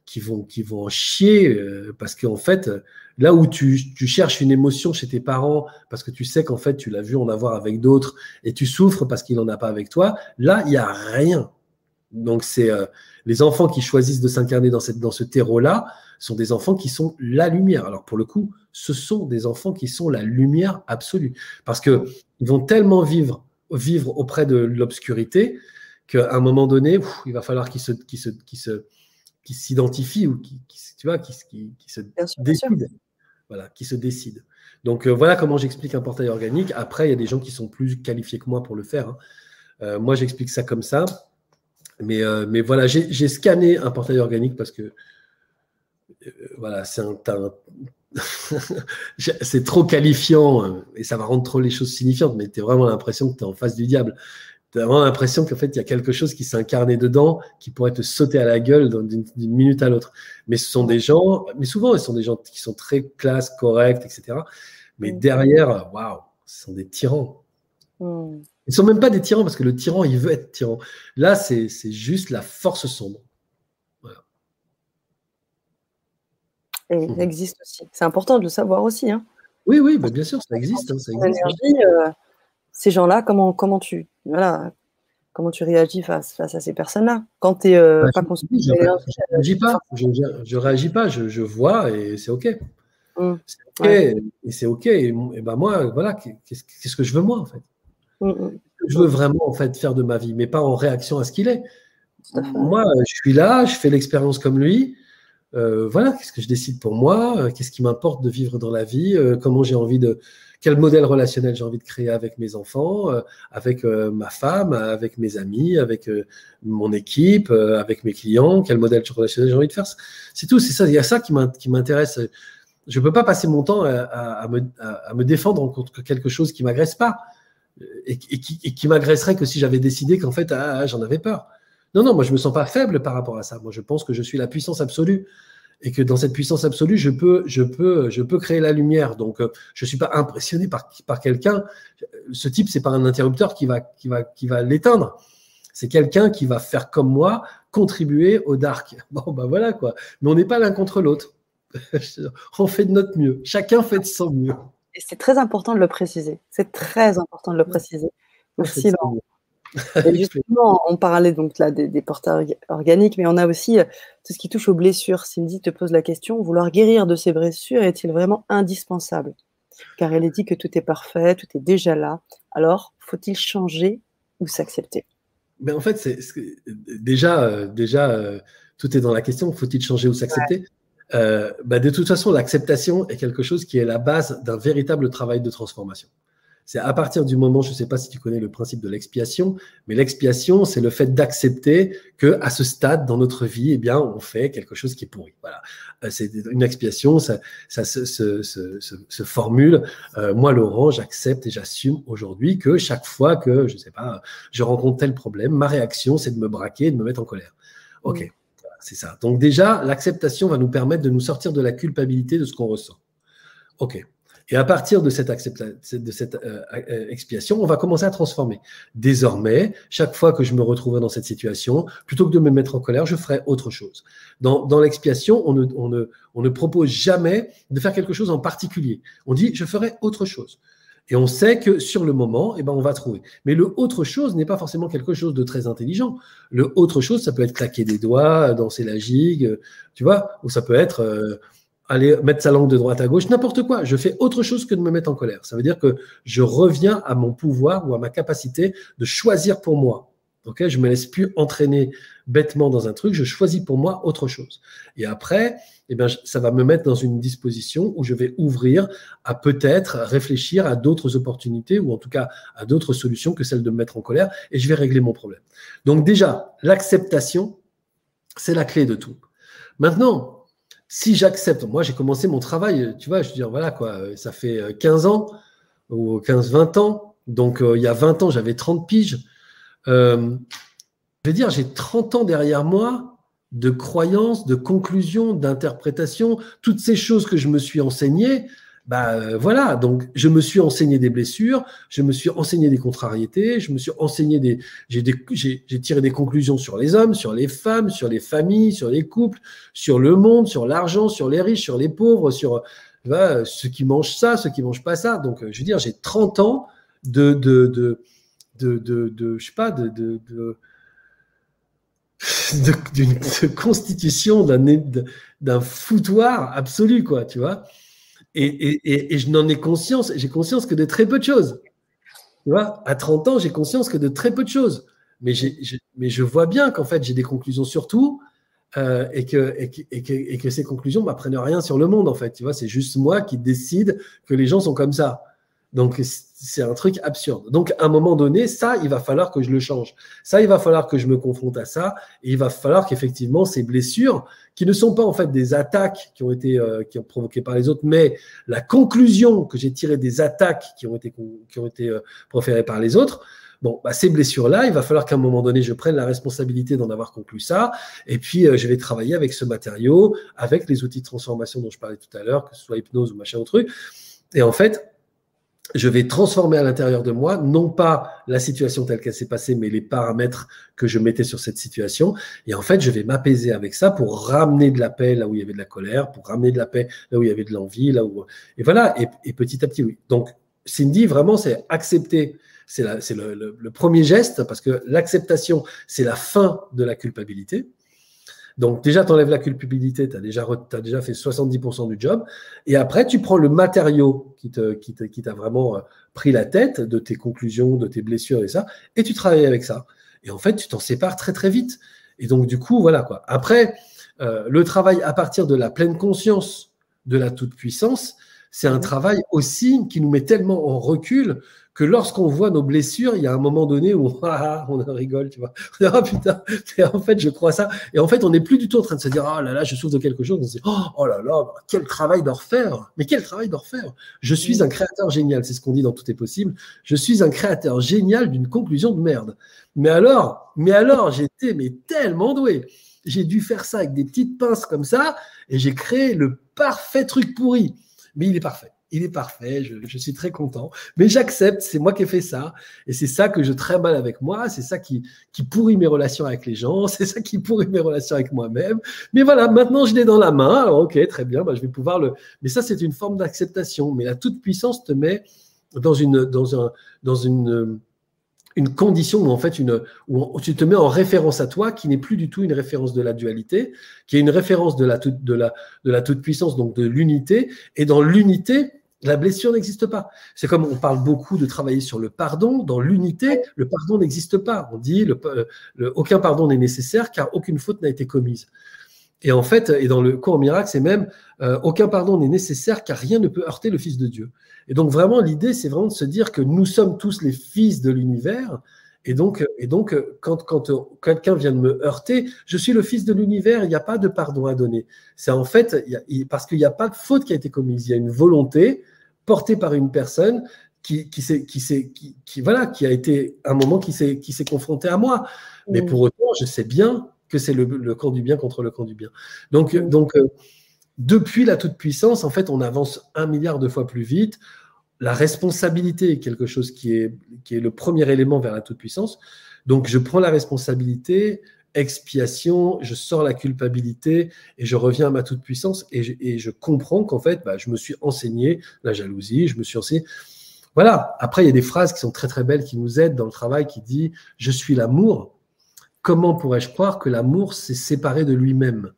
qui vont, qui vont chier euh, parce qu'en fait, là où tu, tu, cherches une émotion chez tes parents parce que tu sais qu'en fait, tu l'as vu en avoir avec d'autres et tu souffres parce qu'il n'en a pas avec toi, là, il n'y a rien. Donc, c'est euh, les enfants qui choisissent de s'incarner dans, cette, dans ce terreau-là sont des enfants qui sont la lumière. Alors, pour le coup, ce sont des enfants qui sont la lumière absolue parce que ils vont tellement vivre, vivre auprès de l'obscurité qu'à un moment donné, il va falloir qu'ils qu'ils qu'ils se qui s'identifie ou qui, tu vois, qui, qui, se décide. Voilà, qui se. Donc euh, voilà comment j'explique un portail organique. Après, il y a des gens qui sont plus qualifiés que moi pour le faire. Hein. Euh, moi, j'explique ça comme ça. Mais, euh, mais voilà, j'ai scanné un portail organique parce que voilà, c'est un, c'est trop qualifiant et ça va rendre trop les choses signifiantes, mais tu as vraiment l'impression que tu es en face du diable. Tu as vraiment l'impression qu'en fait, il y a quelque chose qui s'est incarné dedans qui pourrait te sauter à la gueule d'une minute à l'autre. Mais ce sont des gens, mais souvent, ce sont des gens qui sont très classe, corrects, etc. Mais mm. derrière, waouh, ce sont des tyrans. Mm. Ils ne sont même pas des tyrans parce que le tyran, il veut être tyran. Là, c'est juste la force sombre. Et il existe aussi. C'est important de le savoir aussi. Hein. Oui, oui, bah, bien sûr, ça existe. Hein, ça existe. Euh, ces gens-là, comment, comment, tu, voilà, comment tu réagis face, face à ces personnes-là? Quand tu n'es euh, bah, pas construit. Je ne réagis pas. Je, je, réagis pas. Je, je vois et c'est OK. Mmh. C'est OK. Et c'est OK. Et, ben moi, voilà, qu'est-ce que je veux moi, en fait? Mmh, mmh. Je veux vraiment, en fait, faire de ma vie, mais pas en réaction à ce qu'il est? Moi, je suis là, je fais l'expérience comme lui. Euh, voilà, qu'est-ce que je décide pour moi, euh, qu'est-ce qui m'importe de vivre dans la vie, euh, comment j'ai envie de, quel modèle relationnel j'ai envie de créer avec mes enfants, avec ma femme, avec mes amis, avec mon équipe, avec mes clients, quel modèle relationnel j'ai envie de faire? C'est tout, c'est ça, il y a ça qui m'intéresse. Je ne peux pas passer mon temps à, me, défendre contre quelque chose qui m'agresse pas et, qui, m'agresserait que si j'avais décidé qu'en fait, ah, j'en avais peur. Non, non, moi je me sens pas faible par rapport à ça. Moi je pense que je suis la puissance absolue et que dans cette puissance absolue, je peux, je peux, je peux créer la lumière. Donc euh, je suis pas impressionné par, par quelqu'un. Ce type, c'est pas un interrupteur qui va, qui va, qui va l'éteindre. C'est quelqu'un qui va faire comme moi, contribuer au dark. Bon, ben voilà quoi. Mais on n'est pas l'un contre l'autre. on fait de notre mieux. Chacun fait de son mieux. Et c'est très important de le préciser. C'est très important de le préciser. Merci, Justement, on parlait donc là des, porteurs organiques, mais on a aussi euh, tout ce qui touche aux blessures. Cindy te pose la question vouloir guérir de ces blessures est-il vraiment indispensable? Car elle est dit que tout est parfait, tout est déjà là. Alors, faut-il changer ou s'accepter? Mais en fait, c'est déjà, euh, déjà euh, tout est dans la question faut-il changer ou s'accepter? Bah, De toute façon, l'acceptation est quelque chose qui est la base d'un véritable travail de transformation. C'est à partir du moment, je ne sais pas si tu connais le principe de l'expiation, mais l'expiation, c'est le fait d'accepter que à ce stade dans notre vie, eh bien, on fait quelque chose qui est pourri. Voilà, euh, c'est une expiation, ça, ça se, se, se, se formule. Euh, moi, Laurent, j'accepte et j'assume aujourd'hui que chaque fois que, je ne sais pas, je rencontre tel problème, ma réaction, c'est de me braquer, de me mettre en colère. Ok. Mm. C'est ça. Donc déjà, l'acceptation va nous permettre de nous sortir de la culpabilité de ce qu'on ressent. OK. Et à partir de cette, euh, euh, expiation, on va commencer à transformer. Désormais, chaque fois que je me retrouverai dans cette situation, plutôt que de me mettre en colère, je ferai autre chose. Dans, l'expiation, on ne, propose jamais de faire quelque chose en particulier. On dit, je ferai autre chose. Et on sait que sur le moment, eh ben, on va trouver. Mais le autre chose n'est pas forcément quelque chose de très intelligent. Le autre chose, ça peut être claquer des doigts, danser la gigue, tu vois, ou ça peut être euh, aller mettre sa langue de droite à gauche, n'importe quoi. Je fais autre chose que de me mettre en colère. Ça veut dire que je reviens à mon pouvoir ou à ma capacité de choisir pour moi. Ok, je me laisse plus entraîner bêtement dans un truc. Je choisis pour moi autre chose. Et après, eh bien, ça va me mettre dans une disposition où je vais ouvrir à peut-être réfléchir à d'autres opportunités ou en tout cas à d'autres solutions que celle de me mettre en colère et je vais régler mon problème. Donc déjà, l'acceptation, c'est la clé de tout. Maintenant, si j'accepte, moi j'ai commencé mon travail, tu vois, je veux dire, voilà quoi, ça fait 15 ans ou 15-20 ans, donc euh, il y a 20 ans j'avais 30 piges. Euh, je veux dire, j'ai 30 ans derrière moi de croyances, de conclusions, d'interprétations, toutes ces choses que je me suis enseignées, bah euh, voilà, donc je me suis enseigné des blessures, je me suis enseigné des contrariétés, je me suis enseigné des, j'ai tiré des conclusions sur les hommes, sur les femmes, sur les familles, sur les couples, sur le monde, sur l'argent, sur les riches, sur les pauvres, sur ceux qui mangent ça, ceux qui mangent pas ça. Donc euh, je veux dire, j'ai 30 ans de de de de, de, je sais pas de, de, de d'une constitution d'un foutoir absolu, quoi, tu vois. Et, je n'en ai conscience, j'ai conscience que de très peu de choses. Tu vois, à 30 ans, j'ai conscience que de très peu de choses. Mais, mais je vois bien qu'en fait, j'ai des conclusions sur tout euh, et, que, et, que, ces conclusions m'apprennent rien sur le monde, en fait. Tu vois, c'est juste moi qui décide que les gens sont comme ça. Donc, c'est un truc absurde. Donc, à un moment donné, ça, il va falloir que je le change. Ça, il va falloir que je me confronte à ça. Et il va falloir qu'effectivement, ces blessures, qui ne sont pas en fait des attaques qui ont été euh, qui ont provoquées par les autres, mais la conclusion que j'ai tirée des attaques qui ont été, qui ont été euh, proférées par les autres, Bon, bah, ces blessures-là, il va falloir qu'à un moment donné, je prenne la responsabilité d'en avoir conclu ça. Et puis, euh, je vais travailler avec ce matériau, avec les outils de transformation dont je parlais tout à l'heure, que ce soit hypnose ou machin ou truc. Et en fait, je vais transformer à l'intérieur de moi, non pas la situation telle qu'elle s'est passée, mais les paramètres que je mettais sur cette situation. Et en fait, je vais m'apaiser avec ça pour ramener de la paix là où il y avait de la colère, pour ramener de la paix là où il y avait de l'envie, là où. Et voilà. Et, petit à petit, oui. Donc, Cindy, vraiment, c'est accepter. C'est le, le premier geste parce que l'acceptation, c'est la fin de la culpabilité. Donc déjà, tu enlèves la culpabilité, tu as déjà, déjà fait 70% du job. Et après, tu prends le matériau qui t'a qui qui vraiment euh, pris la tête de tes conclusions, de tes blessures et ça, et tu travailles avec ça. Et en fait, tu t'en sépares très très vite. Et donc du coup, voilà quoi. Après, euh, le travail à partir de la pleine conscience de la toute-puissance, c'est un travail aussi qui nous met tellement en recul que lorsqu'on voit nos blessures, il y a un moment donné où ah, on rigole, tu vois. On dit, ah putain, en fait, je crois ça. Et en fait, on n'est plus du tout en train de se dire, oh là là, je souffre de quelque chose. On se dit, oh, oh là là, quel travail d'en refaire. Mais quel travail d'en refaire. Je suis un créateur génial, c'est ce qu'on dit dans Tout est possible. Je suis un créateur génial d'une conclusion de merde. Mais alors, mais alors, j'étais mais tellement doué. J'ai dû faire ça avec des petites pinces comme ça et j'ai créé le parfait truc pourri. Mais il est parfait il est parfait, je, suis très content. Mais j'accepte, c'est moi qui ai fait ça. Et c'est ça que je très mal avec moi, c'est ça qui, qui pourrit mes relations avec les gens, c'est ça qui pourrit mes relations avec moi-même. Mais voilà, maintenant je l'ai dans la main. Alors ok, très bien, bah, je vais pouvoir le... Mais ça, c'est une forme d'acceptation. Mais la toute-puissance te met dans une... Dans un, dans une une condition où en fait une, où tu te mets en référence à toi qui n'est plus du tout une référence de la dualité, qui est une référence de la toute, de la, de la toute puissance, donc de l'unité. Et dans l'unité, la blessure n'existe pas. C'est comme on parle beaucoup de travailler sur le pardon. Dans l'unité, le pardon n'existe pas. On dit le, aucun pardon n'est nécessaire car aucune faute n'a été commise. Et en fait, et dans le cours miracle, c'est même euh, aucun pardon n'est nécessaire car rien ne peut heurter le Fils de Dieu. Et donc vraiment, l'idée, c'est vraiment de se dire que nous sommes tous les fils de l'univers. Et donc, et donc quand, quand quelqu'un vient de me heurter, je suis le fils de l'univers, il n'y a pas de pardon à donner. C'est en fait, parce qu'il n'y a pas de faute qui a été commise, il y a une volonté, porté par une personne qui, qui, qui, voilà, qui a été un moment qui s'est, qui s'est confronté à moi. Mais mm. pour autant, je sais bien que c'est le, camp du bien contre le camp du bien. Donc, mm. donc euh, depuis la toute-puissance, en fait, on avance un milliard de fois plus vite. La responsabilité est quelque chose qui est, qui est le premier élément vers la toute-puissance. Donc, je prends la responsabilité, expiation, je sors la culpabilité et je reviens à ma toute puissance et je, comprends qu'en fait, bah, je me suis enseigné la jalousie, je me suis enseigné. Voilà. Après, il y a des phrases qui sont très très belles qui nous aident dans le travail qui dit Je suis l'amour. Comment pourrais-je croire que l'amour s'est séparé de lui-même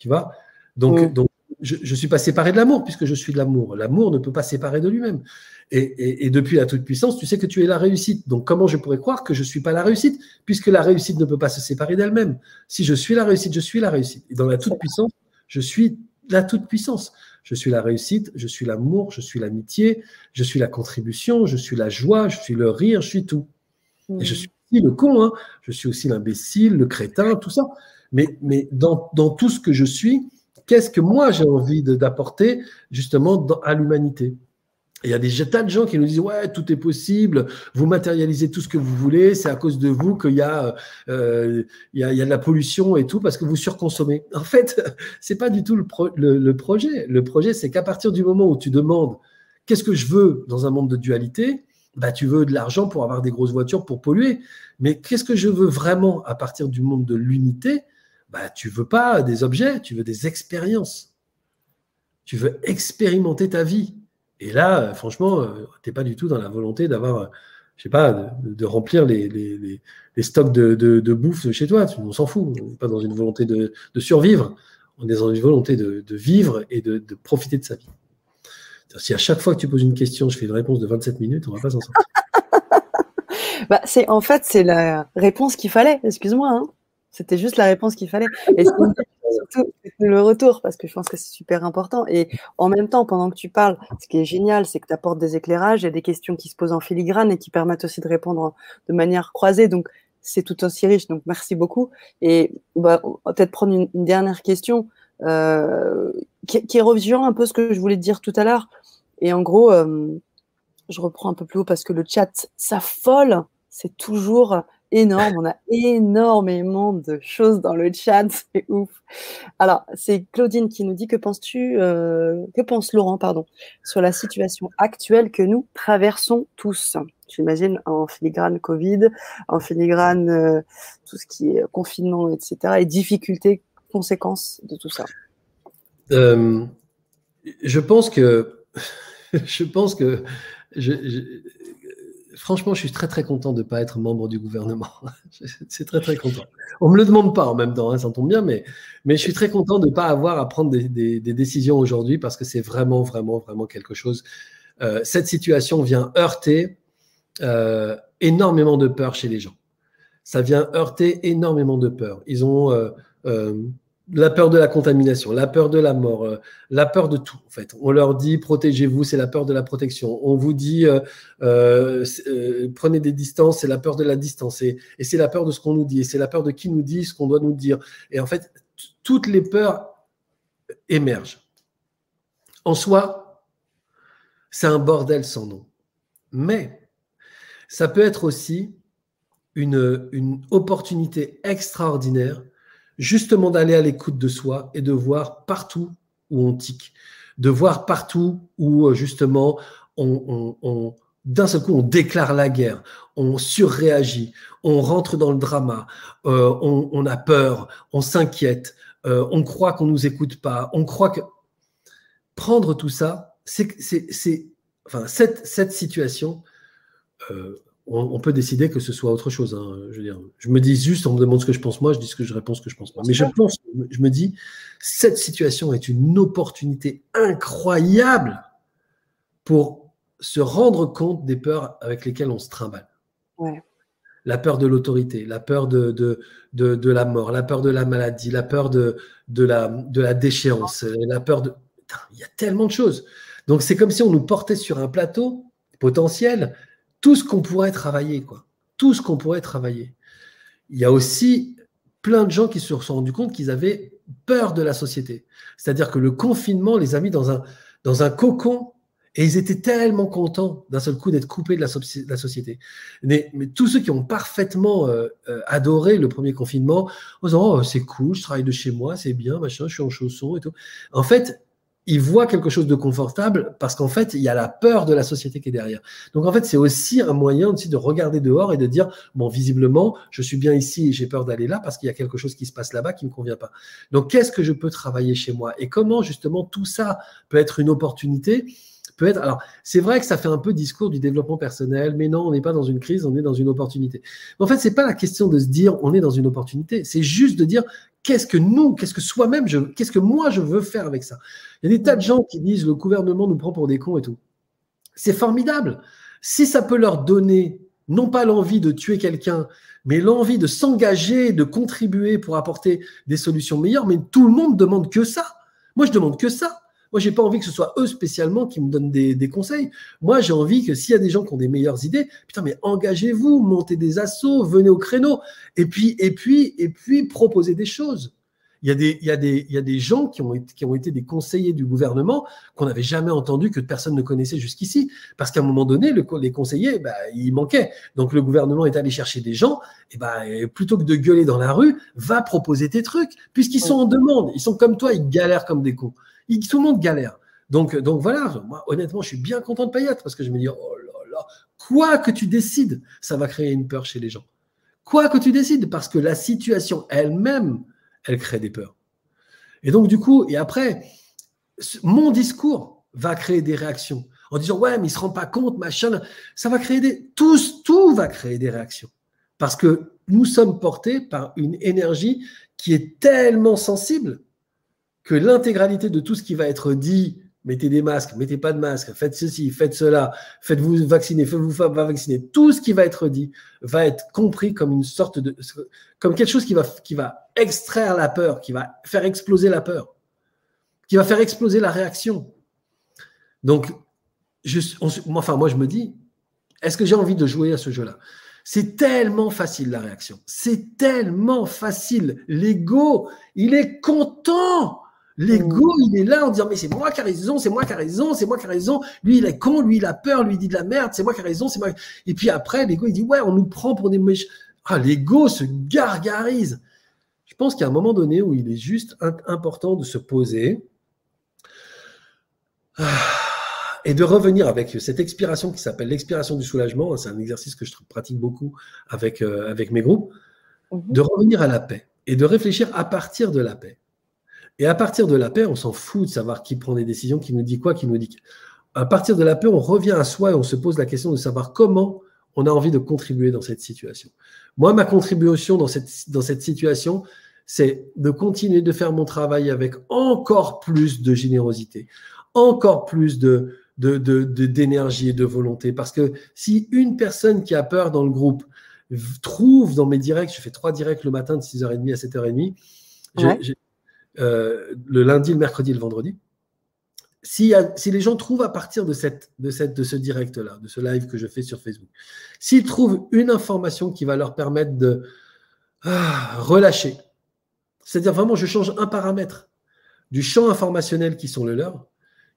Tu vois donc, mm. donc, je ne suis pas séparé de l'amour puisque je suis de l'amour. L'amour ne peut pas séparer de lui-même. Et, depuis la toute-puissance, tu sais que tu es la réussite. Donc comment je pourrais croire que je ne suis pas la réussite puisque la réussite ne peut pas se séparer d'elle-même Si je suis la réussite, je suis la réussite. Et dans la toute-puissance, je suis la toute-puissance. Je suis la réussite, je suis l'amour, je suis l'amitié, je suis la contribution, je suis la joie, je suis le rire, je suis tout. Et je suis le con, hein. je suis aussi l'imbécile, le crétin, tout ça. Mais, mais dans, dans tout ce que je suis, qu'est-ce que moi j'ai envie d'apporter justement à l'humanité? Il y a des tas de gens qui nous disent ouais tout est possible, vous matérialisez tout ce que vous voulez, c'est à cause de vous qu'il y a euh, il, y a, y a de la pollution et tout parce que vous surconsommez. En fait, c'est pas du tout le, le, projet. Le projet, c'est qu'à partir du moment où tu demandes qu'est-ce que je veux dans un monde de dualité, bah tu veux de l'argent pour avoir des grosses voitures pour polluer. Mais qu'est-ce que je veux vraiment à partir du monde de l'unité? Bah tu veux pas des objets, tu veux des expériences. Tu veux expérimenter ta vie. Et là, euh, franchement, euh, tu n'es pas du tout dans la volonté d'avoir, euh, je sais pas, de, remplir les, les, les, stocks de, de, bouffe chez toi. On s'en fout. On n'est pas dans une volonté de, survivre. On est dans une volonté de, vivre et de, profiter de sa vie. Si à chaque fois que tu poses une question, je fais une réponse de 27 minutes, on va pas s'en sortir. bah, c'est, en fait, c'est la réponse qu'il fallait. Excuse-moi. Hein. C'était juste la réponse qu'il fallait. Et surtout, le retour, parce que je pense que c'est super important. Et en même temps, pendant que tu parles, ce qui est génial, c'est que tu apportes des éclairages et des questions qui se posent en filigrane et qui permettent aussi de répondre de manière croisée. Donc, c'est tout aussi riche. Donc, merci beaucoup. Et bah, on va peut-être prendre une, dernière question euh, qui, qui revient un peu ce que je voulais te dire tout à l'heure. Et en gros, euh, je reprends un peu plus haut parce que le chat s'affole. C'est toujours énorme. On a énormément de choses dans le chat. C'est ouf. Alors, c'est Claudine qui nous dit que penses-tu, euh, que pense Laurent, pardon, sur la situation actuelle que nous traversons tous? J'imagine en filigrane Covid, en filigrane euh, tout ce qui est confinement, etc. et difficultés, conséquences de tout ça. Euh, je pense que, je pense que franchement, je suis très très content de ne pas être membre du gouvernement. c'est très très content. On me le demande pas en même temps, hein, ça tombe bien, mais, mais je suis très content de ne pas avoir à prendre des, décisions aujourd'hui parce que c'est vraiment vraiment vraiment quelque chose. Euh, cette situation vient heurter euh, énormément de peur chez les gens. Ça vient heurter énormément de peur. Ils ont euh, la peur de la contamination, la peur de la mort, euh, la peur de tout. On leur dit protégez-vous, c'est la peur de la protection. On vous dit euh, euh, prenez des distances, c'est la peur de la distance. Et, c'est la peur de ce qu'on nous dit. Et c'est la peur de qui nous dit ce qu'on doit nous dire. Et en fait, toutes les peurs émergent. En soi, c'est un bordel sans nom. Mais ça peut être aussi une opportunité extraordinaire justement d'aller à l'écoute de soi et de voir partout où on tique, de voir partout où euh, justement on, d'un seul coup on déclare la guerre, on surréagit, on rentre dans le drama, euh, on, a peur, on s'inquiète, euh, on croit qu'on nous écoute pas, on croit que prendre tout ça, c'est, enfin cette, cette situation on, peut décider que ce soit autre chose. Hein, je, veux dire, je me dis juste, on me demande ce que je pense moi, je dis ce que je réponds ce que je pense moi. Mais je pense, je me dis, cette situation est une opportunité incroyable pour se rendre compte des peurs avec lesquelles on se trimballe. La peur de l'autorité, la peur de, de, la mort, la peur de la maladie, la peur de, de, la, de la déchéance, la peur de... il y a tellement de choses. Donc c'est comme si on nous portait sur un plateau potentiel tout ce qu'on pourrait travailler, quoi. Tout ce qu'on pourrait travailler. Il y a aussi plein de gens qui se sont rendus compte qu'ils avaient peur de la société. C'est-à-dire que le confinement les a mis dans un, dans un cocon et ils étaient tellement contents d'un seul coup d'être coupés de la, société. Mais, mais, tous ceux qui ont parfaitement euh, euh, adoré le premier confinement, en disant oh, c'est cool, je travaille de chez moi, c'est bien, machin, je suis en chaussons et tout. En fait, il voit quelque chose de confortable parce qu'en fait, il y a la peur de la société qui est derrière. Donc en fait, c'est aussi un moyen aussi de regarder dehors et de dire, bon, visiblement, je suis bien ici et j'ai peur d'aller là parce qu'il y a quelque chose qui se passe là-bas qui ne me convient pas. Donc qu'est-ce que je peux travailler chez moi et comment justement tout ça peut être une opportunité peut être. Alors, c'est vrai que ça fait un peu discours du développement personnel, mais non, on n'est pas dans une crise, on est dans une opportunité. en fait, c'est pas la question de se dire on est dans une opportunité, c'est juste de dire qu'est-ce que nous, qu'est-ce que soi-même, qu'est-ce que moi je veux faire avec ça? Il y a des tas de gens qui disent le gouvernement nous prend pour des cons et tout. C'est formidable. Si ça peut leur donner non pas l'envie de tuer quelqu'un, mais l'envie de s'engager, de contribuer pour apporter des solutions meilleures, mais tout le monde demande que ça. Moi, je demande que ça. Moi, j'ai pas envie que ce soit eux spécialement qui me donnent des, conseils. Moi, j'ai envie que s'il y a des gens qui ont des meilleures idées, putain, mais engagez-vous, montez des assauts, venez au créneau, et puis, et puis, et puis, proposez des choses. Il y, a des, il, y a des, il y a des gens qui ont, été, qui ont été des conseillers du gouvernement qu'on n'avait jamais entendu, que personne ne connaissait jusqu'ici. Parce qu'à un moment donné, le, les conseillers, bah, ils manquaient. Donc le gouvernement est allé chercher des gens, et bah, plutôt que de gueuler dans la rue, va proposer tes trucs, puisqu'ils sont en demande. Ils sont comme toi, ils galèrent comme des cons tout le monde galère. Donc, donc voilà, moi, honnêtement, je suis bien content de Payette parce que je me dis, oh là là, quoi que tu décides, ça va créer une peur chez les gens. Quoi que tu décides, parce que la situation elle-même, elle crée des peurs. Et donc, du coup, et après, mon discours va créer des réactions en disant, ouais, mais il ne se rend pas compte, machin. Ça va créer des. Tout, tout va créer des réactions. Parce que nous sommes portés par une énergie qui est tellement sensible que l'intégralité de tout ce qui va être dit mettez des masques, mettez pas de masques, faites ceci, faites cela, faites-vous vacciner, faites-vous pas vacciner. Tout ce qui va être dit va être compris comme une sorte de, comme quelque chose qui va, qui va extraire la peur, qui va faire exploser la peur, qui va faire exploser la réaction. Donc, je, enfin, moi, je me dis, est-ce que j'ai envie de jouer à ce jeu-là? C'est tellement facile la réaction. C'est tellement facile. L'ego, il est content. L'ego, mm. il est là en disant, mais c'est moi qui ai raison, c'est moi qui ai raison, c'est moi qui ai raison. Lui, il est con, lui, il a peur, lui, il dit de la merde, c'est moi qui ai raison, c'est moi. Et puis après, l'ego, il dit, ouais, on nous prend pour des méchants. Ah, l'ego se gargarise. Je pense qu'il y a un moment donné où il est juste important de se poser. Ah et de revenir avec cette expiration qui s'appelle l'expiration du soulagement, c'est un exercice que je pratique beaucoup avec, euh, avec mes groupes, mhm. de revenir à la paix et de réfléchir à partir de la paix. Et à partir de la paix, on s'en fout de savoir qui prend des décisions, qui nous dit quoi, qui nous dit. À partir de la paix, on revient à soi et on se pose la question de savoir comment on a envie de contribuer dans cette situation. Moi, ma contribution dans cette, dans cette situation, c'est de continuer de faire mon travail avec encore plus de générosité, encore plus de, d'énergie de, et de volonté. Parce que si une personne qui a peur dans le groupe trouve dans mes directs, je fais trois directs le matin de 6h30 à 7h30, euh, le lundi, le mercredi le vendredi. Si, si, les gens trouvent à partir de, cette, de, cette, de ce direct-là, de ce live que je fais sur Facebook, s'ils trouvent une information qui va leur permettre de ah, relâcher, c'est-à-dire vraiment je change un paramètre du champ informationnel qui sont le leur,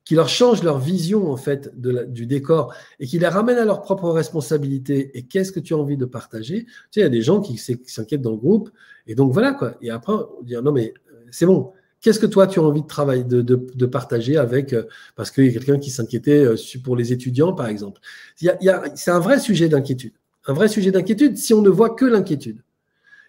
qui leur change leur vision en fait du décor et qui les ramène à leur propre responsabilité et qu'est-ce que tu as envie de partager? Tu sais, il y a des gens qui s'inquiètent dans le groupe et donc voilà quoi. Et après, on dit non mais c'est bon. Qu'est-ce que toi tu as envie de travailler, de, de, partager avec euh, parce qu'il y a quelqu'un qui s'inquiétait euh, pour les étudiants par exemple. C'est un vrai sujet d'inquiétude, un vrai sujet d'inquiétude si on ne voit que l'inquiétude.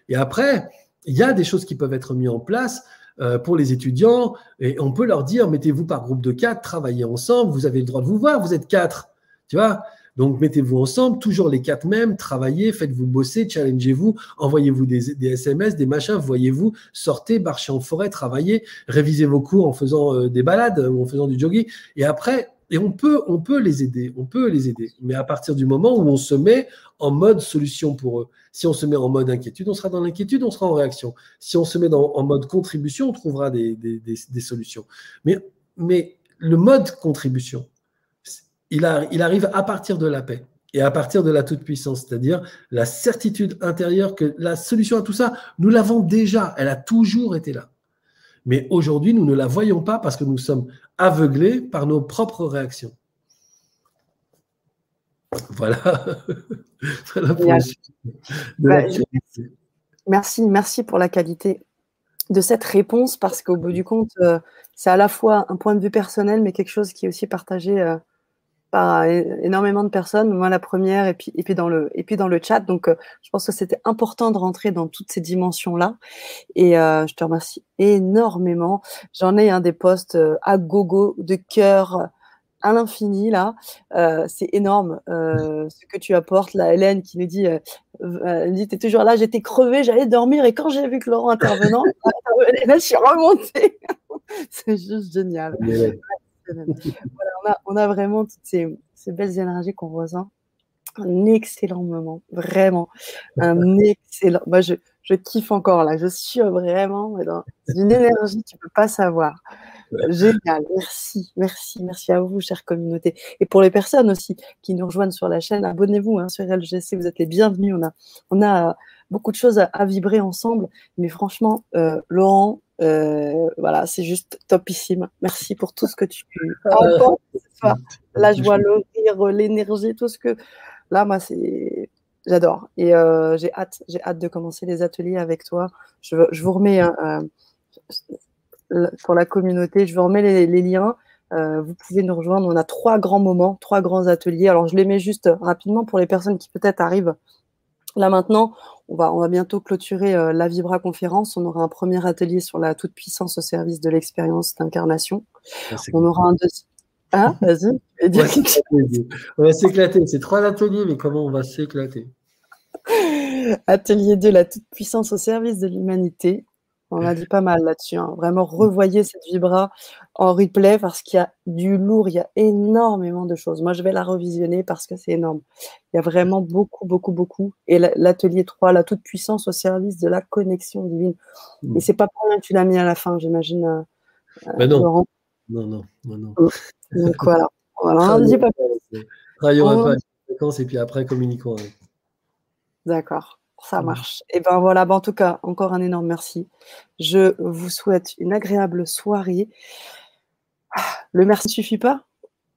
Et après, il y a des choses qui peuvent être mises en place euh, pour les étudiants. Et on peut leur dire, mettez-vous par groupe de quatre, travaillez ensemble, vous avez le droit de vous voir, vous êtes quatre. Tu vois? Donc, mettez-vous ensemble, toujours les quatre mêmes, travaillez, faites-vous bosser, challengez-vous, envoyez-vous des, des, SMS, des machins, voyez-vous, sortez, marchez en forêt, travaillez, révisez vos cours en faisant euh, des balades ou en faisant du jogging. Et après, et on peut, on peut les aider, on peut les aider. Mais à partir du moment où on se met en mode solution pour eux. Si on se met en mode inquiétude, on sera dans l'inquiétude, on sera en réaction. Si on se met en mode contribution, on trouvera des, solutions. Mais, mais le mode contribution, il, il arrive à partir de la paix et à partir de la toute-puissance, c'est-à-dire la certitude intérieure que la solution à tout ça, nous l'avons déjà, elle a toujours été là. Mais aujourd'hui, nous ne la voyons pas parce que nous sommes aveuglés par nos propres réactions. Voilà. Bah, merci, merci pour la qualité de cette réponse parce qu'au bout du compte, euh, c'est à la fois un point de vue personnel, mais quelque chose qui est aussi partagé euh, par énormément de personnes, moi la première, et puis, et puis, dans, le, et puis dans le chat. Donc, euh, je pense que c'était important de rentrer dans toutes ces dimensions-là. Et euh, je te remercie énormément. J'en ai un des posts euh, à gogo, de cœur à l'infini, là. c'est énorme ce que tu apportes. La Hélène qui nous dit, elle dit, t'es toujours là, j'étais crevée, j'allais dormir, et quand j'ai vu que Laurent intervenant, je suis remontée. c'est juste génial on, a, vraiment toutes ces, belles énergies qu'on ressent. Un excellent moment, vraiment. Un excellent. Moi, je, kiffe encore là. Je suis vraiment dans une énergie, tu ne peux pas savoir. Génial. Merci, merci, merci à vous, chère communauté. Et pour les personnes aussi qui nous rejoignent sur la chaîne, abonnez-vous hein, sur LGC. Vous êtes les bienvenus. On a, on a beaucoup de choses à, vibrer ensemble. Mais franchement, euh, Laurent, euh, voilà, c'est juste topissime. Merci pour tout ce que tu apportes La joie, le rire, l'énergie, tout ce que. Là, moi, c'est. J'adore. Et euh, j'ai hâte, j'ai hâte de commencer les ateliers avec toi. Je, je vous remets hein, euh, pour la communauté, je vous remets les, liens. vous pouvez nous rejoindre. On a trois grands moments, trois grands ateliers. Alors, je les mets juste rapidement pour les personnes qui peut-être arrivent Là maintenant, on va, on va bientôt clôturer euh, la Vibra conférence. On aura un premier atelier sur la toute puissance au service de l'expérience d'incarnation. Ah, on aura un deuxième. Hein Vas-y. On va s'éclater. C'est trois ateliers, mais comment on va s'éclater? Atelier 2, la toute puissance au service de l'humanité. On a dit pas mal là-dessus. Hein. Vraiment, revoyez cette vibra en replay parce qu'il y a du lourd, il y a énormément de choses. Moi, je vais la revisionner parce que c'est énorme. Il y a vraiment beaucoup, beaucoup, beaucoup. Et l'atelier 3, la toute puissance au service de la connexion divine. Et c'est pas pour rien que tu l'as mis à la fin, j'imagine. Euh, Mais non. non. non, non, non, Donc voilà. voilà on ne dit pas plus. Travaillons et puis après communiquons. D'accord. Ça mmh. marche. Et ben voilà, ben en tout cas, encore un énorme merci. Je vous souhaite une agréable soirée. Ah, le merci ne suffit pas,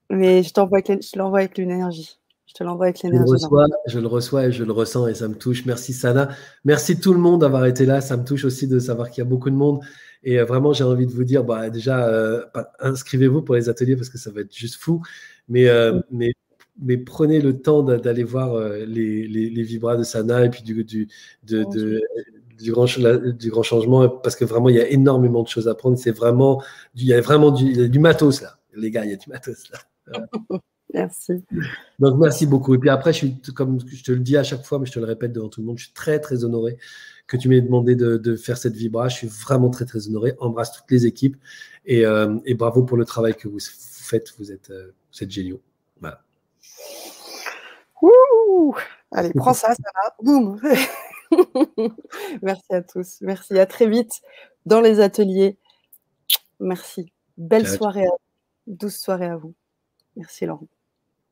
mais je t'envoie l'envoie avec l'énergie. Je te l'envoie avec l'énergie. Je, le reçois et je le ressens et ça me touche. Merci Sana. Merci tout le monde d'avoir été là. Ça me touche aussi de savoir qu'il y a beaucoup de monde. Et euh, vraiment, j'ai envie de vous dire, bah, déjà, euh, inscrivez-vous pour les ateliers parce que ça va être juste fou. Mais, euh, mmh. mais mais prenez le temps d'aller voir euh, les, les, vibras de Sana et puis du, du, de, du, grand, du grand changement parce que vraiment il y a énormément de choses à prendre. C'est vraiment, il y a vraiment du, du matos là, les gars, il y a du matos là. merci. Donc merci beaucoup. Et puis après, je suis, comme je te le dis à chaque fois, mais je te le répète devant tout le monde, je suis très très honoré que tu m'aies demandé de, de, faire cette vibra. Je suis vraiment très très honoré. Embrasse toutes les équipes et, euh, et bravo pour le travail que vous faites. Vous êtes, euh, vous êtes géniaux. Voilà. Allez, prends ça, ça va. Boum. Merci à tous. Merci. À très vite dans les ateliers. Merci. Belle soirée. À... Douce soirée à vous. Merci Laurent.